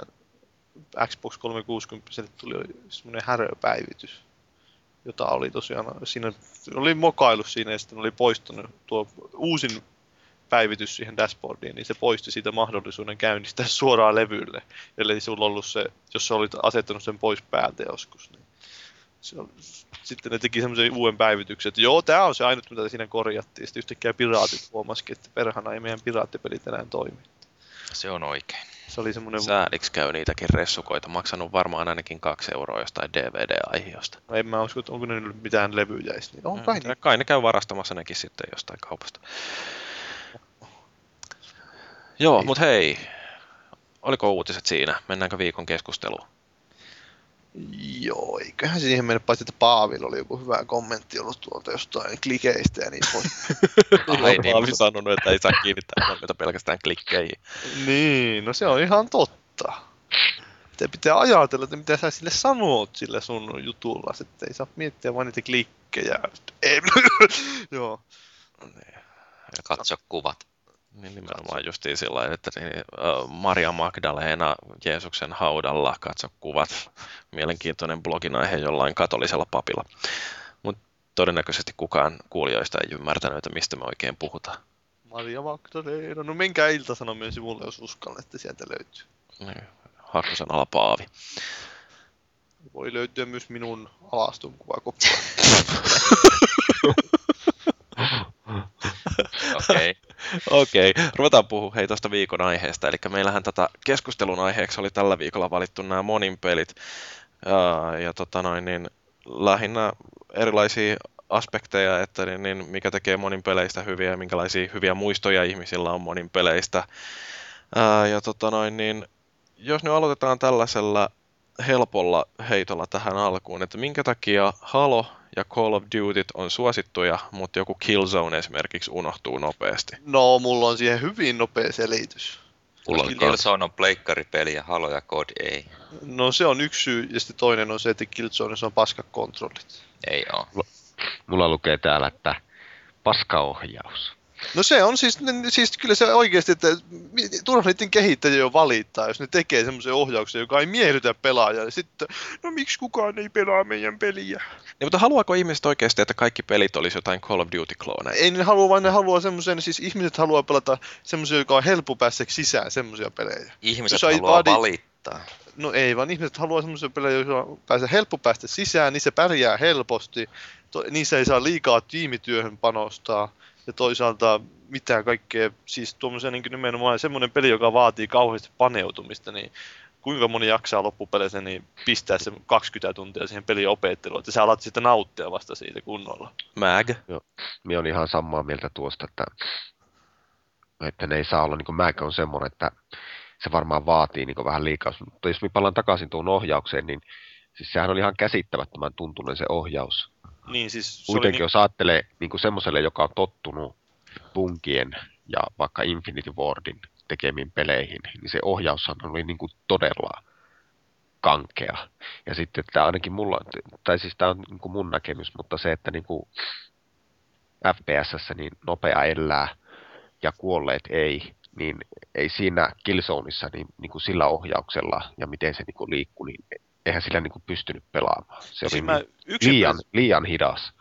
Speaker 2: Xbox 360 tuli semmoinen häröpäivitys, jota oli tosiaan, siinä oli mokailu siinä ja sitten oli poistunut tuo uusin päivitys siihen dashboardiin, niin se poisti siitä mahdollisuuden käynnistää suoraan levylle. Eli sulla ollut se, jos sä olit asettanut sen pois päältä joskus, niin sitten ne teki semmoisen uuden päivityksen, että joo, tämä on se ainut, mitä siinä korjattiin. Sitten yhtäkkiä piraatit huomasikin, että perhana ei meidän piraattipelit enää toimi.
Speaker 3: Se on oikein.
Speaker 2: Se oli semmoinen,
Speaker 1: Sääliksi käy niitäkin ressukoita. Maksanut varmaan ainakin kaksi euroa jostain DVD-aihiosta.
Speaker 2: no en mä usko, että onko ne nyt mitään levyjä edes. Niin on kai
Speaker 1: Mm,
Speaker 2: niin.
Speaker 1: kai ne käy varastamassa nekin sitten jostain kaupasta. Joo, mutta hei. Oliko uutiset siinä? Mennäänkö viikon keskusteluun?
Speaker 2: Joo, eiköhän siihen mennä, paitsi että Paavilla oli joku hyvä kommentti ollut tuolta jostain klikeistä ja niin pois.
Speaker 3: Ai niin,
Speaker 1: Paavi sanonut, että ei saa kiinnittää huomiota pelkästään klikkeihin.
Speaker 2: niin, no se on ihan totta. Te pitää ajatella, että mitä sä sille sanot sille sun jutulla, että ei saa miettiä vain niitä klikkejä. Ei, joo.
Speaker 3: Katso kuvat.
Speaker 1: Niin nimenomaan justiin sillä että niin, Maria Magdalena Jeesuksen haudalla, katso kuvat. Mielenkiintoinen blogin aihe jollain katolisella papilla. Mutta todennäköisesti kukaan kuulijoista ei ymmärtänyt, että mistä me oikein puhutaan.
Speaker 2: Maria Magdalena. No menkää Ilta-Sanomien sivulle, jos uskallatte, sieltä löytyy.
Speaker 1: Niin, Hakkusen ala Paavi.
Speaker 2: Voi löytyä myös minun alaston kuvakoppaa.
Speaker 3: Okei.
Speaker 1: Okei, ruvetaan puhua hei tuosta viikon aiheesta. Eli meillähän tätä keskustelun aiheeksi oli tällä viikolla valittu nämä monin pelit. Ja, ja tota noin, niin lähinnä erilaisia aspekteja, että niin, niin, mikä tekee monin peleistä hyviä ja minkälaisia hyviä muistoja ihmisillä on monin peleistä. Ää, ja tota noin, niin, jos nyt aloitetaan tällaisella helpolla heitolla tähän alkuun, että minkä takia Halo ja Call of Duty on suosittuja, mutta joku Killzone esimerkiksi unohtuu nopeasti.
Speaker 2: No, mulla on siihen hyvin nopea selitys.
Speaker 3: Mulla on Killzone on pleikkaripeli ja Halo ja COD ei.
Speaker 2: No se on yksi syy, ja sitten toinen on se, että Killzoneissa on paskakontrollit.
Speaker 3: Ei oo.
Speaker 4: Mulla lukee täällä, että paskaohjaus.
Speaker 2: No se on siis, ne- siis kyllä se oikeasti, että turha niiden kehittäjiä jo valittaa, jos ne tekee semmoisen ohjauksen, joka ei miellytä pelaajaa. Ja sitten, no miksi kukaan ei pelaa meidän peliä?
Speaker 1: Niin, mutta haluaako ihmiset oikeasti, että kaikki pelit olisi jotain Call of Duty-klooneja?
Speaker 2: Ei ne halua, vaan ne haluaa semmoisen, siis ihmiset haluaa pelata semmoisia, joka on helppo päästä sisään, semmoisia pelejä.
Speaker 3: Ihmiset
Speaker 2: Jos
Speaker 3: haluaa
Speaker 2: vaadi-
Speaker 3: valittaa.
Speaker 2: No ei, vaan ihmiset haluaa semmoisia pelejä, joissa pääsee helppo päästä sisään, niissä pärjää helposti, niissä ei saa liikaa tiimityöhön panostaa, ja toisaalta mitään kaikkea, siis tuommoisen niin nimenomaan semmoinen peli, joka vaatii kauheasti paneutumista, niin kuinka moni jaksaa loppupeleissä niin pistää se 20 tuntia siihen pelin opetteluun, että sä alat sitten nauttia vasta siitä kunnolla.
Speaker 1: Mag?
Speaker 4: Minä on ihan samaa mieltä tuosta, että, että ne ei saa olla, niin kuin mäkin on semmoinen, että se varmaan vaatii niin vähän liikaa. Mutta jos me palaan takaisin tuon ohjaukseen, niin siis sehän oli ihan käsittämättömän tuntunen se ohjaus.
Speaker 2: Niin siis se
Speaker 4: Kuitenkin
Speaker 2: oli
Speaker 4: jos ajattelee niin kuin semmoiselle, joka on tottunut punkien ja vaikka Infinity Wardin tekemiin peleihin, niin se ohjaushan oli niin kuin todella kankea. Ja sitten että ainakin mulla, tai siis tämä on niin kuin mun näkemys, mutta se, että niin kuin FPSssä niin nopea elää ja kuolleet ei, niin ei siinä Killzoneissa niin, niin kuin sillä ohjauksella ja miten se niin kuin liikkui, niin eihän sillä niin kuin pystynyt pelaamaan. Se oli
Speaker 2: Siis mä
Speaker 4: niin,
Speaker 2: yksin
Speaker 4: liian, liian hidas.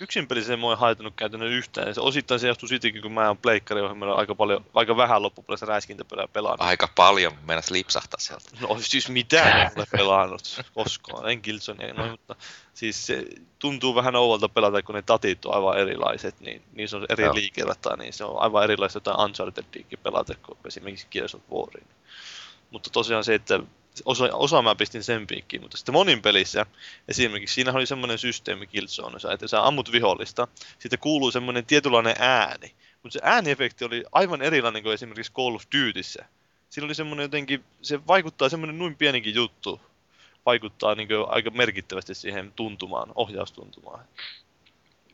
Speaker 2: yksin pelissä ei mua haitannut käytännön yhtään. Ja se osittain se johtuu siitäkin, kun mä oon pleikkariohjelmalla aika paljon, aika vähän loppupeleissä räiskintäpelejä pelannut.
Speaker 3: Aika paljon mennäs lipsahtaa sieltä.
Speaker 2: No siis mitään en ole pelannut koskaan, en Killzonea, no, mutta siis se tuntuu vähän ouvalta pelata, kun ne tatit on aivan erilaiset, niin niissä on eri liikerata, niin se on aivan erilaista jotain Unchartedikin pelata kuin esimerkiksi Gears of Warin. Mutta tosiaan se, että osa, osa mä pistin sen piikkiin, mutta sitten monin pelissä, esimerkiksi siinä oli semmoinen systeemi Killzoneissa, että sä ammut vihollista, sitten kuuluu semmoinen tietynlainen ääni, mutta se ääniefekti oli aivan erilainen kuin esimerkiksi Call of Dutyssä. Siinä oli semmoinen jotenkin, se vaikuttaa semmoinen noin pienikin juttu, vaikuttaa niin aika merkittävästi siihen tuntumaan, ohjaustuntumaan.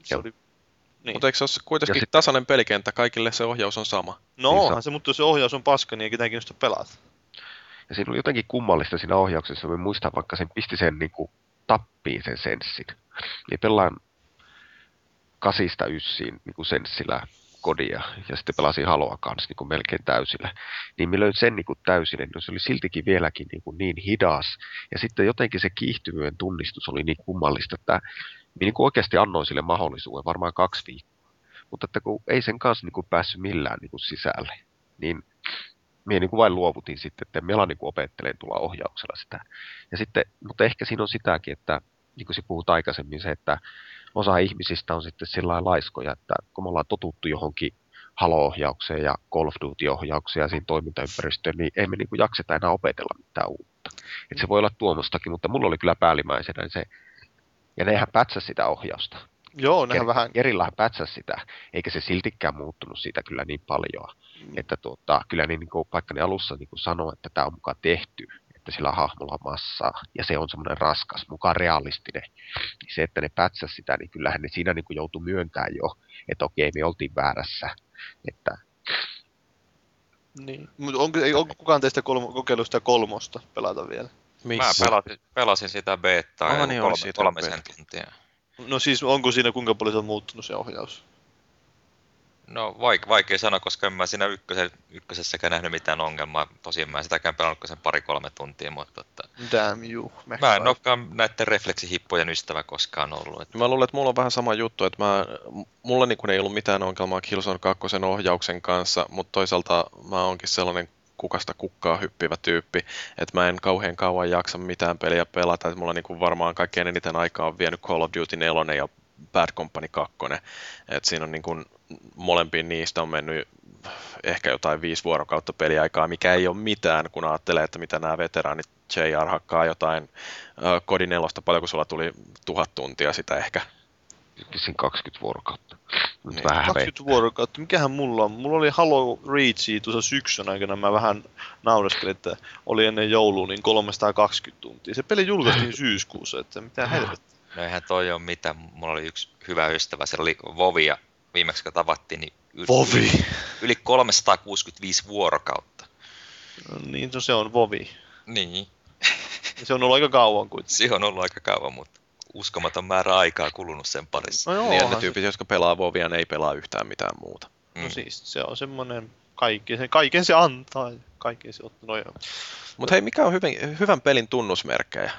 Speaker 2: Se
Speaker 1: Joo. oli niin. Mutta eikö se ole kuitenkin sit... tasainen pelikenttä, kaikille se ohjaus on sama?
Speaker 2: No niin onhan se, mutta jos se ohjaus on paska, niin ei ketään kiinnosta pelata.
Speaker 4: Ja siinä oli jotenkin kummallista siinä ohjauksessa, mä muistan vaikka sen pisti sen niin kuin, tappiin sen senssin. Eli pelaan kasista yssiin niin kuin senssillä kodia ja sitten pelasin Haloa kanssa niin kuin melkein täysillä. Niin mä löin sen niin kuin täysille, niin se oli siltikin vieläkin niin, kuin niin hidas. Ja sitten jotenkin se kiihtyvyyden tunnistus oli niin kummallista, että mä niin kuin oikeasti annoin sille mahdollisuuden varmaan kaksi viikkoa. Mutta että kun ei sen kanssa niin kuin päässyt millään niin kuin sisälle, niin minä niin vain luovutin sitten, että mela niin opettelen tulla ohjauksella sitä. Ja sitten, mutta ehkä siinä on sitäkin, että niin kuin puhut aikaisemmin, se, että osa ihmisistä on sitten sillä laiskoja, että kun me ollaan totuttu johonkin Halo-ohjaukseen ja Call of Duty-ohjaukseen ja siinä toimintaympäristöön, niin ei me niin jakseta enää opetella mitään uutta. Et se voi olla tuomostakin, mutta mulla oli kyllä päällimmäisenä se, ja nehän pätsä sitä ohjausta.
Speaker 2: Joo, nehän Ker- vähän...
Speaker 4: Erillähän pätsä sitä, eikä se siltikään muuttunut siitä kyllä niin paljon. Mm. Että tuota, kyllä niin, niin kuin, vaikka ne alussa niin kuin sanoo, että tämä on mukaan tehty, että sillä hahmolla on massaa, ja se on semmoinen raskas, mukaan realistinen, niin se, että ne pätsäs sitä, niin kyllähän ne siinä niin kuin joutui myöntämään jo, että okei, me oltiin väärässä. Että...
Speaker 2: Niin, mutta onko, onko kukaan teistä kolmo, kokeillut sitä kolmosta pelata vielä?
Speaker 3: Missä? Mä pelasin, pelasin sitä betaa oh, niin kolme, kolmisen tuntia.
Speaker 2: No siis onko siinä kuinka paljon se on muuttunut se ohjaus?
Speaker 3: No vaik- vaikea sanoa, koska en mä siinä ykkösen, ykkösessäkään nähnyt mitään ongelmaa. Tosiaan mä en sitäkään pelannut sen pari-kolme tuntia, mutta... Että...
Speaker 2: Damn you.
Speaker 3: Mä en olekaan näiden refleksihippojen ystävä koskaan ollut. Että...
Speaker 1: Mä luulen, että mulla on vähän sama juttu, että mä, mulla niin ei ollut mitään ongelmaa Killzone 2 ohjauksen kanssa, mutta toisaalta mä oonkin sellainen kukasta kukkaa hyppivä tyyppi, että mä en kauhean kauan jaksa mitään peliä pelata, että mulla niin varmaan kaikkein eniten aikaa on vienyt Call of Duty 4 ja Bad Company 2. Et siinä on niin kuin, molempiin niistä on mennyt ehkä jotain viisi vuorokautta peliaikaa, mikä ei ole mitään, kun ajattelee, että mitä nämä veteraanit JR hakkaa jotain kodin nelosta, paljonko sulla tuli tuhat tuntia sitä ehkä?
Speaker 4: Siinä 20 vuorokautta.
Speaker 2: niin. vähän 20 vuorokautta. Mikähän mulla on? Mulla oli Halo Reachia tuossa syksyn aikana. Mä vähän nauraskelin, että oli ennen joulua niin 320 tuntia. Se peli julkaistiin syyskuussa, että mitä helvettiä.
Speaker 3: No eihän toi ole mitään. Mulla oli yksi hyvä ystävä, se oli Vovia viimeksi kun tavattiin, niin
Speaker 2: yli, Vovi.
Speaker 3: yli 365 vuorokautta.
Speaker 2: No niin, no se on Vovi.
Speaker 3: Niin.
Speaker 2: Se on ollut aika kauan kuitenkin.
Speaker 3: Se on ollut aika kauan, mutta uskomaton määrä aikaa kulunut sen parissa.
Speaker 1: No joo, niin, ne tyypit, se... jotka pelaa Vovia, ne ei pelaa yhtään mitään muuta.
Speaker 2: No mm. siis, se on semmoinen, kaikki, se, kaiken se antaa, kaiken se ottaa. No
Speaker 1: Mutta hei, mikä on hyvän, hyvän pelin tunnusmerkkejä?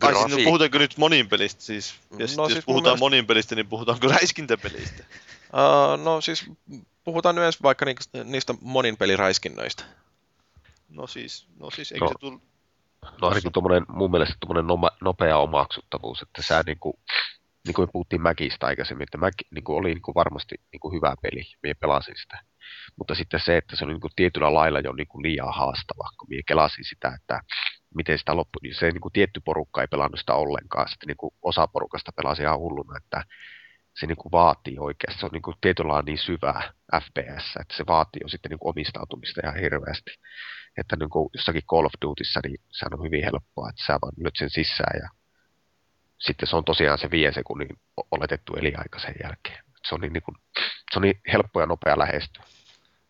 Speaker 2: Ai siis, no, puhutaanko nyt monin pelistä siis? Ja no, jos siis puhutaan mielestä... monin pelistä, niin puhutaanko räiskintäpelistä?
Speaker 1: Uh, no siis puhutaan nyt vaikka niistä monin peliräiskinnöistä.
Speaker 2: No siis, no siis eikö no, se tullut...
Speaker 4: No ainakin tuommoinen, mun mielestä tuommoinen nopea omaksuttavuus, että sä niinku, niin kuin me puhuttiin Mäkistä aikaisemmin, että Mac niin kuin oli niin kuin varmasti niin kuin hyvä peli, minä pelasin sitä. Mutta sitten se, että se oli niin kuin tietyllä lailla jo niin kuin liian haastava, kun minä kelasin sitä, että miten sitä loppui, niin se niin kuin tietty porukka ei pelannut sitä ollenkaan. Sitten niin kuin osa porukasta pelasi ihan hulluna, että se niin kuin vaatii oikeasti. Se on niin kuin tietyllä niin syvää FPS, että se vaatii jo sitten niin kuin omistautumista ihan hirveästi. Että niin kuin jossakin Call of Dutyssa, niin se on hyvin helppoa, että sä vaan lyöt sen sisään ja sitten se on tosiaan se viien sekunnin oletettu eliaika sen jälkeen. Se on niin, niin kuin, se on niin helppo ja nopea lähestyä.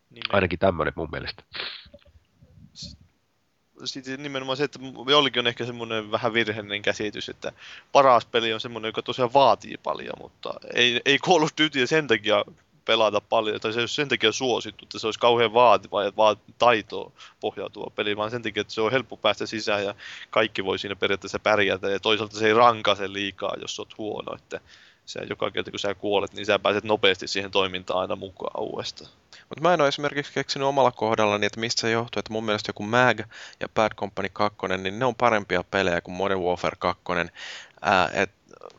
Speaker 4: Niin Ainakin tämmöinen mun mielestä
Speaker 2: sitten nimenomaan se, että jollekin on ehkä semmoinen vähän virheellinen käsitys, että paras peli on semmoinen, joka tosiaan vaatii paljon, mutta ei, ei Call of Duty sen takia pelata paljon, tai se ei ole sen takia suosittu, että se olisi kauhean vaativa ja vaat, taitoa pohjautuva peli, vaan sen takia, että se on helppo päästä sisään ja kaikki voi siinä periaatteessa pärjätä, ja toisaalta se ei rankase liikaa, jos olet huono, että sä joka kerta kun sä kuolet, niin sä pääset nopeasti siihen toimintaan aina mukaan uudestaan.
Speaker 1: Mutta mä en ole esimerkiksi keksinyt omalla kohdallani, että mistä se johtuu, että mun mielestä joku Mag ja Bad Company 2, niin ne on parempia pelejä kuin Modern Warfare 2. Ää, et,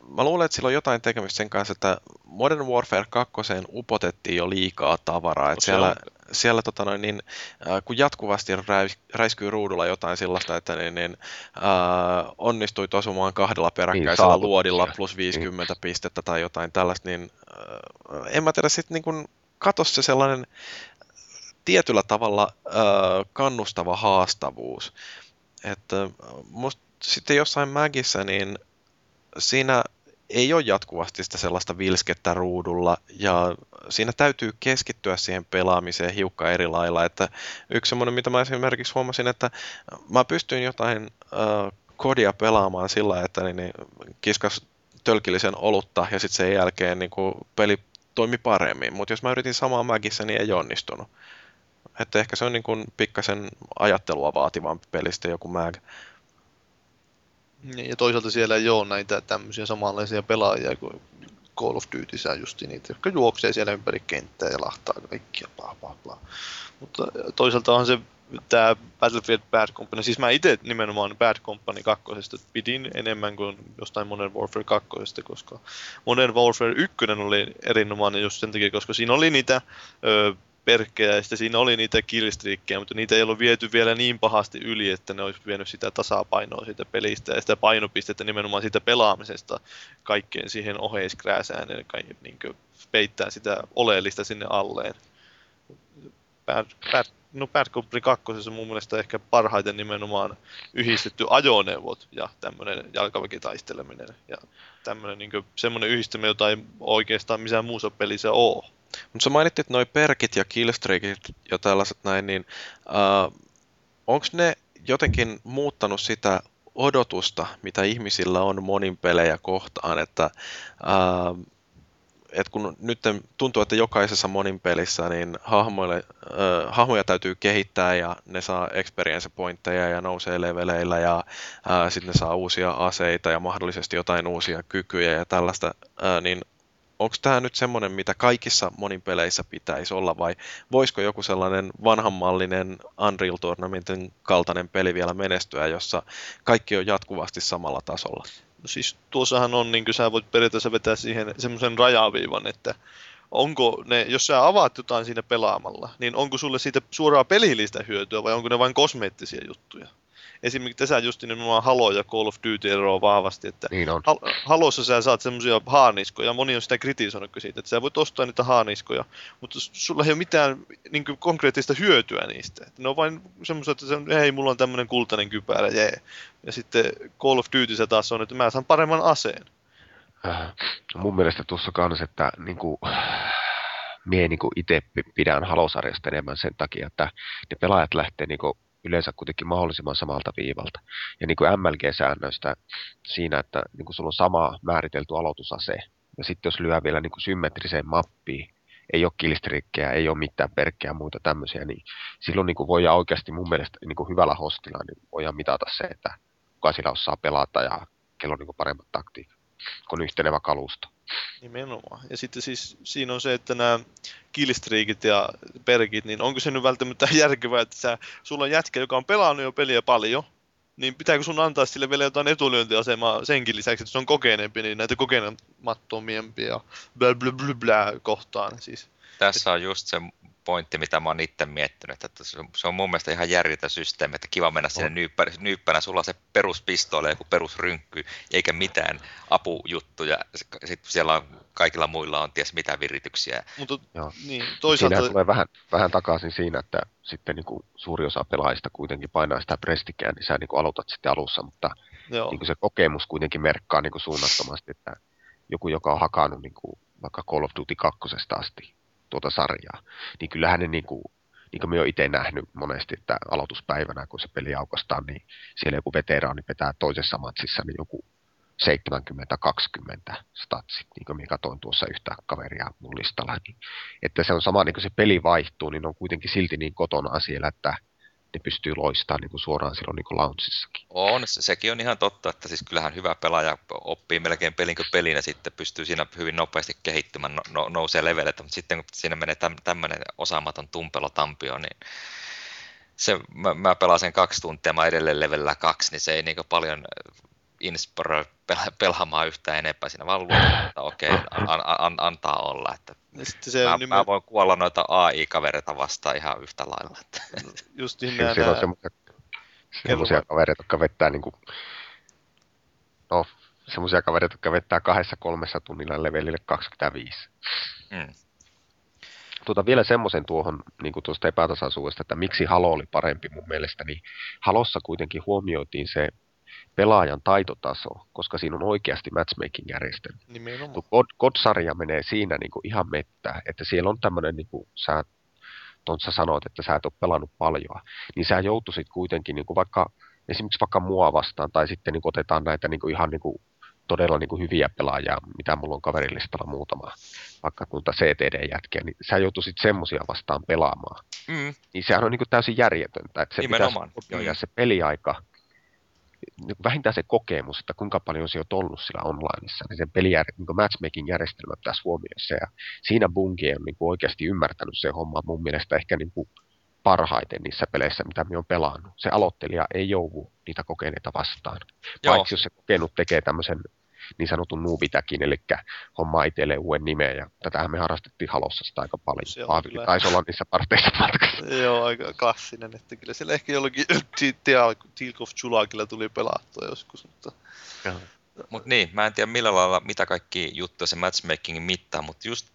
Speaker 1: mä luulen, että sillä on jotain tekemistä sen kanssa, että Modern Warfare 2 upotettiin jo liikaa tavaraa. Että siellä, siellä tota noin, niin, äh, kun jatkuvasti räis, räiskyy ruudulla jotain sellaista, että niin, niin, äh, onnistui osumaan kahdella peräkkäisellä niin, luodilla plus 50 niin. pistettä tai jotain tällaista, niin äh, en mä tiedä, sitten niin katos se sellainen tietyllä tavalla äh, kannustava haastavuus. Että musta sitten jossain Mägissä, niin siinä ei ole jatkuvasti sitä sellaista vilskettä ruudulla ja siinä täytyy keskittyä siihen pelaamiseen hiukka eri lailla. Että yksi semmoinen, mitä mä esimerkiksi huomasin, että mä pystyin jotain äh, kodia pelaamaan sillä, että niin, niin kiskas tölkillisen olutta ja sitten sen jälkeen niin kuin peli toimi paremmin. Mutta jos mä yritin samaa Magissä, niin ei onnistunut. Että ehkä se on niin kuin pikkasen ajattelua vaativampi pelistä joku Mag.
Speaker 2: Niin, ja toisaalta siellä ei ole näitä tämmöisiä samanlaisia pelaajia kuin Call of Dutyssä just niitä, jotka juoksee siellä ympäri kenttää ja lahtaa kaikkia, bla bla bla. Mutta toisaalta on se tämä Battlefield Bad Company, siis mä itse nimenomaan Bad Company 2 pidin enemmän kuin jostain Modern Warfare 2, koska Modern Warfare 1 oli erinomainen just sen takia, koska siinä oli niitä ö, perkkejä, ja sitten siinä oli niitä killstreakkejä, mutta niitä ei ollut viety vielä niin pahasti yli, että ne olisi vienyt sitä tasapainoa siitä pelistä ja sitä painopistettä nimenomaan siitä pelaamisesta kaikkeen siihen oheiskrääsään, eli niin peittää sitä oleellista sinne alleen. Bad, bad, no Bad Company 2 on mun mielestä ehkä parhaiten nimenomaan yhdistetty ajoneuvot ja tämmöinen jalkaväkitaisteleminen ja tämmöinen niin semmoinen yhdistäminen, jota ei oikeastaan missään muussa pelissä ole.
Speaker 1: Mutta sä mainittit noin perkit ja killstreakit ja tällaiset näin, niin uh, onko ne jotenkin muuttanut sitä odotusta, mitä ihmisillä on monin pelejä kohtaan, että uh, et kun nyt tuntuu, että jokaisessa monin pelissä niin hahmoille, äh, hahmoja täytyy kehittää ja ne saa experience pointteja ja nousee leveleillä ja äh, sitten ne saa uusia aseita ja mahdollisesti jotain uusia kykyjä ja tällaista, äh, niin onko tämä nyt semmoinen, mitä kaikissa monin peleissä pitäisi olla, vai voisiko joku sellainen vanhanmallinen Unreal Tournamentin kaltainen peli vielä menestyä, jossa kaikki on jatkuvasti samalla tasolla?
Speaker 2: No siis tuossahan on, niin kuin sä voit periaatteessa vetää siihen semmoisen rajaviivan, että onko ne, jos sä avaat jotain siinä pelaamalla, niin onko sulle siitä suoraa pelillistä hyötyä vai onko ne vain kosmeettisia juttuja? Esimerkiksi tässä just nimenomaan Halo ja Call of Duty eroaa vahvasti, että
Speaker 4: niin on.
Speaker 2: Halossa sä saat semmoisia haaniskoja, moni on sitä kritisoinut siitä, että sä voit ostaa niitä haaniskoja, mutta sulla ei ole mitään niin konkreettista hyötyä niistä. Että ne on vain semmoisia, että se hei, mulla on tämmöinen kultainen kypärä, jee. Ja sitten Call of Duty se taas on, että mä saan paremman aseen.
Speaker 4: Äh, mun mielestä tuossa kans, että niin kuin, mie niin itse pidän Halosarjasta enemmän sen takia, että ne pelaajat lähtee niin kuin, yleensä kuitenkin mahdollisimman samalta viivalta. Ja niin kuin MLG-säännöistä siinä, että niin kuin sulla on sama määritelty aloitusase, ja sitten jos lyö vielä niin kuin symmetriseen mappiin, ei ole kilistrikkejä, ei ole mitään perkkejä ja muita tämmöisiä, niin silloin niin kuin voidaan oikeasti mun mielestä niin kuin hyvällä hostilla niin voidaan mitata se, että kuka sillä osaa pelata ja kello on niin kuin paremmat taktiikat, kun yhtenevä kalusto.
Speaker 2: Nimenomaan. Ja sitten siis siinä on se, että nämä killstreakit ja perkit, niin onko se nyt välttämättä järkevää, että sä, sulla on jätkä, joka on pelannut jo peliä paljon, niin pitääkö sun antaa sille vielä jotain etulyöntiasemaa senkin lisäksi, että se on kokeneempi, niin näitä kokenemattomiempia blä blä blä blä kohtaan siis.
Speaker 3: Tässä on just se pointti, mitä mä oon itse miettinyt, että se on mun mielestä ihan järjetön systeemi, että kiva mennä sinne nyyppänä, nyyppänä, sulla on se peruspistooli, joku perusrynkky, eikä mitään apujuttuja, sitten siellä on, kaikilla muilla on ties mitä virityksiä.
Speaker 2: Mutta niin, toisaalta...
Speaker 4: Siinä tulee vähän, vähän takaisin siinä, että sitten niin kuin suuri osa pelaajista kuitenkin painaa sitä prestikään, niin sä niin kuin aloitat sitten alussa, mutta niin kuin se kokemus kuitenkin merkkaa niin kuin suunnattomasti, että joku, joka on hakannut niin kuin vaikka Call of Duty 2 asti, tuota sarjaa, niin kyllähän ne niin kuin, niin kuin me olen itse nähnyt monesti, että aloituspäivänä, kun se peli aukastaan, niin siellä joku veteraani vetää toisessa matsissa niin joku 70-20 statsit, niin kuin minä katsoin tuossa yhtä kaveria mun listalla. Niin, että se on sama, niin kuin se peli vaihtuu, niin on kuitenkin silti niin kotona siellä, että ne pystyy loistamaan niin kuin suoraan silloin niin kuin launchисsakin.
Speaker 3: On, se, sekin on ihan totta, että siis kyllähän hyvä pelaaja oppii melkein pelin kuin ja sitten pystyy siinä hyvin nopeasti kehittymään, no, no nousee leveleitä, mutta sitten kun siinä menee täm, tämmöinen osaamaton tumpelo tampio, niin se, mä, mä pelaan sen kaksi tuntia, mä edelleen levelillä kaksi, niin se ei niin paljon inspiroi pelaamaan yhtään enempää siinä, vaan luotan, että okei, okay, an, an, antaa olla. Että se mä, nimen... mä, voin kuolla noita AI-kavereita vastaan ihan yhtä lailla. Että.
Speaker 4: Just niin nämä... Siellä on semmoisia, semmoisia kavereita, jotka vettää niin kuin, no, semmoisia kavereita, jotka vettää kahdessa kolmessa tunnilla levelille 25. Mm tuota, vielä semmoisen tuohon niin kuin tuosta epätasaisuudesta, että miksi Halo oli parempi mun mielestä, niin Halossa kuitenkin huomioitiin se pelaajan taitotaso, koska siinä on oikeasti matchmaking-järjestelmä. God, God-sarja menee siinä niin kuin ihan mettä, että siellä on tämmöinen, niin kuin sä, Tontsa sanoit, että sä et ole pelannut paljon, niin sä joutuisit kuitenkin niin kuin vaikka esimerkiksi vaikka mua vastaan, tai sitten niin kuin otetaan näitä niin kuin ihan niin kuin todella niin kuin hyviä pelaajia, mitä mulla on kaverilistalla muutama, vaikka tuota CTD-jätkiä, niin sä joutuisit semmosia vastaan pelaamaan. Mm. Niin sehän on niin kuin täysin järjetöntä, että se Nimenomaan. pitäisi mm. se peliaika, niin vähintään se kokemus, että kuinka paljon se on ollut sillä onlineissa, niin sen pelijär, niin matchmaking-järjestelmä pitäisi huomioida se. Ja siinä Bungie on niin kuin oikeasti ymmärtänyt se homma mun mielestä ehkä niin kuin parhaiten niissä peleissä, mitä me on pelannut. Se aloittelija ei joudu niitä kokeneita vastaan. Joo. Paitsi jos se kokenut tekee tämmöisen niin sanotun nuubitäkin, eli homma itselleen uuden nimen, ja tätähän me harrastettiin Halossa sitä aika paljon. Se Aavikin taisi olla niissä parteissa matkassa.
Speaker 2: Joo, aika klassinen, että kyllä siellä ehkä jollakin Teal of Chulakilla tuli pelattua joskus, mutta...
Speaker 3: Mutta niin, mä en tiedä millä lailla, mitä kaikki juttuja se matchmakingin mittaa, mutta just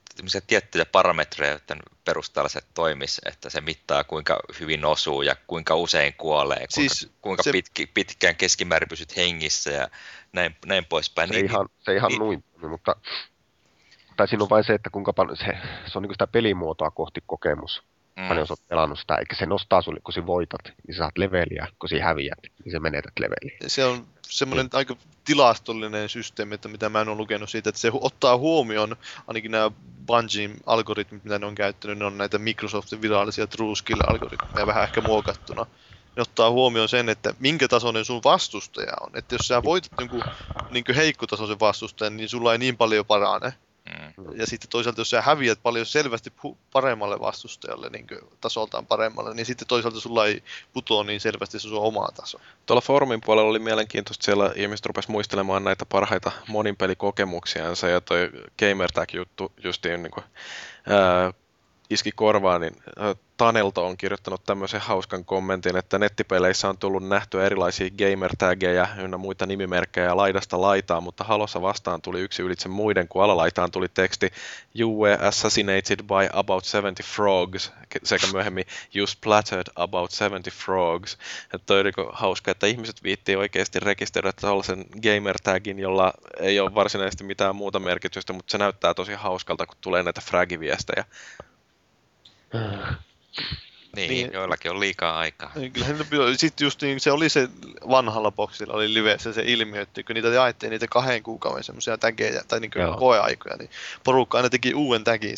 Speaker 3: tiettyjä parametreja, joiden perusteella se toimisi, että se mittaa kuinka hyvin osuu ja kuinka usein kuolee, kuinka, siis kuinka se... pitki, pitkään keskimäärin pysyt hengissä ja näin, näin poispäin.
Speaker 4: Se niin, ihan, se ihan niin, noin, mutta tai siinä on vain se, että kuinka paljon se, se on niin sitä pelimuotoa kohti kokemus. Mm. Paljon sä oot pelannut sitä, eikä se nostaa sulle, kun sä voitat, niin sä saat leveliä, kun sä häviät, niin sä menetät leveliä.
Speaker 2: Se on semmoinen mm. aika tilastollinen systeemi, että mitä mä en ole lukenut siitä, että se ottaa huomioon, ainakin nämä Bungien algoritmit, mitä ne on käyttänyt, ne on näitä Microsoftin virallisia True Skill-algoritmeja vähän ehkä muokattuna. Ne ottaa huomioon sen, että minkä tasoinen sun vastustaja on. Että jos sä voitat jonkun niin heikkotasoisen vastustajan, niin sulla ei niin paljon parane. Mm. Ja sitten toisaalta, jos sä häviät paljon selvästi paremmalle vastustajalle, niin tasoltaan paremmalle, niin sitten toisaalta sulla ei putoa niin selvästi se sun oma taso.
Speaker 1: Tuolla foorumin puolella oli mielenkiintoista, siellä ihmiset rupesivat muistelemaan näitä parhaita moninpelikokemuksiansa, ja toi Gamertag-juttu justiin niin kuin, ää, iski korvaan, niin Tanelto on kirjoittanut tämmöisen hauskan kommentin, että nettipeleissä on tullut nähtyä erilaisia gamertageja ynnä muita nimimerkkejä laidasta laitaan, mutta Halossa vastaan tuli yksi ylitse muiden, kun alalaitaan tuli teksti You were assassinated by about 70 frogs, sekä myöhemmin You splattered about 70 frogs. Että on hauska, että ihmiset viittii oikeasti rekisteröidä tällaisen gamertagin, jolla ei ole varsinaisesti mitään muuta merkitystä, mutta se näyttää tosi hauskalta, kun tulee näitä fragiviestejä.
Speaker 3: Niin, niin, joillakin on liikaa aikaa. Niin,
Speaker 2: sitten just niin, se oli se vanhalla boksilla oli livessä se ilmiö, että kun niitä jaettiin niitä kahden kuukauden semmoisia tägejä tai niin koeaikoja, niin porukka aina teki uuden tägin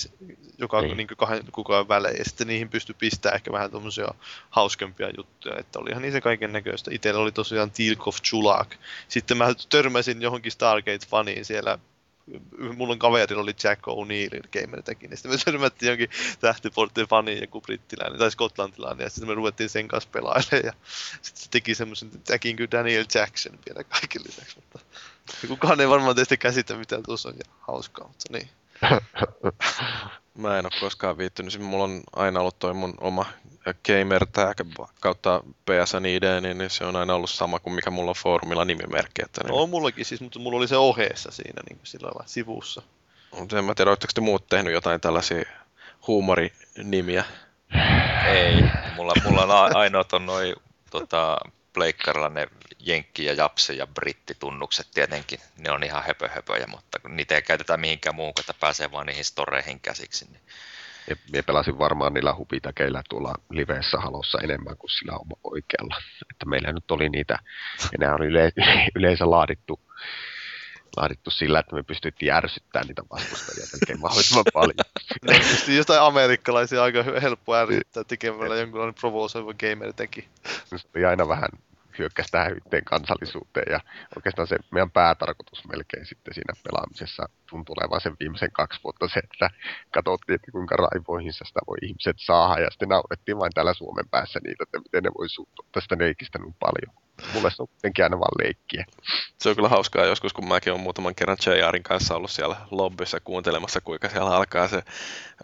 Speaker 2: joka niin. Niin kahden kuukauden välein, ja sitten niihin pystyi pistämään ehkä vähän tuommoisia hauskempia juttuja, että olihan niissä kaiken näköistä. Itsellä oli tosiaan Tilkov Chulak. Sitten mä törmäsin johonkin Stargate-faniin siellä mulla on kaverilla oli Jack O'Neillin gamertäkin, niin sitten me törmättiin jonkin tähtiportin faniin, joku brittiläinen tai skotlantilainen, ja sitten me ruvettiin sen kanssa pelailemaan, ja sitten se teki semmoisen täkin kuin Daniel Jackson vielä kaiken lisäksi, mutta kukaan ei varmaan teistä käsitä, mitä tuossa on, ja hauskaa, mutta niin.
Speaker 1: Mä en ole koskaan viittynyt. Siis mulla on aina ollut toi mun oma gamer tag kautta PSN ID, niin se on aina ollut sama kuin mikä mulla on foorumilla nimimerkki. Että
Speaker 2: niin... No mullakin siis, mutta mulla oli se oheessa siinä niin sillä lailla sivussa.
Speaker 1: Mutta en mä tiedä, oletteko te muut tehnyt jotain tällaisia huumorinimiä?
Speaker 3: Ei, mulla, mulla on ainoat on noin tota, pleikkarilla ne jenkki- ja japsi- ja brittitunnukset tietenkin, ne on ihan höpö-höpöjä, mutta niitä ei käytetä mihinkään muuhun, että pääsee vaan niihin storeihin käsiksi. Niin.
Speaker 4: Ja minä pelasin varmaan niillä hupitakeilla tuolla liveessä halossa enemmän kuin sillä oikealla. Että meillä nyt oli niitä, ja nämä oli yle, yleensä laadittu, laadittu sillä, että me pystyttiin ärsyttämään niitä vastustajia melkein mahdollisimman paljon.
Speaker 2: no, jotain amerikkalaisia aika helppo ärsyttää tekemällä jonkunlainen provosoiva gamer teki.
Speaker 4: Se oli aina vähän hyökkäsi tähän yhteen kansallisuuteen ja oikeastaan se meidän päätarkoitus melkein sitten siinä pelaamisessa tuntuu olevan sen viimeisen kaksi vuotta se, että katsottiin, että kuinka raivoihinsa sitä voi ihmiset saada ja sitten naurettiin vain täällä Suomen päässä niitä, että miten ne voi suuttua tästä neikistä niin paljon. Mulle se on kuitenkin aina vaan leikkiä.
Speaker 1: Se on kyllä hauskaa joskus, kun mäkin olen muutaman kerran JRin kanssa ollut siellä lobbyssa kuuntelemassa, kuinka siellä alkaa se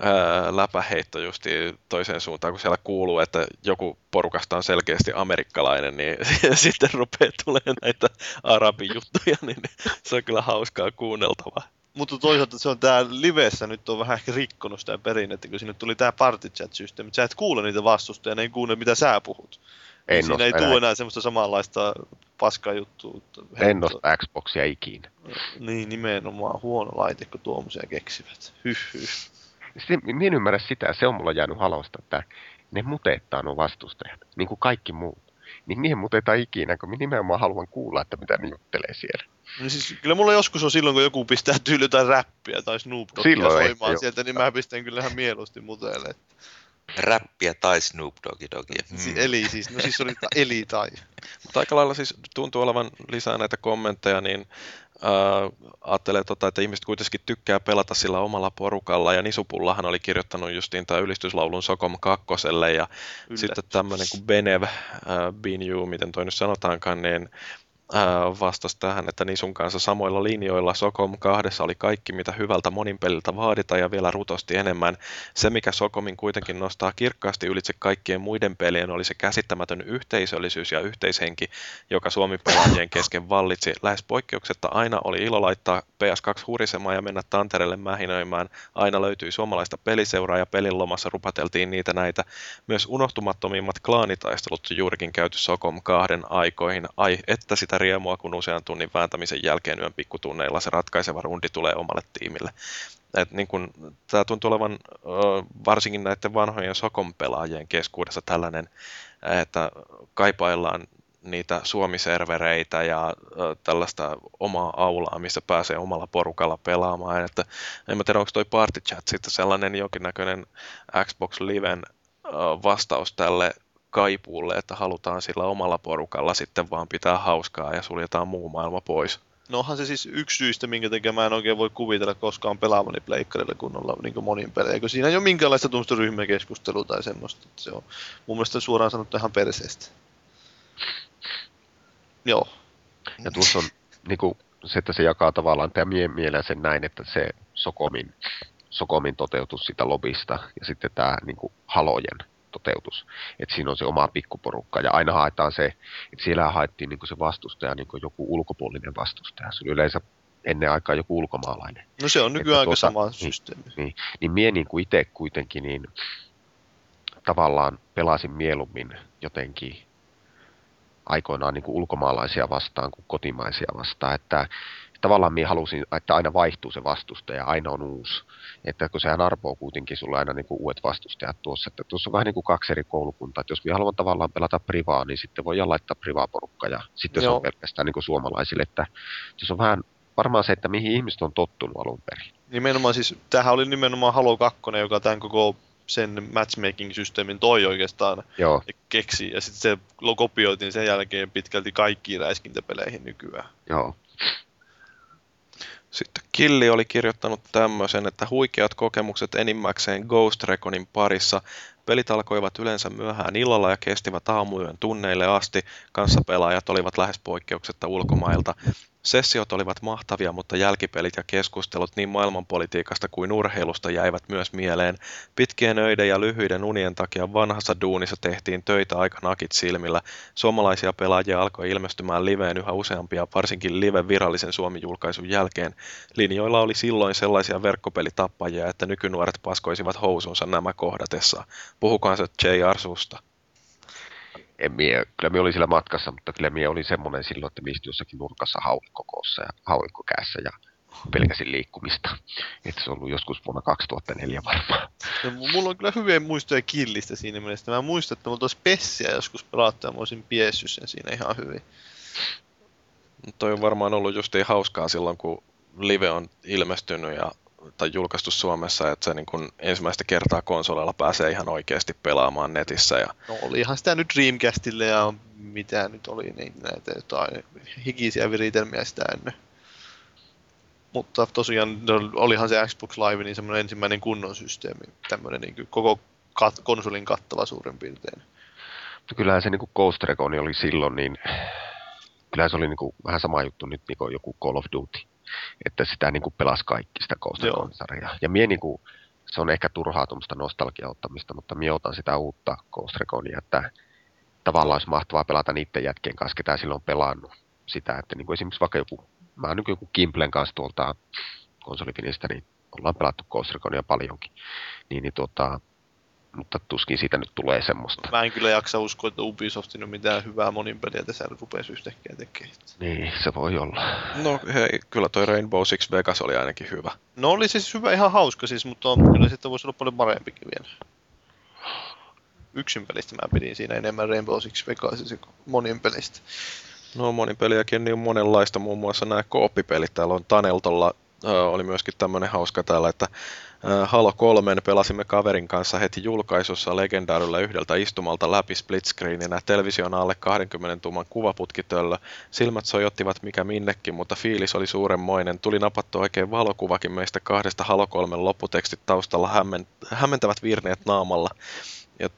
Speaker 1: ää, läpäheitto justi toiseen suuntaan, kun siellä kuuluu, että joku porukasta on selkeästi amerikkalainen, niin sitten rupeaa tulemaan näitä arabijuttuja, niin se on kyllä hauskaa kuunneltavaa.
Speaker 2: Mutta toisaalta se on tää livessä nyt on vähän ehkä rikkonut sitä perinnettä, kun sinne tuli tää party chat systeemi. Sä et kuule niitä vastustajia, ne ei kuule mitä sä puhut.
Speaker 4: En
Speaker 2: Siinä ei tule enää semmoista samanlaista paskaa juttua.
Speaker 4: En nosta Xboxia ikinä.
Speaker 2: Niin, nimenomaan huono laite, kun tuommoisia keksivät. Hyh, hyh.
Speaker 4: Sitten, minä en ymmärrä sitä, se on mulla jäänyt halosta, että ne muteettaa nuo vastustajat, niin kuin kaikki muut. Niin niihin mutetaan ikinä, kun minä nimenomaan haluan kuulla, että mitä ne juttelee siellä.
Speaker 2: No siis, kyllä mulla joskus on silloin, kun joku pistää tyyli jotain räppiä tai Snoop
Speaker 4: Silloin
Speaker 2: soimaan sieltä, niin mä pistän kyllä ihan mieluusti muteelle.
Speaker 3: Räppiä tai Snoop Doggy Dogia.
Speaker 2: Mm. Eli siis, no siis oli ta- eli tai.
Speaker 1: Mutta aika lailla siis tuntuu olevan lisää näitä kommentteja, niin äh, ajattelee, tota, että ihmiset kuitenkin tykkää pelata sillä omalla porukalla, ja Nisupullahan oli kirjoittanut justiin tämä ylistyslaulun Sokom kakkoselle, ja
Speaker 2: Yllätys.
Speaker 1: sitten tämmöinen kuin Benev, äh, Binju, miten toi nyt sanotaankaan, niin vastasi tähän, että Nisun kanssa samoilla linjoilla Sokom kahdessa oli kaikki, mitä hyvältä monin peliltä vaaditaan ja vielä rutosti enemmän. Se, mikä Sokomin kuitenkin nostaa kirkkaasti ylitse kaikkien muiden pelien, oli se käsittämätön yhteisöllisyys ja yhteishenki, joka Suomi-pelaajien kesken vallitsi. Lähes poikkeuksetta aina oli ilo laittaa PS2 hurisemaan ja mennä Tantereelle mähinöimään. Aina löytyi suomalaista peliseuraa ja pelin lomassa rupateltiin niitä näitä. Myös unohtumattomimmat klaanitaistelut juurikin käyty Sokom kahden aikoihin. Ai, että sitä riemua, kun usean tunnin vääntämisen jälkeen yön pikkutunneilla se ratkaiseva rundi tulee omalle tiimille. Niin kun, tämä tuntuu olevan varsinkin näiden vanhojen Sokon pelaajien keskuudessa tällainen, että kaipaillaan niitä Suomi-servereitä ja tällaista omaa aulaa, missä pääsee omalla porukalla pelaamaan. Että, en mä tiedä, onko toi Party Chat sitten sellainen jonkinnäköinen Xbox Liven vastaus tälle kaipuulle, että halutaan sillä omalla porukalla sitten vaan pitää hauskaa ja suljetaan muu maailma pois.
Speaker 2: No onhan se siis yksi syystä, minkä takia mä en oikein voi kuvitella koskaan pelaamani pleikkarilla kunnolla niin monin pelejä, kun siinä ei ole minkäänlaista tuommoista ryhmäkeskustelua tai semmoista. Että se on mun mielestä suoraan sanottu ihan perseestä. Joo.
Speaker 4: Ja tuossa on niin kuin, se, että se jakaa tavallaan tämä mie- mieleen sen näin, että se Sokomin, Sokomin toteutus sitä lobista ja sitten tämä niin kuin, halojen toteutus. Että siinä on se oma pikkuporukka ja aina haetaan se, että siellä haettiin niin se vastustaja, niin joku ulkopuolinen vastustaja. Se oli yleensä ennen aikaa joku ulkomaalainen.
Speaker 2: No se on nykyään aika
Speaker 4: tuota,
Speaker 2: sama
Speaker 4: niin,
Speaker 2: systeemi.
Speaker 4: Niin, niin mie niin kuin itse kuitenkin niin tavallaan pelasin mieluummin jotenkin aikoinaan niin kuin ulkomaalaisia vastaan kuin kotimaisia vastaan. Että tavallaan minä halusin, että aina vaihtuu se vastustaja, aina on uusi. Että kun sehän arpoo kuitenkin sulle aina niin kuin uudet vastustajat tuossa. Että tuossa on vähän niin kuin kaksi eri koulukuntaa. Että jos minä haluan tavallaan pelata privaa, niin sitten voi laittaa privaa porukka ja sitten se
Speaker 2: Joo.
Speaker 4: on pelkästään niin kuin suomalaisille. Että se on vähän varmaan se, että mihin ihmiset on tottunut alun perin.
Speaker 2: Nimenomaan siis, tämähän oli nimenomaan Halo 2, joka tämän koko sen matchmaking-systeemin toi oikeastaan
Speaker 4: Joo,
Speaker 2: keksi, ja sitten se kopioitiin sen jälkeen pitkälti kaikkiin räiskintäpeleihin nykyään.
Speaker 4: joo.
Speaker 1: Sitten Killi oli kirjoittanut tämmöisen, että huikeat kokemukset enimmäkseen Ghost Reconin parissa. Pelit alkoivat yleensä myöhään illalla ja kestivät aamuyön tunneille asti. Kanssapelaajat olivat lähes poikkeuksetta ulkomailta. Sessiot olivat mahtavia, mutta jälkipelit ja keskustelut niin maailmanpolitiikasta kuin urheilusta jäivät myös mieleen. Pitkien öiden ja lyhyiden unien takia vanhassa duunissa tehtiin töitä aika nakit silmillä. Suomalaisia pelaajia alkoi ilmestymään liveen yhä useampia, varsinkin live virallisen Suomi-julkaisun jälkeen. Linjoilla oli silloin sellaisia verkkopelitappajia, että nykynuoret paskoisivat housunsa nämä kohdatessaan. Puhukaan se J.R. susta.
Speaker 4: En mie, kyllä me oli siellä matkassa, mutta kyllä mie oli semmoinen silloin, että istuin jossakin nurkassa haulikkokoossa ja haulikkokässä ja pelkäsin liikkumista. Että se on ollut joskus vuonna 2004 varmaan.
Speaker 2: Ja mu- mulla on kyllä hyviä muistoja Killistä siinä mielessä. Mä muistan, että mulla olisi Pessiä joskus pelattu ja mä olisin piessyt sen siinä ihan hyvin.
Speaker 1: Toi on varmaan ollut justiin hauskaa silloin, kun live on ilmestynyt ja tai julkaistu Suomessa, että se niin kun ensimmäistä kertaa konsoleilla pääsee ihan oikeasti pelaamaan netissä. Ja
Speaker 2: No olihan sitä nyt Dreamcastille ja mitä nyt oli, niin näitä jotain hikisiä viritelmiä sitä ennen. Mutta tosiaan no, olihan se Xbox Live niin semmoinen ensimmäinen kunnon systeemi, tämmöinen niin koko kat- konsolin kattava suurin piirtein.
Speaker 4: Mutta kyllähän se niin kuin Ghost Recon oli silloin niin kyllä se oli niin kuin, vähän sama juttu nyt niin kuin joku Call of Duty, että sitä niin kuin pelasi kaikki sitä Ghost Recon-sarjaa. Ja mie niin kuin, se on ehkä turhaa tuommoista nostalgiauttamista, mutta minä otan sitä uutta Ghost Reconia, että tavallaan olisi mahtavaa pelata niiden jätkien kanssa, ketä silloin pelannut sitä, että niin kuin esimerkiksi vaikka joku, mä oon joku Kimplen kanssa tuolta konsolifinistä, niin ollaan pelattu Ghost Reconia paljonkin, niin, niin tuota, mutta tuskin siitä nyt tulee semmoista.
Speaker 2: Mä en kyllä jaksa uskoa, että Ubisoftin on mitään hyvää monin peliä tässä rupeaisi yhtäkkiä tekemään.
Speaker 4: Niin, se voi olla.
Speaker 1: No hei, kyllä toi Rainbow Six Vegas oli ainakin hyvä.
Speaker 2: No oli siis hyvä, ihan hauska siis, mutta on, kyllä sitten voisi olla paljon parempikin vielä. Yksin pelistä mä pidin siinä enemmän Rainbow Six Vegasissa kuin monin pelistä.
Speaker 1: No monin peliäkin niin monenlaista, muun muassa nämä kooppipelit. Täällä on Taneltolla oli myöskin tämmöinen hauska täällä, että Halo 3 pelasimme kaverin kanssa heti julkaisussa legendaarilla yhdeltä istumalta läpi splitscreeninä, television alle 20 tuuman kuvaputkitöllö, silmät sojottivat mikä minnekin, mutta fiilis oli suuremmoinen, tuli napattu oikein valokuvakin meistä kahdesta Halo 3 lopputekstit taustalla. Hämmen, hämmentävät virneet naamalla. Ja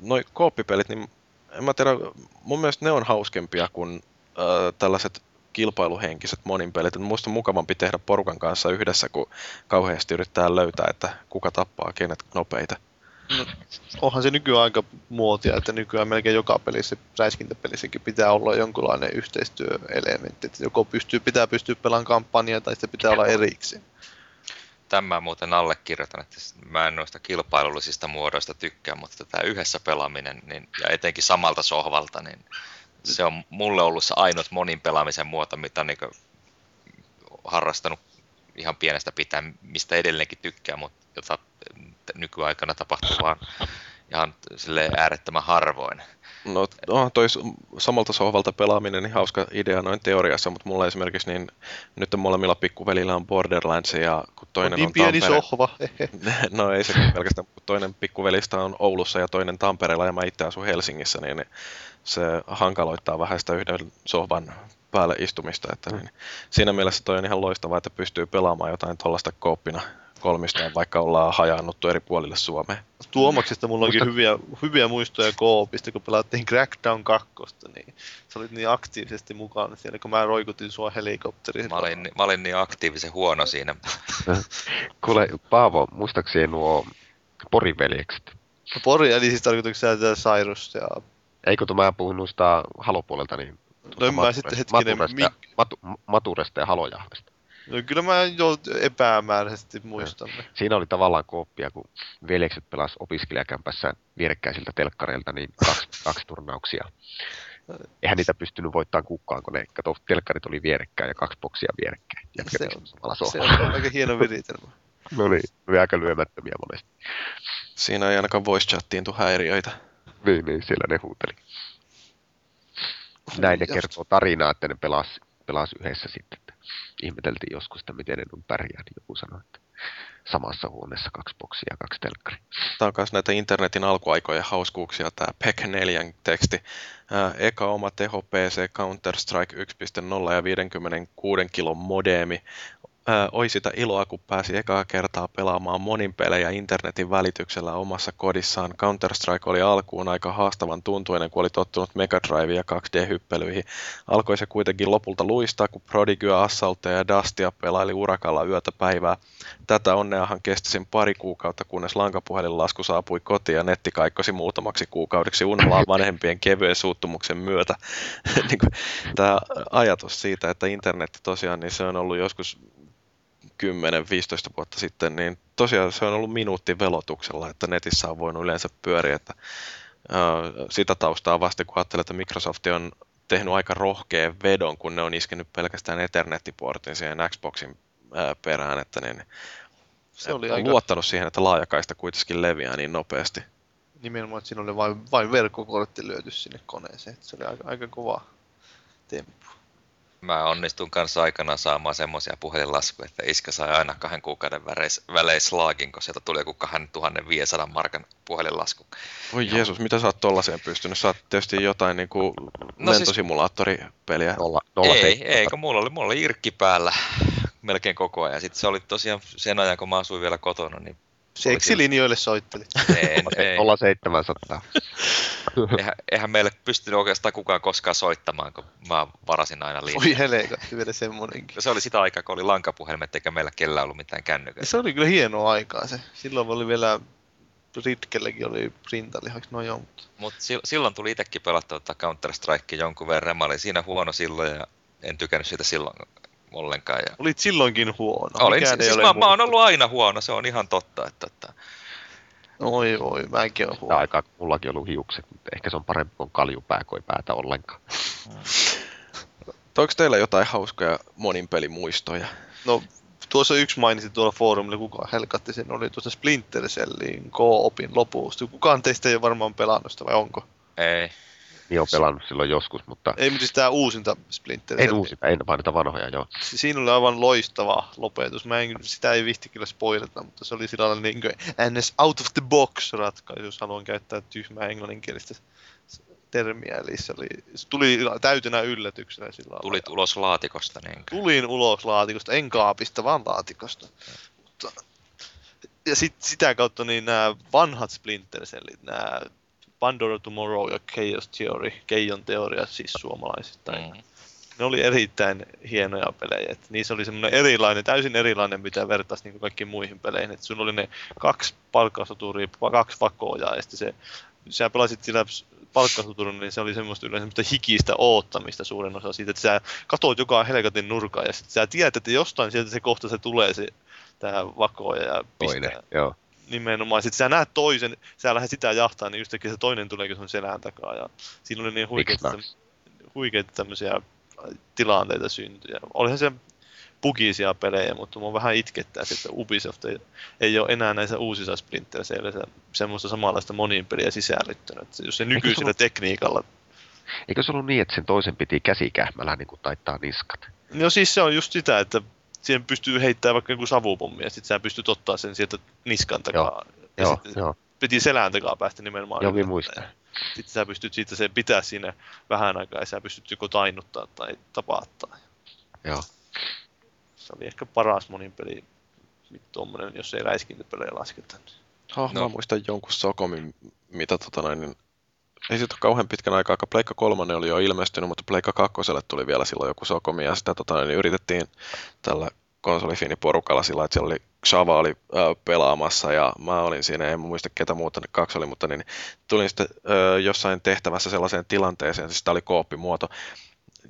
Speaker 1: noi kooppipelit, niin en mä tiedä, mun mielestä ne on hauskempia kuin äh, tällaiset kilpailuhenkiset monin pelit. Et musta on mukavampi tehdä porukan kanssa yhdessä, kun kauheasti yrittää löytää, että kuka tappaa kenet nopeita.
Speaker 2: No, onhan se nykyään aika muotia, että nykyään melkein joka pelissä, räiskintäpelissäkin pitää olla jonkunlainen yhteistyöelementti. Että joko pystyy, pitää pystyä pelaamaan kampanjaa tai sitten pitää olla erikseen.
Speaker 3: Tämä muuten allekirjoitan, että mä en noista kilpailullisista muodoista tykkää, mutta tämä yhdessä pelaaminen niin, ja etenkin samalta sohvalta, niin se on mulle ollut se ainut monin pelaamisen muoto, mitä on niin harrastanut ihan pienestä pitäen, mistä edelleenkin tykkää, mutta jota nykyaikana tapahtuu vaan ihan sille äärettömän harvoin.
Speaker 1: No onhan toi samalta sohvalta pelaaminen niin hauska idea noin teoriassa, mutta mulla esimerkiksi niin nyt molemmilla pikkuvelillä on Borderlands ja kun toinen on,
Speaker 2: niin on pieni
Speaker 1: Tampere...
Speaker 2: sohva.
Speaker 1: no ei se pelkästään, kun toinen pikkuvelistä on Oulussa ja toinen Tampereella ja mä itse asun Helsingissä, niin se hankaloittaa vähän sitä yhden sohvan päälle istumista. Että niin, siinä mielessä toi on ihan loistavaa, että pystyy pelaamaan jotain tuollaista kooppina kolmistaan, vaikka ollaan hajannuttu eri puolille Suomeen.
Speaker 2: Tuomaksista mulla onkin Muista... hyviä, hyviä muistoja koopista, kun pelattiin Crackdown 2, niin sä olit niin aktiivisesti mukana siellä, kun mä roikutin sua helikopteriin.
Speaker 3: Mä olin, mä olin niin aktiivisen huono siinä.
Speaker 4: Kuule, Paavo, muistaakseni nuo poriveljekset?
Speaker 2: No, Pori, eli siis tarkoituksena Cyrus ja
Speaker 4: Eikö mä puhun noista halopuolelta, niin
Speaker 2: No en mä sitten hetkinen...
Speaker 4: Maturesta, ja, matu, maturesta ja halojahdesta.
Speaker 2: No kyllä mä jo epämääräisesti muistan.
Speaker 4: No, siinä oli tavallaan kooppia, kun veljekset pelas opiskelijakämpässä vierekkäisiltä telkkareilta niin kaksi, kaksi turnauksia. Eihän niitä pystynyt voittamaan kukaan, kun ne kato, telkkarit oli vierekkäin ja kaksi boksia vierekkäin.
Speaker 2: Se on, se on aika hieno viritelmä.
Speaker 4: no niin, aika lyömättömiä monesti.
Speaker 1: Siinä ei ainakaan voice chattiin tuu häiriöitä.
Speaker 4: Niin, niin, siellä ne huuteli. Näin ne kertoo tarinaa, että ne pelas, pelas yhdessä sitten. Että ihmeteltiin joskus, että miten ne on pärjää, niin joku sanoi, että samassa huoneessa kaksi boksia ja kaksi telkkaria.
Speaker 1: Tämä on myös näitä internetin alkuaikojen hauskuuksia, tämä PEC 4 teksti. eka oma teho PC Counter-Strike 1.0 ja 56 kilon modeemi oi sitä iloa, kun pääsi ekaa kertaa pelaamaan monin pelejä internetin välityksellä omassa kodissaan. Counter-Strike oli alkuun aika haastavan tuntuinen, kun oli tottunut Mega Drive ja 2D-hyppelyihin. Alkoi se kuitenkin lopulta luistaa, kun Prodigy, Assaultia ja Dustia pelaili urakalla yötä päivää. Tätä onneahan kestisin pari kuukautta, kunnes lankapuhelinlasku saapui kotiin ja netti kaikkosi muutamaksi kuukaudeksi unholaan vanhempien kevyen suuttumuksen myötä. Niin Tämä ajatus siitä, että internet tosiaan, niin se on ollut joskus 10-15 vuotta sitten, niin tosiaan se on ollut minuutti velotuksella, että netissä on voinut yleensä pyöriä, että uh, sitä taustaa vasten, kun ajattelee, että Microsoft on tehnyt aika rohkean vedon, kun ne on iskenyt pelkästään Ethernet-portin siihen Xboxin uh, perään, että niin, se oli aika... luottanut siihen, että laajakaista kuitenkin leviää niin nopeasti.
Speaker 2: Nimenomaan, että siinä oli vain, vain verkkokortti lyöty sinne koneeseen, että se oli aika, aika kova temppu
Speaker 3: mä onnistun kanssa aikanaan saamaan semmoisia puhelinlaskuja, että iskä sai aina kahden kuukauden välein slaagin, kun sieltä tuli joku 2500 markan puhelinlasku.
Speaker 1: Voi Jeesus, mitä sä oot tollaiseen pystynyt? Sä oot tietysti jotain niin kuin no siis- lentosimulaattoripeliä.
Speaker 3: Nolla, nolla ei, ei, kun mulla oli, mulla oli irkki päällä melkein koko ajan. Sitten se oli tosiaan sen ajan, kun mä asuin vielä kotona, niin
Speaker 2: Seksilinjoille soitteli.
Speaker 3: En, ei.
Speaker 4: 0700.
Speaker 3: Eihän, eihän meille pystynyt oikeastaan kukaan koskaan soittamaan, kun mä varasin aina liian.
Speaker 2: Voi helekatti vielä semmonenkin.
Speaker 3: Se oli sitä aikaa, kun oli lankapuhelimet, eikä meillä kellään ollut mitään kännyköitä.
Speaker 2: Se oli kyllä hienoa aikaa se. Silloin oli vielä Ritkelläkin oli printalihaksi, no joo. Mutta...
Speaker 3: Mut si- silloin tuli itsekin pelattua tota counter strike jonkun verran. Mä olin siinä huono silloin ja en tykännyt siitä silloin ollenkaan. Ja...
Speaker 2: Olit silloinkin huono.
Speaker 3: Olin,
Speaker 2: Mikään
Speaker 3: siis
Speaker 2: ole
Speaker 3: mä, mä oon ollut aina huono, se on ihan totta. Että, että...
Speaker 2: Oi voi, mäkin oon
Speaker 4: Sitä
Speaker 2: huono.
Speaker 4: aikaa kun mullakin ollut hiukset, mutta ehkä se on parempi kuin kaljupää, kun ei päätä ollenkaan.
Speaker 1: Toiko teillä jotain hauskoja monin pelimuistoja?
Speaker 2: No, tuossa yksi mainitsi tuolla foorumilla, kuka helkatti sen, oli tuossa Splinter Cellin co-opin lopusta. Kukaan teistä ei ole varmaan pelannut sitä, vai onko?
Speaker 3: Ei.
Speaker 4: Niin on pelannut silloin joskus, mutta
Speaker 2: Ei, mutta siis tämä uusinta Splinter
Speaker 4: en
Speaker 2: Cell.
Speaker 4: uusita, en vaan niitä vanhoja, joo.
Speaker 2: Si- Siinä oli aivan loistava lopetus. Mä en, sitä ei vihti kyllä spoilata, mutta se oli sillä lailla niin kuin NS out of the box ratkaisu, jos haluan käyttää tyhmää englanninkielistä termiä. Eli se, oli, se tuli täytynä yllätyksenä sillä lailla.
Speaker 3: Tulit ulos laatikosta. Niin...
Speaker 2: Tulin ulos laatikosta, en kaapista, vaan laatikosta. Mutta, ja sit, sitä kautta niin nämä vanhat Splinter Cellit, nämä Pandora Tomorrow ja Chaos Theory, Keijon teoria siis suomalaisittain,
Speaker 3: Mm.
Speaker 2: ne oli erittäin hienoja pelejä. Et niissä oli semmoinen erilainen, täysin erilainen, mitä vertaisi niin kaikkiin muihin peleihin. Et sun oli ne kaksi palkkasoturia, kaksi vakoja, ja sitten se, sä pelasit sillä palkkasoturilla, niin se oli semmoista yleensä semmoista hikistä oottamista suurin osa siitä, että sä katoit joka helkatin nurkan, ja sitten sä tiedät, että jostain sieltä se kohta se tulee se tää vakoja ja
Speaker 4: Toinen,
Speaker 2: pistää
Speaker 4: joo.
Speaker 2: Nimenomaan. Sitten sä näet toisen, sä lähdet sitä jahtaa, niin yhtäkkiä se toinen tuleekin sun selän takaa. Ja siinä oli niin huikeita, huikeita tämmöisiä tilanteita syntyjä. Olihan se bugisia pelejä, mutta mua vähän itkettää se, että Ubisoft ei, ei ole enää näissä uusissa Splinter Celleissä semmoista samanlaista monin peliä sisällyttänyt. Jos se nykyisellä
Speaker 4: ollut-
Speaker 2: tekniikalla...
Speaker 4: Eikö se ollut niin, että sen toisen piti käsikähmällä niin kuin taittaa niskat?
Speaker 2: No siis se on just sitä, että siihen pystyy heittämään vaikka joku savupommi ja sitten sä pystyt ottaa sen sieltä niskan takaa. Ja
Speaker 4: Joo,
Speaker 2: sitten
Speaker 4: joo,
Speaker 2: piti selän takaa päästä nimenomaan.
Speaker 4: joo, minä muistan.
Speaker 2: sitten sä pystyt siitä se pitää siinä vähän aikaa ja sä pystyt joko tainnuttaa tai tapaattaa.
Speaker 4: Joo.
Speaker 2: Se oli ehkä paras monin peli tuommoinen, jos ei räiskintäpelejä lasketa.
Speaker 1: Oh, no.
Speaker 3: No.
Speaker 1: Mä muistan jonkun Sokomin, mitä tota noin, niin ei siitä ole kauhean pitkän aikaa, kun Pleikka 3 oli jo ilmestynyt, mutta Pleikka 2 tuli vielä silloin joku Sokomi, ja sitä tota, niin yritettiin tällä konsolifiiniporukalla sillä, että siellä oli Xava oli äh, pelaamassa ja mä olin siinä, en muista ketä muuta ne kaksi oli, mutta niin, tulin sitten äh, jossain tehtävässä sellaiseen tilanteeseen, siis tämä oli kooppimuoto,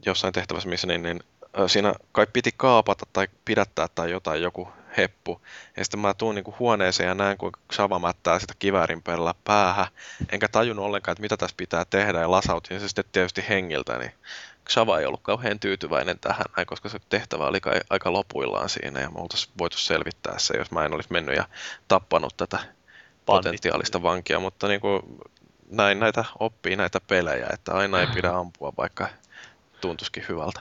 Speaker 1: jossain tehtävässä, missä niin, niin äh, siinä kai piti kaapata tai pidättää tai jotain joku heppu. Ja sitten mä tuun niinku huoneeseen ja näen, kun Xava mättää sitä kiväärin perillä päähän. Enkä tajunnut ollenkaan, että mitä tässä pitää tehdä ja lasautin se sitten tietysti hengiltä, niin Xava ei ollut kauhean tyytyväinen tähän, koska se tehtävä oli kai aika lopuillaan siinä ja me oltaisiin voitu selvittää se, jos mä en olisi mennyt ja tappanut tätä potentiaalista vankia, mutta niin kuin, näin näitä oppii näitä pelejä, että aina ei pidä ampua, vaikka tuntuisikin hyvältä.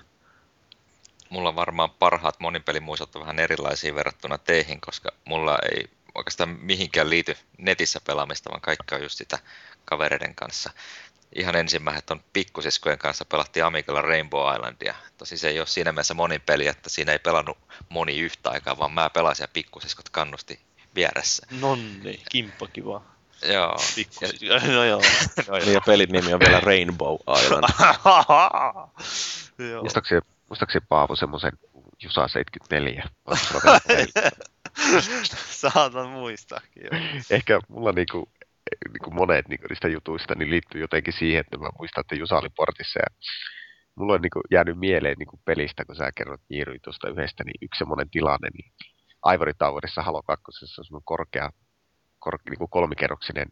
Speaker 3: Mulla on varmaan parhaat monipelimuistot on vähän erilaisia verrattuna teihin, koska mulla ei oikeastaan mihinkään liity netissä pelaamista, vaan kaikki on just sitä kavereiden kanssa. Ihan ensimmäiset on pikkusiskojen kanssa pelattiin Amigalla Rainbow Islandia. Tosi se ei ole siinä mielessä monin peli, että siinä ei pelannut moni yhtä aikaa, vaan mä pelasin ja pikkusiskot kannusti vieressä.
Speaker 2: Nonni, kimppa kiva.
Speaker 3: Joo.
Speaker 2: Pikku, no joo.
Speaker 3: No,
Speaker 1: Niin ja pelin nimi on vielä Rainbow Island.
Speaker 2: joo.
Speaker 4: Muistaakseni, muistaakseni Paavo semmoisen Jusa 74? Oliko sulla vielä peili?
Speaker 2: Saatan muistaakin joo.
Speaker 4: Ehkä mulla niinku, niinku monet niinku niistä jutuista niin liittyy jotenkin siihen, että mä muistan, että Jusa oli portissa ja mulla on niinku jäänyt mieleen niinku pelistä, kun sä kerrot Jiiri tuosta yhdestä, niin yksi semmoinen tilanne, niin Ivory Towerissa Halo 2 on semmoinen korkea, kor, niinku kolmikerroksinen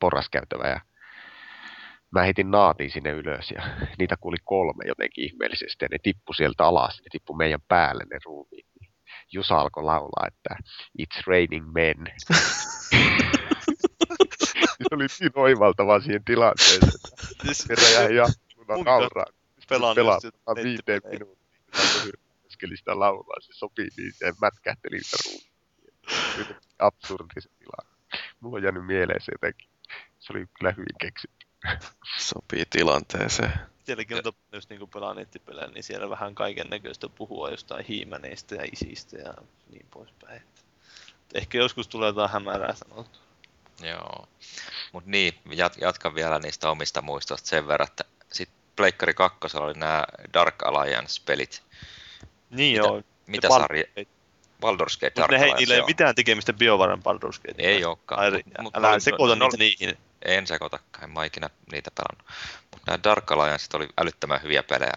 Speaker 4: porraskäytävä ja mä heitin naatiin sinne ylös ja niitä kuuli kolme jotenkin ihmeellisesti ja ne tippu sieltä alas, ne tippu meidän päälle ne ruumiit. Jusa alkoi laulaa, että It's raining men. se oli niin oivaltavaa siihen tilanteeseen, että
Speaker 2: Siis,
Speaker 4: jäi jatkuna nauraa.
Speaker 2: pelaan
Speaker 4: Pelaa viiteen minuuttiin. Keskeli sitä laulaa, se sopii niin, se mätkähteli niitä oli absurdi se tilanne. Mulla on jäänyt mieleen se jotenkin. Se oli kyllä hyvin keksitty.
Speaker 1: Sopii tilanteeseen.
Speaker 2: Sielläkin on tapana, jos niinku pelaa nettipelejä, niin siellä vähän kaiken näköistä puhua jostain hiimäneistä ja isistä ja niin poispäin. Ehkä joskus tulee jotain hämärää sanottu.
Speaker 3: Joo. Mutta niin, jat- jatkan vielä niistä omista muistoista sen verran, että sitten Pleikkari 2 oli nämä Dark Alliance-pelit.
Speaker 2: Niin
Speaker 3: Mitä-
Speaker 2: joo.
Speaker 3: Mitä sarja? Baldur's Gate
Speaker 2: Mutta hei, niillä ei ole mitään tekemistä BioVaren Baldur's Gate.
Speaker 3: Ei olekaan.
Speaker 2: Ai,
Speaker 3: Mut- mut
Speaker 2: älä
Speaker 3: oli-
Speaker 2: sekoita
Speaker 3: no-
Speaker 2: niitä niihin.
Speaker 3: En sekoitakaan, en mä ikinä niitä pelannut. Mutta nämä Dark Alliance oli älyttömän hyviä pelejä.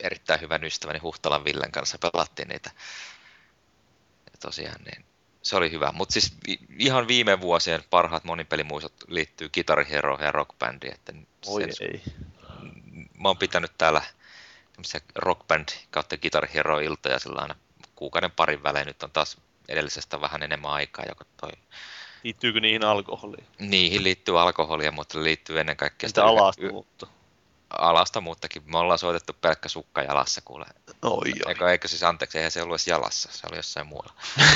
Speaker 3: Erittäin hyvän ystäväni Huhtalan Villen kanssa pelattiin niitä. Ja tosiaan niin, se oli hyvä. Mutta siis ihan viime vuosien parhaat monipelimuistot liittyy Guitar Hero ja Rock Bandiin. Että
Speaker 2: Oi
Speaker 3: sen-
Speaker 2: ei.
Speaker 3: mä oon pitänyt täällä tämmöisiä Rock Band kautta Guitar Hero iltoja sillä aina kuukauden parin välein. Nyt on taas edellisestä vähän enemmän aikaa, joka toi.
Speaker 2: Liittyykö niihin alkoholiin?
Speaker 3: Niihin liittyy alkoholia, mutta liittyy ennen kaikkea
Speaker 2: Sitä
Speaker 3: yhä-
Speaker 2: alasta
Speaker 3: y-
Speaker 2: mutta.
Speaker 3: alasta muuttakin. Me ollaan soitettu pelkkä sukka jalassa, kuule.
Speaker 2: Oi oi.
Speaker 3: Eikö, eikö siis anteeksi, eihän se ollut edes jalassa, se oli jossain muualla.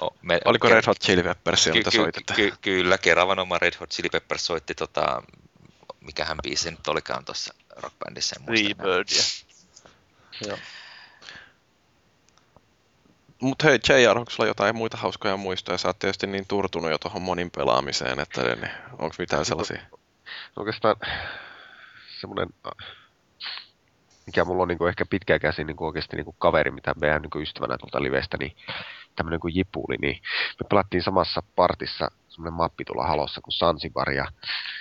Speaker 3: O, me,
Speaker 1: Oliko Red Hot Chili Peppersia,
Speaker 3: ky-
Speaker 1: mitä
Speaker 3: ky-
Speaker 1: soititte?
Speaker 3: ky- kyllä, Keravan oma Red Hot Chili Peppers soitti tota, mikähän biisi nyt olikaan tuossa rockbändissä.
Speaker 2: Rebirdia. Joo.
Speaker 1: Mutta hei, JR, onko sulla jotain muita hauskoja muistoja? Sä oot tietysti niin turtunut jo tuohon monin pelaamiseen, että niin, onko mitään sellaisia?
Speaker 4: Oikeastaan semmoinen, mikä mulla on niin kuin ehkä pitkäikäisin niin kuin oikeasti niin kuin kaveri, mitä meidän niin kuin ystävänä tuolta livestä, niin tämmöinen kuin Jipuli, niin me pelattiin samassa partissa semmoinen mappi tuolla Halossa kuin Sansibar, ja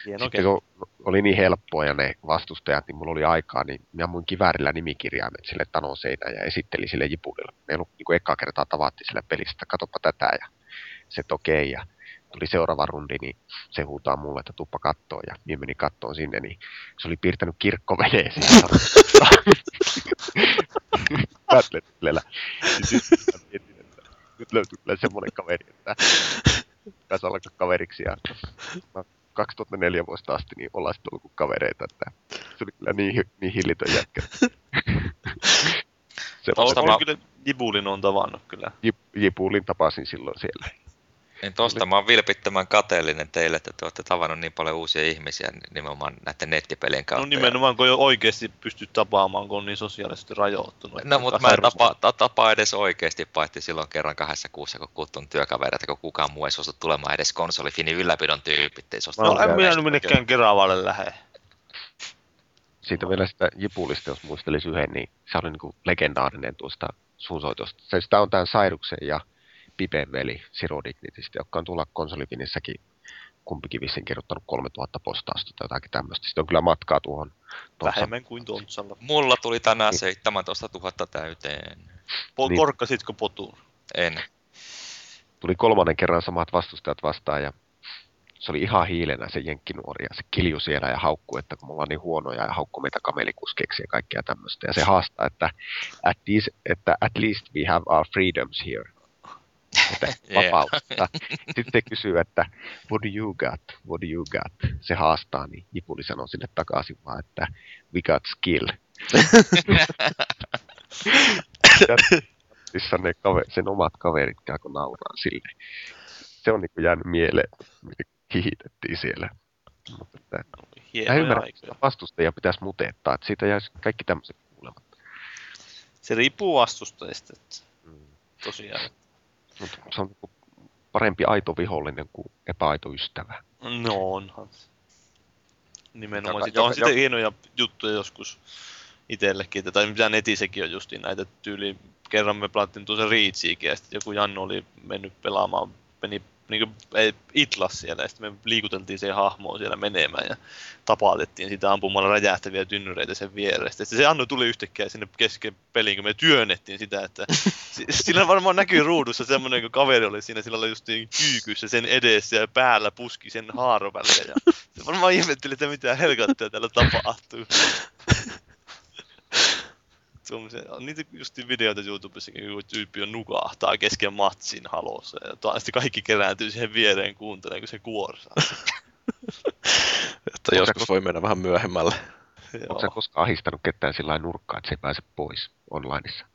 Speaker 2: Hieno
Speaker 4: sitten kun oli niin helppoa ja ne vastustajat, niin mulla oli aikaa, niin minä ammuin kiväärillä nimikirjaimet sille tanon seinään ja esittelin sille Jipulille. Me ei ollut niin kuin ekaa kertaa tavattiin sille pelistä, katoppa tätä ja se okei. Ja tuli seuraava rundi, niin se huutaa mulle, että tuppa kattoo ja minä menin kattoon sinne, niin se oli piirtänyt kirkkoveneen siinä. Battlefielellä. nyt löytyy kyllä semmoinen kaveri, että pääsi alkaa kaveriksi ja mä 2004 vuodesta asti niin ollaan sitten ollut kavereita, että se oli kyllä niin, niin hillitön jätkä.
Speaker 2: on kyllä Jibulin on tavannut kyllä.
Speaker 4: Jip- Jipulin tapasin silloin siellä.
Speaker 3: Niin tosta mä oon vilpittömän kateellinen teille, että te olette tavannut niin paljon uusia ihmisiä nimenomaan näiden nettipelien kautta.
Speaker 2: No nimenomaan, kun jo oikeasti pystyt tapaamaan, kun on niin sosiaalisesti rajoittunut.
Speaker 3: No, mutta mä en tapa, ta, tapaa edes oikeasti, paitsi silloin kerran kahdessa kuussa, kun kuttun työkavereita, kun kukaan muu ei suostu tulemaan edes konsolifinin ylläpidon tyypit. Ei suostu
Speaker 2: No en minä minnekään Keravalle lähde.
Speaker 4: Siitä vielä sitä Jipulista, jos muistelisi yhden, niin se oli niin kuin legendaarinen tuosta suunsoitosta. Se sitä on tämän Sairuksen ja Pipen veli Siro Dignitistä, joka on tuolla konsolifinissäkin kumpikin vissiin kirjoittanut 3000 postausta tai jotakin tämmöistä. Sitten on kyllä matkaa tuohon. tuossa-
Speaker 2: Vähemmän kuin Tontsalla.
Speaker 3: Mulla tuli tänään 17 000 täyteen.
Speaker 2: Po-
Speaker 4: Niin.
Speaker 2: korkkasitko potuun?
Speaker 3: En.
Speaker 4: tuli kolmannen kerran samat vastustajat vastaan ja se oli ihan hiilenä se jenkkinuori ja se kilju siellä ja haukkui, että kun me ollaan niin huonoja ja haukkui meitä kamelikuskeiksi ja kaikkea tämmöistä. Ja se haastaa, että at, these, että at least we have our freedoms here.
Speaker 3: Yeah.
Speaker 4: vapautta. Sitten se kysyy, että what do you got, what do you got? Se haastaa, niin Jipuli sanoo sinne takaisin vaan, että we got skill. Ja ne kaver, sen omat kaverit alkoi nauraa sille. Se on niinku jäänyt mieleen, miten hihitettiin siellä. Mutta että, mä ymmärrän,
Speaker 2: aikoja.
Speaker 4: että vastustajia pitäisi muteettaa, että siitä jäisi kaikki tämmöiset kuulematta.
Speaker 2: Se riippuu vastustajista, että
Speaker 4: Mm.
Speaker 2: tosiaan.
Speaker 4: Mutta se on niinku parempi aito vihollinen kuin epäaito ystävä.
Speaker 2: No onhan. se. Nimenomaan.
Speaker 3: Joka-
Speaker 2: Joka, on sitten hienoja juttuja joskus itsellekin, että- tai mitä netissäkin on justiin näitä tyyli. Kerran me pelattiin tuossa Reachiikin ja sitten joku Jannu oli mennyt pelaamaan, meni niin ei, itlas siellä ja sitten me liikuteltiin se hahmoon siellä menemään ja tapaatettiin sitä ampumalla räjähtäviä tynnyreitä sen vierestä. Sitten se Annu tuli yhtäkkiä sinne kesken peliin, kun me työnnettiin sitä, että si- sillä varmaan näkyy ruudussa semmoinen, kun kaveri oli siinä, sillä oli just niin kyykyssä sen edessä ja päällä puski sen haaron väliä. Ja se varmaan ihmetteli, että mitä helkattua täällä tapahtuu. Tuommoisia, on niitä just videoita YouTubessakin, kun tyyppi on nukahtaa kesken matsin halossa ja taas sitten kaikki kerääntyy siihen viereen kuuntelemaan, kun se kuorsaa.
Speaker 1: Että joskus voi mennä vähän myöhemmälle.
Speaker 4: Onko sä koskaan ahistanut ketään sillä lailla nurkkaan, että se ei pääse pois onlineissa?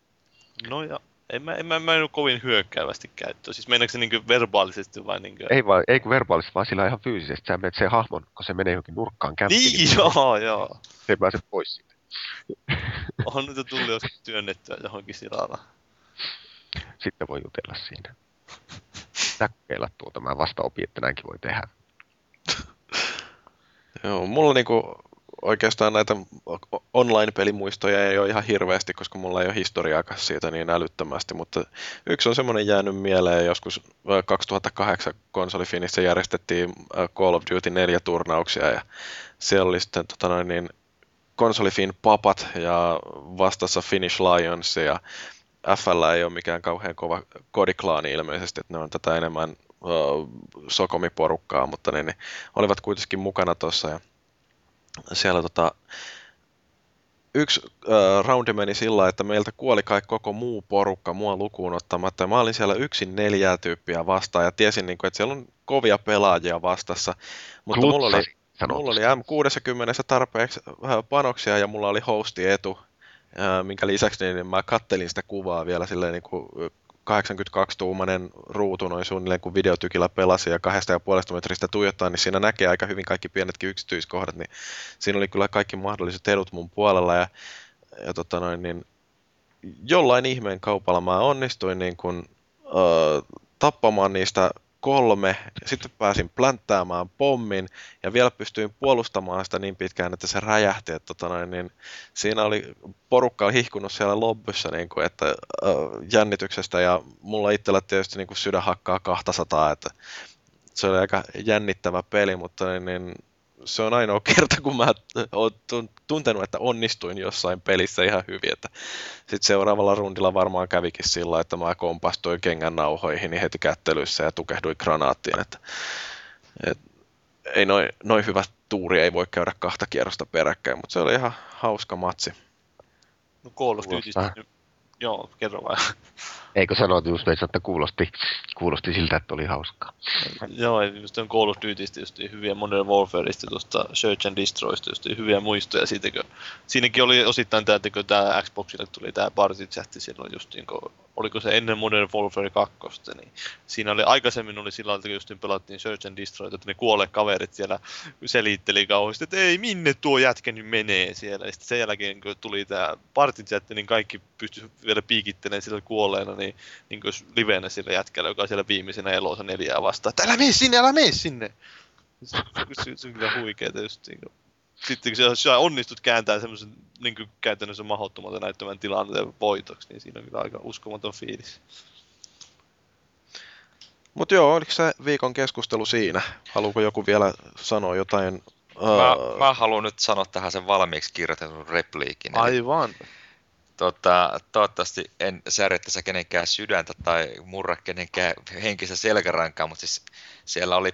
Speaker 2: No ja en mä, en mä, mä en ole kovin hyökkäävästi käyttöä. Siis meinaatko se niin verbaalisesti vai niin
Speaker 4: Ei, vaan, ei kun verbaalisesti, vaan sillä ihan fyysisesti. Sä menet sen hahmon, kun se menee johonkin nurkkaan kämppiin,
Speaker 2: Niin, joo, joo.
Speaker 4: se ei pääse pois siitä.
Speaker 2: On nyt tullut joskus työnnettyä johonkin silalla.
Speaker 4: sitten voi jutella siinä. Pitää kokeilla tuota, mä vasta opin, että näinkin voi tehdä.
Speaker 1: Joo, mulla niinku oikeastaan näitä online-pelimuistoja ei ole ihan hirveästi, koska mulla ei ole historiaakaan siitä niin älyttömästi, mutta yksi on semmoinen jäänyt mieleen, joskus 2008 konsolifinissä järjestettiin Call of Duty 4 turnauksia ja siellä oli sitten tota noin, niin, konsolifin papat ja vastassa Finnish Lions ja FL ei ole mikään kauhean kova kodiklaani ilmeisesti, että ne on tätä enemmän uh, sokomiporukkaa, mutta ne, ne olivat kuitenkin mukana tuossa ja siellä tota, yksi uh, roundi meni sillä että meiltä kuoli kai koko muu porukka mua lukuun ottamatta. Mä olin siellä yksin neljää tyyppiä vastaan ja tiesin, niin kuin, että siellä on kovia pelaajia vastassa. Mutta mulla oli, mulla oli M60 tarpeeksi panoksia ja mulla oli hosti etu, minkä lisäksi niin mä kattelin sitä kuvaa vielä silleen niin kuin 82-tuumainen ruutu noin suunnilleen, kun videotykillä pelasi ja kahdesta ja puolesta metristä tuijottaa, niin siinä näkee aika hyvin kaikki pienetkin yksityiskohdat, niin siinä oli kyllä kaikki mahdolliset edut mun puolella ja, ja tota noin, niin jollain ihmeen kaupalla mä onnistuin niin kun, äh, tappamaan niistä kolme, sitten pääsin plänttäämään pommin ja vielä pystyin puolustamaan sitä niin pitkään, että se räjähti. Että, tota noin, niin siinä oli porukka hihkunut siellä lobbyssa niin kuin, että, äh, jännityksestä ja mulla itsellä tietysti niin kuin sydän hakkaa 200, että se oli aika jännittävä peli, mutta niin, niin se on ainoa kerta, kun mä oon tuntenut, että onnistuin jossain pelissä ihan hyvin. Että sitten seuraavalla rundilla varmaan kävikin sillä, että mä kompastuin kengän nauhoihin heti kättelyssä ja tukehduin granaattiin. Että, et, ei noin noi hyvä tuuri ei voi käydä kahta kierrosta peräkkäin, mutta se oli ihan hauska matsi.
Speaker 2: No Call of Joo, kerro vaan.
Speaker 4: Eikö sanot just että kuulosti, kuulosti siltä, että oli hauskaa.
Speaker 2: Joo, just on Call of Dutystä just hyviä Modern Warfareista, tuosta Search and Destroysta just hyviä muistoja siitä, kun siinäkin oli osittain tämä, että kun tämä Xboxille tuli tämä party chatti silloin just niin kuin, oliko se ennen Modern Warfare 2, niin siinä oli aikaisemmin oli sillä että just pelattiin Search and Destroy, että ne kuolle kaverit siellä selitteli kauheasti, että ei minne tuo jätkä nyt menee siellä. Ja sitten sen jälkeen kun tuli tämä party chatti, niin kaikki pystyi vielä piikittelemään sillä kuolleena, niin, niin kuin livenä sillä jätkällä, joka siellä viimeisenä elossa neljää vastaan, että älä mene sinne, älä mene sinne! Se, se, se on kyllä huikeeta just niin kuin. Sitten kun sä onnistut kääntämään semmoisen niin kuin käytännössä mahdottomalta näyttävän tilanteen voitoksi, niin siinä on kyllä aika uskomaton fiilis.
Speaker 1: Mutta joo, oliko se viikon keskustelu siinä? Haluuko joku vielä sanoa jotain?
Speaker 3: Mä, uh... mä haluan nyt sanoa tähän sen valmiiksi kirjoitetun repliikin.
Speaker 2: Aivan.
Speaker 3: Eli Tota, toivottavasti en särje tässä kenenkään sydäntä tai murra kenenkään henkistä selkärankaa, mutta siis siellä oli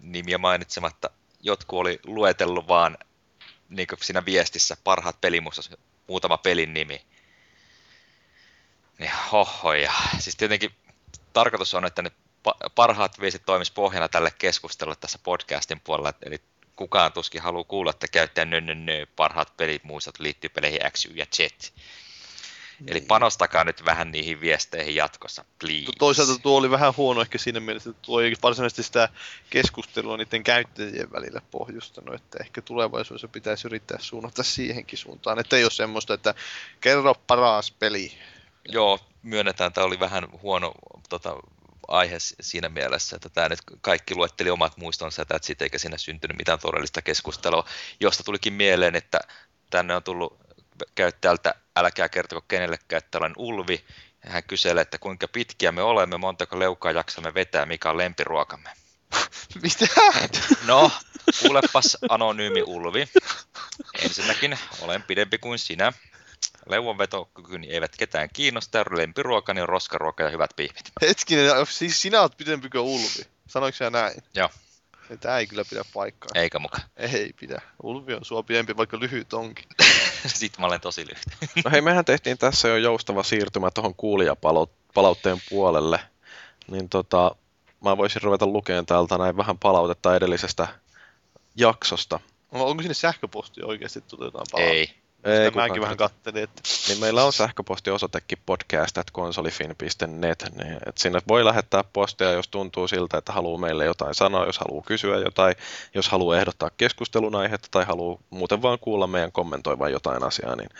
Speaker 3: nimiä mainitsematta, jotkut oli luetellut vaan niin siinä viestissä parhaat pelimusta, muutama pelin nimi. Niin hohoja. Siis tietenkin tarkoitus on, että ne parhaat viestit toimis pohjana tälle keskustelulle tässä podcastin puolella, eli kukaan tuskin haluaa kuulla, että käyttäjän nö, nö, nö, parhaat pelit muistot liittyy peleihin X, Y ja Z. Niin. Eli panostakaa nyt vähän niihin viesteihin jatkossa, please.
Speaker 2: Toisaalta tuo oli vähän huono ehkä siinä mielessä, että tuo ei varsinaisesti sitä keskustelua niiden käyttäjien välillä pohjustanut, että ehkä tulevaisuudessa pitäisi yrittää suunnata siihenkin suuntaan, että ei ole semmoista, että kerro paras peli.
Speaker 3: Joo, myönnetään, että oli vähän huono tota, aihe siinä mielessä, että tämä nyt kaikki luetteli omat muistonsa että siitä eikä siinä syntynyt mitään todellista keskustelua, josta tulikin mieleen, että tänne on tullut käyttäjältä, älkää kertoko kenellekään, että olen Ulvi, ja hän kyselee, että kuinka pitkiä me olemme, montako leukaa jaksamme vetää, mikä on lempiruokamme.
Speaker 2: Mitä?
Speaker 3: No, kuulepas anonyymi Ulvi. Ensinnäkin olen pidempi kuin sinä. Leuvonvetokykyni eivät ketään kiinnosta, lempiruokani on roskaruoka ja hyvät pihvit.
Speaker 2: Hetkinen, siis sinä olet pidempi kuin Ulvi. Sanoiko sinä näin?
Speaker 3: Joo.
Speaker 2: Tämä ei kyllä pidä paikkaa.
Speaker 3: Eikä muka.
Speaker 2: Ei pidä. Ulvi on sua pidempi, vaikka lyhyt onkin.
Speaker 3: Sitten mä olen tosi lyhyt.
Speaker 1: no hei, mehän tehtiin tässä jo joustava siirtymä tuohon kuulijapalautteen puolelle. Niin tota, mä voisin ruveta lukemaan täältä näin vähän palautetta edellisestä jaksosta.
Speaker 2: No, onko sinne sähköposti oikeasti tuli jotain palautetta?
Speaker 3: Ei.
Speaker 2: Ei, Sitä mäkin vähän kattelin. Että...
Speaker 1: Niin meillä on sähköpostiosoitekin podcast.konsolifin.net, niin että sinne voi lähettää postia, jos tuntuu siltä, että haluaa meille jotain sanoa, jos haluaa kysyä jotain, jos haluaa ehdottaa keskustelun aihetta tai haluaa muuten vaan kuulla meidän kommentoivan jotain asiaa, niin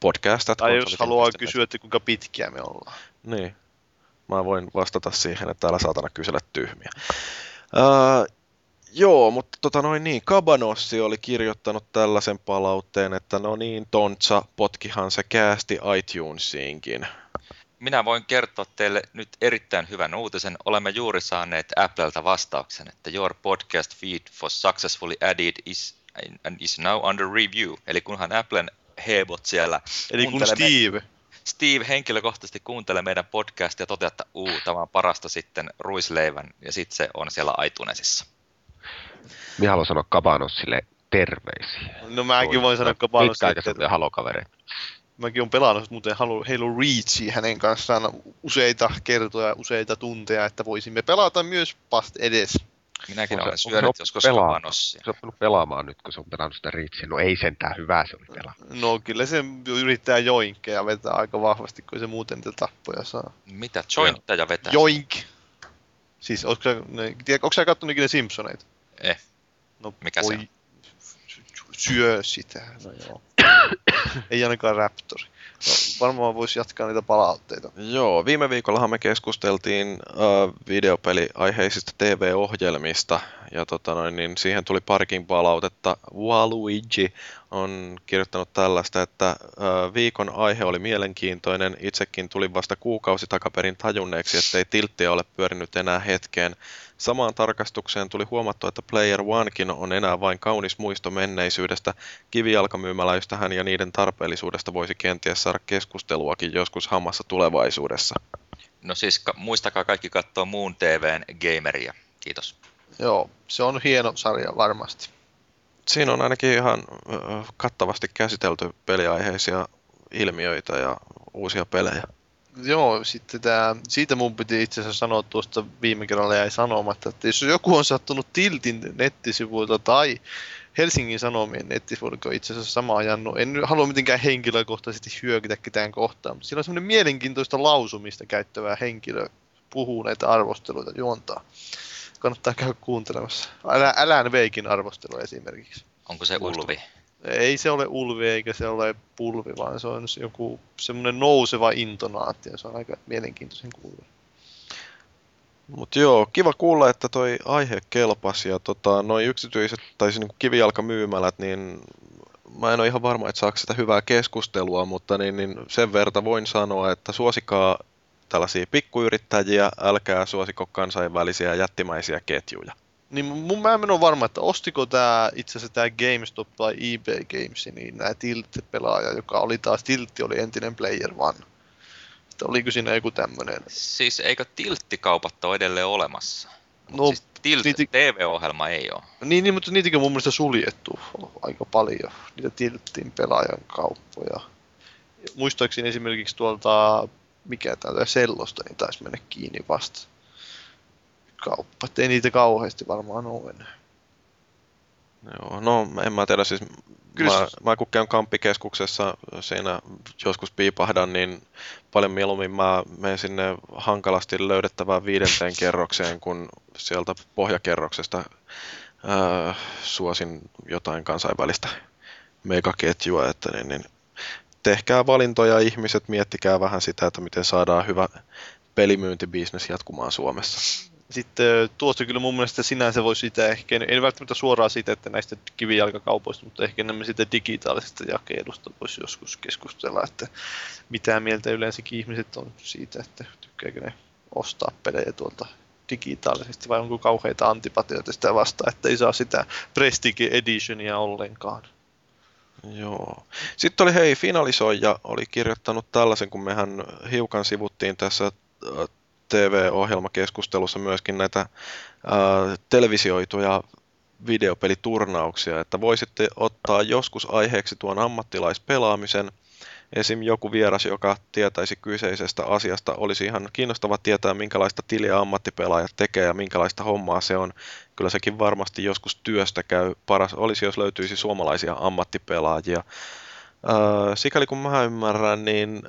Speaker 1: podcast.
Speaker 2: Tai jos haluaa kysyä, että kuinka pitkiä me ollaan.
Speaker 1: Niin. Mä voin vastata siihen, että älä saatana kysellä tyhmiä. Ää, joo, mutta tota noin niin, Kabanossi oli kirjoittanut tällaisen palautteen, että no niin, Tontsa, potkihan se käästi iTunesiinkin.
Speaker 3: Minä voin kertoa teille nyt erittäin hyvän uutisen. Olemme juuri saaneet Applelta vastauksen, että your podcast feed for successfully added is, and is now under review. Eli kunhan Applen hebot siellä
Speaker 2: Eli kun
Speaker 3: me-
Speaker 2: Steve,
Speaker 3: Steve henkilökohtaisesti kuuntelee meidän podcastia ja toteaa, että uu, tämä on parasta sitten ruisleivän, ja sitten se on siellä iTunesissa.
Speaker 4: Minä haluan sanoa Kabanossille terveisiä.
Speaker 2: no mäkin voin sanoa
Speaker 4: Pitkäaikaisesti
Speaker 2: Kabanosille,
Speaker 4: halokavereita.
Speaker 2: mäkin olen pelannut muuten Halo, Halo Reachia hänen kanssaan useita kertoja, useita tunteja, että voisimme pelata myös past edes.
Speaker 3: Minäkin
Speaker 4: Onko
Speaker 3: olen syönyt
Speaker 4: se
Speaker 3: joskus
Speaker 4: pelaa-
Speaker 3: kapanossia.
Speaker 4: Se on oppinut pelaamaan nyt, kun se on pelannut sitä Reachia. No ei sentään hyvää se oli pelaa.
Speaker 2: No kyllä se yrittää joinkkeja vetää aika vahvasti, kun se muuten niitä tappoja saa.
Speaker 3: Mitä jointteja vetää?
Speaker 2: Joink! Siis, onko sä, ne, tiedä, onko sä kattonut ikinä Simpsoneita?
Speaker 3: Eh.
Speaker 2: No,
Speaker 3: Mikä se
Speaker 2: voi,
Speaker 3: on?
Speaker 2: Syö sitä, no joo. Ei ainakaan Raptori. No, varmaan voisi jatkaa niitä palautteita.
Speaker 1: Joo, viime viikollahan me keskusteltiin äh, videopeliaiheisista TV-ohjelmista, ja tota noin, niin siihen tuli parikin palautetta. Waluigi on kirjoittanut tällaista, että viikon aihe oli mielenkiintoinen. Itsekin tulin vasta kuukausi takaperin tajunneeksi, ettei tilttiä ole pyörinyt enää hetkeen. Samaan tarkastukseen tuli huomattu, että Player Onekin on enää vain kaunis muisto menneisyydestä. Kivijalkamyymäläistähän ja niiden tarpeellisuudesta voisi kenties saada keskusteluakin joskus hammassa tulevaisuudessa.
Speaker 3: No siis ka- muistakaa kaikki katsoa muun TVn gameria. Kiitos.
Speaker 2: Joo, se on hieno sarja varmasti.
Speaker 1: Siinä on ainakin ihan ö, kattavasti käsitelty peliaiheisia ilmiöitä ja uusia pelejä.
Speaker 2: Joo, sitten tää, siitä mun piti itse asiassa sanoa tuosta viime kerralla jäi sanomatta, että jos joku on sattunut Tiltin nettisivuilta tai Helsingin Sanomien nettisivuilta, itse asiassa sama ajanut. En halua mitenkään henkilökohtaisesti hyökytä ketään kohtaan, mutta siinä on semmoinen mielenkiintoista lausumista käyttävää henkilö puhuu näitä arvosteluita juontaa. Kannattaa käydä kuuntelemassa. Älä, älään veikin arvostelu esimerkiksi.
Speaker 3: Onko se. Ulvi?
Speaker 2: Ei se ole ulvi eikä se ole pulvi, vaan se on joku semmoinen nouseva intonaatio. Se on aika mielenkiintoisen kuuluva.
Speaker 1: Mutta joo, kiva kuulla, että toi aihe kelpasi ja tota, noi yksityiset tai siis niinku kivijalkamyymälät, niin mä en ole ihan varma, että saako sitä hyvää keskustelua, mutta niin, niin sen verta voin sanoa, että suosikaa tällaisia pikkuyrittäjiä, älkää suosiko kansainvälisiä jättimäisiä ketjuja.
Speaker 2: Niin mun mä en ole varma, että ostiko tää itse asiassa tää GameStop tai eBay Games, niin nää Tilt-pelaaja, joka oli taas Tiltti, oli entinen Player One. Että oliko siinä joku tämmönen?
Speaker 3: Siis eikö tilttikaupat ole edelleen olemassa? Mut
Speaker 2: No,
Speaker 3: siis tilt,
Speaker 2: niitä-
Speaker 3: TV-ohjelma ei ole.
Speaker 2: Niin, niin mutta niitäkin on mun mielestä suljettu aika paljon, niitä Tiltin pelaajan kauppoja. Muistaakseni esimerkiksi tuolta, mikä tää Sellosta, niin taisi mennä kiinni vasta kauppa. Et ei niitä kauheasti varmaan ole enää.
Speaker 1: Joo, no en mä tiedä, siis
Speaker 2: Kyllä
Speaker 1: mä,
Speaker 2: se-
Speaker 1: mä kun käyn kamppikeskuksessa siinä joskus piipahdan, niin paljon mieluummin mä menen sinne hankalasti löydettävään viidenteen kerrokseen, kun sieltä pohjakerroksesta ää, suosin jotain kansainvälistä megaketjua, että niin, niin tehkää valintoja ihmiset, miettikää vähän sitä, että miten saadaan hyvä pelimyyntibisnes jatkumaan Suomessa.
Speaker 2: Sitten tuosta kyllä mun mielestä sinänsä voi sitä ehkä, en välttämättä suoraan siitä, että näistä kivijalkakaupoista, mutta ehkä enemmän siitä digitaalisesta jakelusta voisi joskus keskustella, että mitä mieltä yleensäkin ihmiset on siitä, että tykkääkö ne ostaa pelejä tuolta digitaalisesti vai onko kauheita antipatioita sitä vastaan, että ei saa sitä Prestige Editionia ollenkaan.
Speaker 1: Joo. Sitten oli hei, finalisoija oli kirjoittanut tällaisen, kun mehän hiukan sivuttiin tässä äh, TV-ohjelmakeskustelussa myöskin näitä äh, televisioituja videopeliturnauksia, että voisitte ottaa joskus aiheeksi tuon ammattilaispelaamisen. Esim. joku vieras, joka tietäisi kyseisestä asiasta, olisi ihan kiinnostava tietää, minkälaista tiliä ammattipelaajat tekee ja minkälaista hommaa se on. Kyllä sekin varmasti joskus työstä käy. Paras olisi, jos löytyisi suomalaisia ammattipelaajia. Öö, sikäli kun mä ymmärrän, niin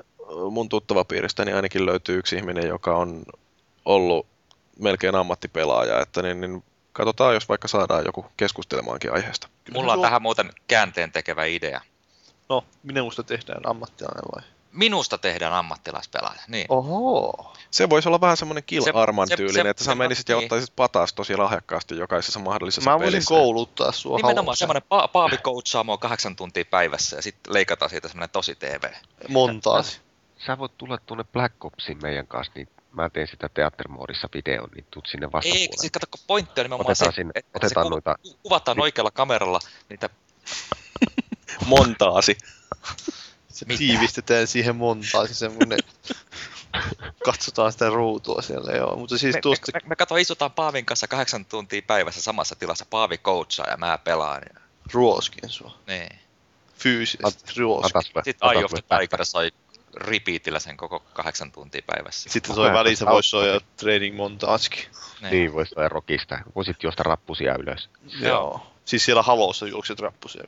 Speaker 1: mun tuttavapiiristäni ainakin löytyy yksi ihminen, joka on ollut melkein ammattipelaaja, että niin, niin katsotaan, jos vaikka saadaan joku keskustelemaankin aiheesta.
Speaker 3: Mulla on- tähän muuten käänteen tekevä idea.
Speaker 2: No, minusta tehdään ammattilainen vai?
Speaker 3: minusta tehdään ammattilaispelaaja. Niin.
Speaker 2: Oho.
Speaker 1: Se voisi olla vähän semmoinen Kill Arman
Speaker 3: se-
Speaker 1: tyylinen,
Speaker 3: se-
Speaker 1: että sä
Speaker 3: se-
Speaker 1: menisit ja
Speaker 3: niin.
Speaker 1: ottaisit pataas tosi lahjakkaasti jokaisessa mahdollisessa
Speaker 2: Mä voisin
Speaker 1: pelissä.
Speaker 2: kouluttaa sua
Speaker 3: Nimenomaan
Speaker 2: haussa.
Speaker 3: semmoinen pa- Paavi coachaa mua kahdeksan tuntia päivässä ja sitten leikataan siitä semmoinen tosi TV.
Speaker 2: Montaasi.
Speaker 4: Sä voit tulla tuonne Black Opsiin meidän kanssa, niin mä teen sitä teatterimoodissa videon, niin tuut sinne
Speaker 3: Ei,
Speaker 4: vastapuolelle.
Speaker 3: siis kato, kun pointti on nimenomaan
Speaker 4: Otetaan
Speaker 3: se,
Speaker 4: sinne-
Speaker 3: että
Speaker 4: otetaan
Speaker 3: se
Speaker 4: noita-
Speaker 3: kuvataan oikealla kameralla niitä
Speaker 1: Montaasi.
Speaker 2: Se
Speaker 3: Mitä?
Speaker 2: tiivistetään siihen montaasi semmonen... Katsotaan sitä ruutua siellä, joo. Mutta siis
Speaker 3: me,
Speaker 2: tuosta...
Speaker 3: me, me, me kato, istutaan Paavin kanssa kahdeksan tuntia päivässä samassa tilassa. Paavi coachaa ja mä pelaan. Ja,
Speaker 2: ruoskin sua.
Speaker 3: niin.
Speaker 2: Fyysisesti ruoskin.
Speaker 3: Sitten Eye of the Tiger soi repeatillä sen koko kahdeksan tuntia päivässä.
Speaker 2: Sitten
Speaker 4: Okei.
Speaker 2: välissä voisi soida training montaaskin.
Speaker 4: Niin, voisi olla rokista. Voisit juosta rappusia ylös.
Speaker 2: Joo. Siis siellä halossa juokset rappusia.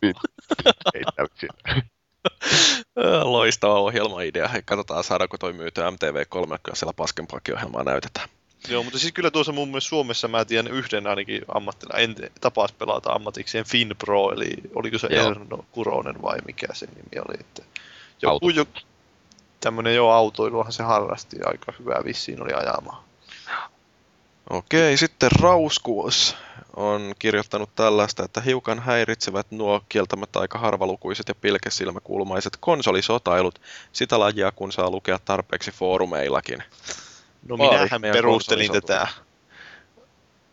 Speaker 4: Ei täysin.
Speaker 1: Loistava ohjelmaidea. Katsotaan saadaanko toi myytyä MTV3, kun siellä paskempakki-ohjelmaa näytetään.
Speaker 2: Joo, mutta siis kyllä tuossa mun mielestä Suomessa mä tiedän yhden ainakin ammattina, en tapas pelata ammatikseen FinPro, eli oliko se
Speaker 4: Joo.
Speaker 2: Erno Kuronen vai mikä se nimi oli. Että joku,
Speaker 4: Auto.
Speaker 2: joku tämmönen jo autoiluahan se harrasti aika hyvää vissiin oli ajamaan.
Speaker 1: Okei, sitten Rauskuos on kirjoittanut tällaista, että hiukan häiritsevät nuo kieltämättä aika harvalukuiset ja pilkesilmäkulmaiset konsolisotailut, sitä lajia kun saa lukea tarpeeksi foorumeillakin.
Speaker 2: No minähän perustelin tätä,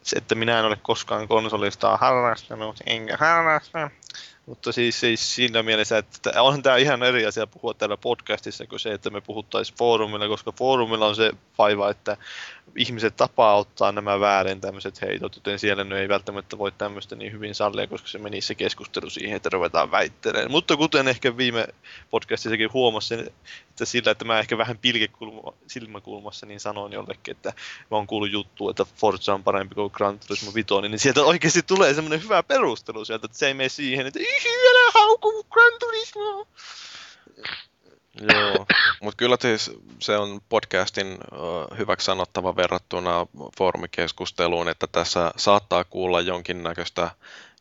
Speaker 2: se, että minä en ole koskaan konsolista harrastanut, enkä harrasta. Mutta siis, siis siinä mielessä, että onhan tämä ihan eri asia puhua täällä podcastissa kuin se, että me puhuttaisiin foorumilla, koska foorumilla on se vaiva, että ihmiset tapaa ottaa nämä väärin tämmöiset heitot, joten siellä nyt ei välttämättä voi tämmöistä niin hyvin sallia, koska se menisi se keskustelu siihen, että ruvetaan väittelemään. Mutta kuten ehkä viime podcastissakin huomasin, että sillä, että mä ehkä vähän pilkekulma, silmäkulmassa, niin sanoin jollekin, että mä oon kuullut juttua, että Forza on parempi kuin Gran Turismo 5, niin sieltä oikeasti tulee semmoinen hyvä perustelu sieltä, että se ei mene siihen, että "Ihi, älä hauku Gran Turismo.
Speaker 1: Joo, mutta kyllä siis se on podcastin hyväksi sanottava verrattuna foorumikeskusteluun, että tässä saattaa kuulla jonkinnäköistä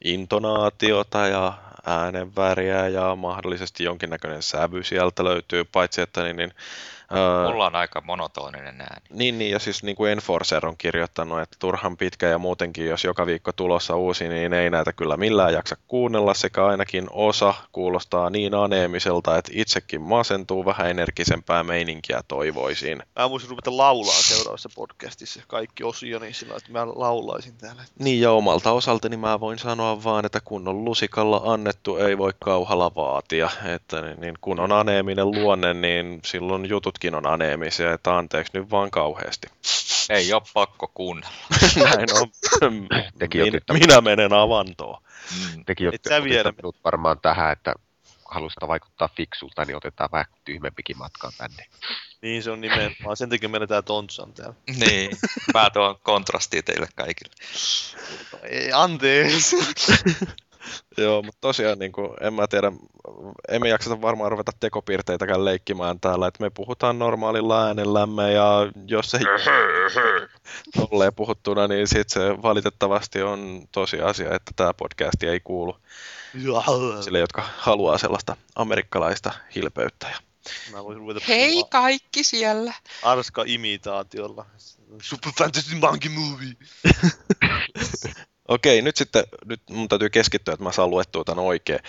Speaker 1: intonaatiota ja äänenväriä ja mahdollisesti jonkinnäköinen sävy sieltä löytyy, paitsi että niin, niin,
Speaker 3: Mulla on aika monotoninen ääni.
Speaker 1: niin, niin, ja siis niin kuin Enforcer on kirjoittanut, että turhan pitkä ja muutenkin, jos joka viikko tulossa uusi, niin ei näitä kyllä millään jaksa kuunnella, sekä ainakin osa kuulostaa niin aneemiselta, että itsekin masentuu vähän energisempää meininkiä toivoisin.
Speaker 2: Mä voisin ruveta laulaa seuraavassa podcastissa kaikki osioni sillä, että mä laulaisin täällä.
Speaker 1: Niin ja omalta osaltani mä voin sanoa vaan, että kun on lusikalla annettu, ei voi kauhalla vaatia. Että niin, niin kun on aneeminen luonne, niin silloin jututkin on aneemisia, että anteeksi nyt vaan kauheasti.
Speaker 3: Ei ole pakko kuunnella.
Speaker 1: Näin on.
Speaker 4: Tekin
Speaker 1: Min, minä menen avantoon.
Speaker 3: Mm.
Speaker 4: Tekin
Speaker 2: Et sä
Speaker 4: olette
Speaker 2: vielä-
Speaker 4: minut varmaan tähän, että halusta vaikuttaa fiksulta, niin otetaan vähän tyhmempikin matkaa tänne.
Speaker 2: Niin se on nimenomaan. Sen takia meillä tää Tontsa on täällä.
Speaker 3: Niin, mä tuon kontrastia teille kaikille.
Speaker 2: Ei, anteeksi.
Speaker 1: Joo, mutta tosiaan niin kuin, en mä tiedä, emme jakseta varmaan ruveta tekopiirteitäkään leikkimään täällä, että me puhutaan normaalilla äänellämme ja jos ei tolleen puhuttuna, niin sit se valitettavasti on tosiasia, että tämä podcast ei kuulu sille, jotka haluaa sellaista amerikkalaista hilpeyttä. Ja
Speaker 2: Mä voisin ruveta
Speaker 3: Hei
Speaker 2: puhumaan
Speaker 3: kaikki siellä!
Speaker 2: arska imitaatiolla. Super Fantasy Monkey Movie.
Speaker 1: Okei, nyt sitten nyt mun täytyy keskittyä, että mä saan luettua tämän oikein.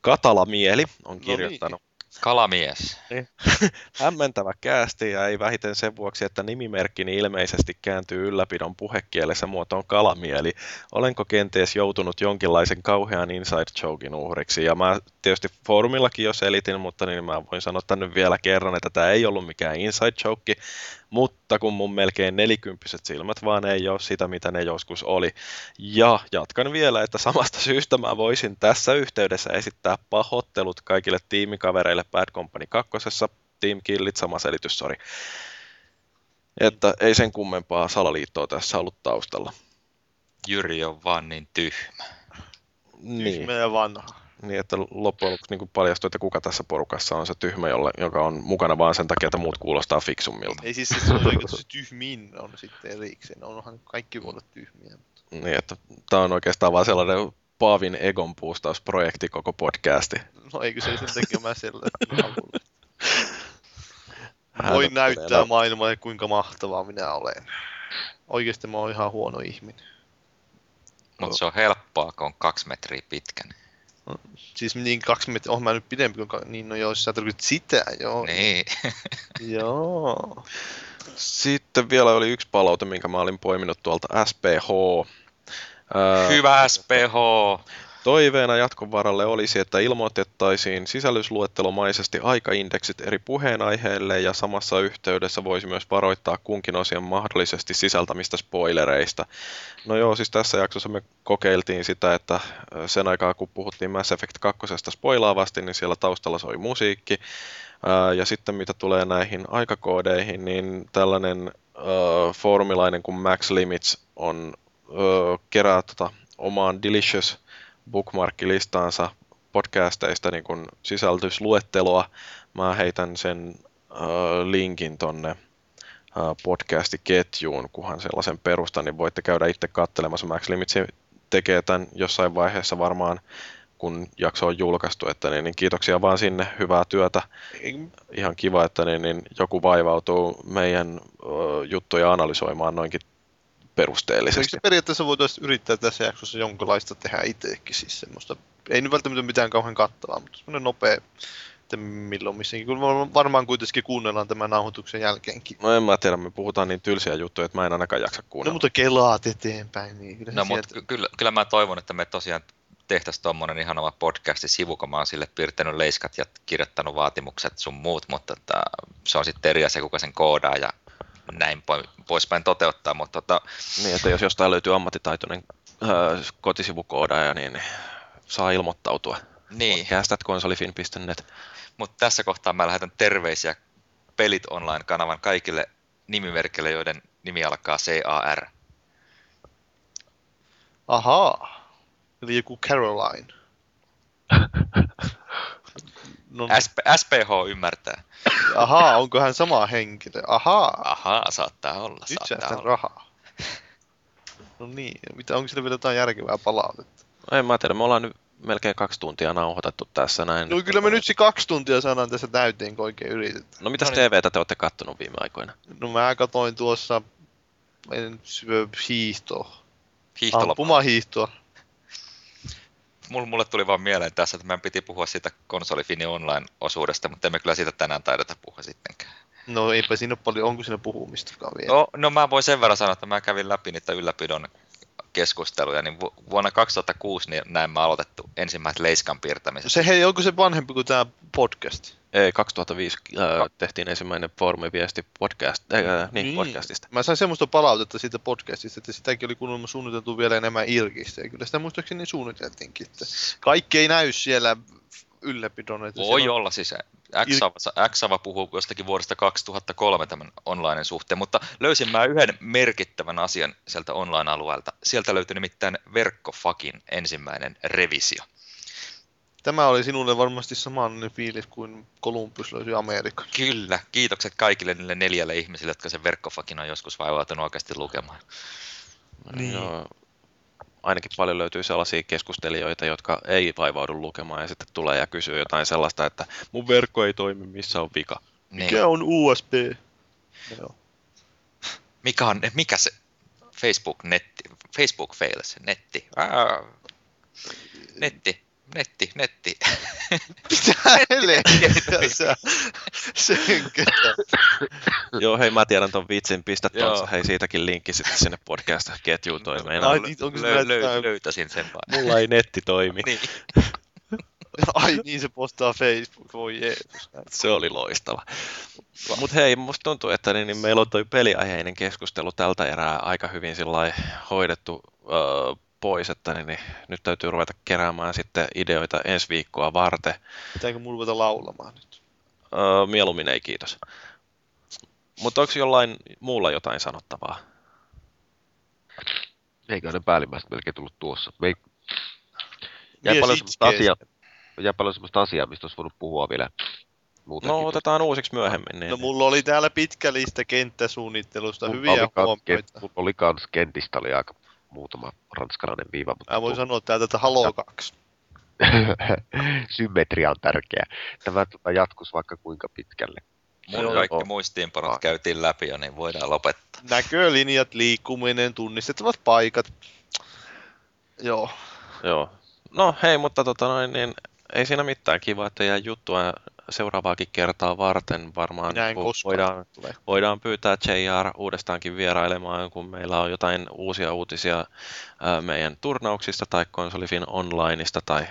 Speaker 1: Katala Mieli on
Speaker 2: niin.
Speaker 1: kirjoittanut.
Speaker 3: Kalamies.
Speaker 1: Hämmentävä käästi ja ei vähiten sen vuoksi, että nimimerkkini ilmeisesti kääntyy ylläpidon puhekielessä muotoon kalamieli. Olenko kenties joutunut jonkinlaisen kauhean inside jokein uhriksi? Ja mä tietysti foorumillakin jo selitin, mutta niin mä voin sanoa tämän nyt vielä kerran, että tämä ei ollut mikään inside joke, mutta kun mun melkein nelikymppiset silmät vaan ei ole sitä, mitä ne joskus oli. Ja jatkan vielä, että samasta syystä mä voisin tässä yhteydessä esittää pahoittelut kaikille tiimikavereille Bad Company 2. Team Killit, sama selitys, sori. Että ei sen kummempaa salaliittoa tässä ollut taustalla.
Speaker 3: Jyri on vaan niin tyhmä.
Speaker 1: Niin,
Speaker 2: Tyhmä ja vanha.
Speaker 1: Niin että loppujen lopuksi niin paljastui, että kuka tässä porukassa on se tyhmä, jolle, joka on mukana vaan sen takia, että muut kuulostaa fiksummilta.
Speaker 2: Ei siis se, se tyhmin on sitten erikseen. Onhan kaikki voi olla tyhmiä.
Speaker 1: Niin, että tämä on oikeastaan vaan sellainen Paavin egon puustausprojekti koko podcasti.
Speaker 2: No eikö se sen takia mä laulun. Voin näyttää maailmalle, kuinka mahtavaa minä olen. Oikeasti mä oon ihan huono ihminen.
Speaker 3: Mutta se on helppoa, kun on kaksi metriä pitkän.
Speaker 2: No, siis niin kaksi metriä, oh mä nyt pidempi kuin, niin no joo, sä tarkoitat sitä, joo.
Speaker 3: Niin.
Speaker 2: joo.
Speaker 1: Sitten vielä oli yksi palaute, minkä mä olin poiminut tuolta SPH.
Speaker 3: Hyvä SPH!
Speaker 1: Toiveena jatkon varalle olisi, että ilmoitettaisiin sisällysluettelomaisesti aikaindeksit eri puheenaiheille ja samassa yhteydessä voisi myös varoittaa kunkin osian mahdollisesti sisältämistä spoilereista. No joo, siis tässä jaksossa me kokeiltiin sitä, että sen aikaa kun puhuttiin Mass Effect 2 spoilaavasti, niin siellä taustalla soi musiikki. Ja sitten mitä tulee näihin aikakoodeihin, niin tällainen foorumilainen kuin Max Limits on kerää tota omaan Delicious bookmarkkilistaansa podcasteista niin kun sisältysluetteloa. Mä heitän sen äh, linkin tonne äh, podcastiketjuun, kunhan sellaisen perustan, niin voitte käydä itse katselemassa. Max Limits tekee tämän jossain vaiheessa varmaan, kun jakso on julkaistu, että niin, niin kiitoksia vaan sinne, hyvää työtä. Ihan kiva, että niin, niin joku vaivautuu meidän ö, juttuja analysoimaan noinkin perusteellisesti.
Speaker 2: Eikö periaatteessa voitaisiin yrittää tässä jaksossa jonkinlaista tehdä itsekin, siis semmoista, ei nyt välttämättä mitään kauhean kattavaa, mutta semmoinen nopea, että milloin missäkin, kun varmaan kuitenkin kuunnellaan tämän nauhoituksen jälkeenkin.
Speaker 1: No en mä tiedä, me puhutaan niin tylsiä juttuja, että mä en ainakaan jaksa kuunnella.
Speaker 2: No mutta kelaat eteenpäin, niin
Speaker 3: kyllä No sieltä... mutta kyllä, kyllä mä toivon, että me tosiaan tehtäisiin tuommoinen ihan oma podcasti sivu, kun mä oon sille piirtänyt leiskat ja kirjoittanut vaatimukset sun muut, mutta että se on sitten eri asia, kuka sen koodaa ja näin poispäin toteuttaa. Mutta tota...
Speaker 1: Niin, että jos jostain löytyy ammattitaitoinen öö, kotisivukoodaja, niin saa ilmoittautua.
Speaker 3: Niin.
Speaker 1: Podcast.konsolifin.net.
Speaker 3: Mutta tässä kohtaa mä lähetän terveisiä Pelit Online-kanavan kaikille nimimerkille, joiden nimi alkaa CAR.
Speaker 2: Ahaa. Eli joku Caroline.
Speaker 3: No, SP, SPH ymmärtää.
Speaker 2: Ahaa, onko hän sama henkilö? Ahaa.
Speaker 3: Ahaa, saattaa olla.
Speaker 2: Nyt
Speaker 3: saattaa
Speaker 2: olla. rahaa. No niin, mitä, onko sillä vielä jotain järkevää palautetta?
Speaker 1: No en mä tiedä, me ollaan nyt melkein kaksi tuntia nauhoitettu tässä näin.
Speaker 2: No kyllä me nyt se kaksi tuntia saadaan tässä täyteen, kun oikein yritetään.
Speaker 1: No mitäs no niin. TVtä te olette kattonut viime aikoina?
Speaker 2: No mä katoin tuossa en, hiihtoa.
Speaker 3: Hiihtolapa.
Speaker 2: Ampumahiihtoa
Speaker 3: mulle tuli vaan mieleen tässä, että meidän piti puhua siitä konsolifini online-osuudesta, mutta emme kyllä siitä tänään taideta puhua sittenkään.
Speaker 2: No eipä siinä ole paljon, onko siinä puhumistakaan vielä?
Speaker 3: No, no mä voin sen verran sanoa, että mä kävin läpi niitä ylläpidon keskusteluja, niin vuonna 2006 niin näin mä aloitettu ensimmäiset leiskan piirtämiset.
Speaker 2: Se hei, onko se vanhempi kuin tämä podcast?
Speaker 1: Ei, 2005 äh, tehtiin ensimmäinen foorumiviesti podcast, äh, niin, niin, podcastista.
Speaker 2: Mä sain semmoista palautetta siitä podcastista, että sitäkin oli kuulemma suunniteltu vielä enemmän irkistä, ja kyllä sitä muistaakseni suunniteltiinkin, että kaikki ei näy siellä ylläpidon.
Speaker 3: Että Voi olla, siis Xava, Xava puhuu jostakin vuodesta 2003 tämän online suhteen, mutta löysin mä yhden merkittävän asian sieltä online-alueelta. Sieltä löytyi nimittäin verkkofakin ensimmäinen revisio.
Speaker 2: Tämä oli sinulle varmasti samanlainen fiilis kuin Columbus löysi Amerikan.
Speaker 3: Kyllä, kiitokset kaikille niille neljälle ihmisille, jotka sen verkkofakin on joskus vaivautunut oikeasti lukemaan.
Speaker 1: Niin. Joo, ainakin paljon löytyy sellaisia keskustelijoita, jotka ei vaivaudu lukemaan ja sitten tulee ja kysyy jotain sellaista, että mun verkko ei toimi, missä on vika.
Speaker 2: Niin. Mikä on USB?
Speaker 3: Joo. Mikä on, mikä se Facebook netti, Facebook fails, netti. Aa, netti netti, netti.
Speaker 2: Mitä helvettiä sä
Speaker 1: Joo, hei, mä tiedän ton vitsin, pistä tuossa, hei siitäkin linkki sitten sinne podcast-ketjuun toimeen.
Speaker 3: Ai, niin, onko se lö- lö- löytäisin sen
Speaker 1: vaan. Mulla ei netti toimi.
Speaker 2: niin. Ai niin, se postaa Facebook, voi Jeesus.
Speaker 1: Se oli loistava. Mutta hei, musta tuntuu, että niin, niin meillä on toi peliaiheinen keskustelu tältä erää aika hyvin hoidettu. Uh, pois, että niin, niin, nyt täytyy ruveta keräämään sitten ideoita ensi viikkoa varten.
Speaker 2: Pitääkö mulla ruveta laulamaan nyt?
Speaker 1: Öö, mieluummin ei, kiitos. Mutta onko jollain muulla jotain sanottavaa?
Speaker 4: Eikö ne päällimmäiset melkein tullut tuossa? Me ei... Jää paljon, semmoista asiaa, jää paljon semmoista asiaa, mistä olisi voinut puhua vielä
Speaker 1: muutenkin. No otetaan uusiksi myöhemmin. Niin.
Speaker 2: No mulla oli täällä pitkä lista kenttäsuunnittelusta, hyviä huomioita.
Speaker 4: Mulla oli kans kentistä oli aika muutama ranskalainen viiva. Mutta
Speaker 2: Mä voin tuo... sanoa täältä, että Halo 2.
Speaker 4: Symmetria on tärkeä. Tämä tuota, jatkus vaikka kuinka pitkälle.
Speaker 3: Mun kaikki muistiinpanot
Speaker 4: Ah.
Speaker 3: käytiin läpi jo, niin voidaan lopettaa.
Speaker 2: Näkölinjat, liikkuminen, tunnistettavat paikat. Joo.
Speaker 1: Joo. No hei, mutta tota noin, niin ei siinä mitään. Kiva, että jää juttua seuraavaakin kertaa varten. Varmaan
Speaker 2: koskaan
Speaker 1: voidaan,
Speaker 2: tule.
Speaker 1: voidaan pyytää JR uudestaankin vierailemaan, kun meillä on jotain uusia uutisia meidän turnauksista tai konsolifin onlineista tai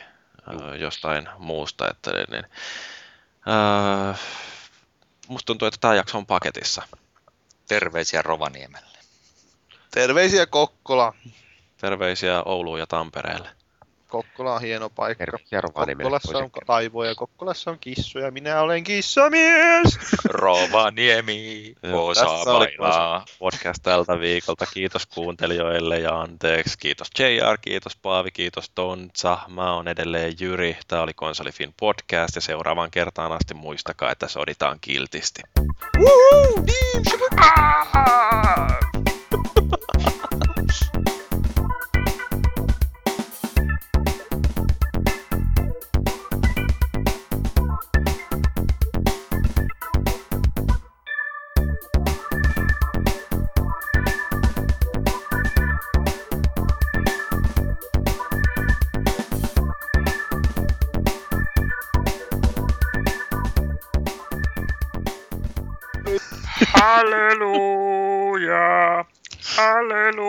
Speaker 1: ää, jostain muusta. Että, niin, ää, musta tuntuu, että tämä jakso on paketissa.
Speaker 3: Terveisiä Rovaniemelle.
Speaker 2: Terveisiä Kokkola.
Speaker 1: Terveisiä Ouluun ja Tampereelle.
Speaker 2: Kokkola on hieno paikka.
Speaker 4: Terveisiä Rovaniemelle.
Speaker 2: Kokkolassa on
Speaker 4: toisin
Speaker 2: kaivoja, Kokkolassa on kissoja, minä olen kissamies!
Speaker 3: Rovaniemi, osaa
Speaker 1: tässä oli
Speaker 3: painaa.
Speaker 1: podcast tältä viikolta. Kiitos kuuntelijoille ja anteeksi. Kiitos JR, kiitos Paavi, kiitos Tontsa. Mä oon edelleen Jyri. Tää oli Konsolifin podcast ja seuraavaan kertaan asti muistakaa, että soditaan kiltisti.
Speaker 3: Hallelujah. Hallelujah.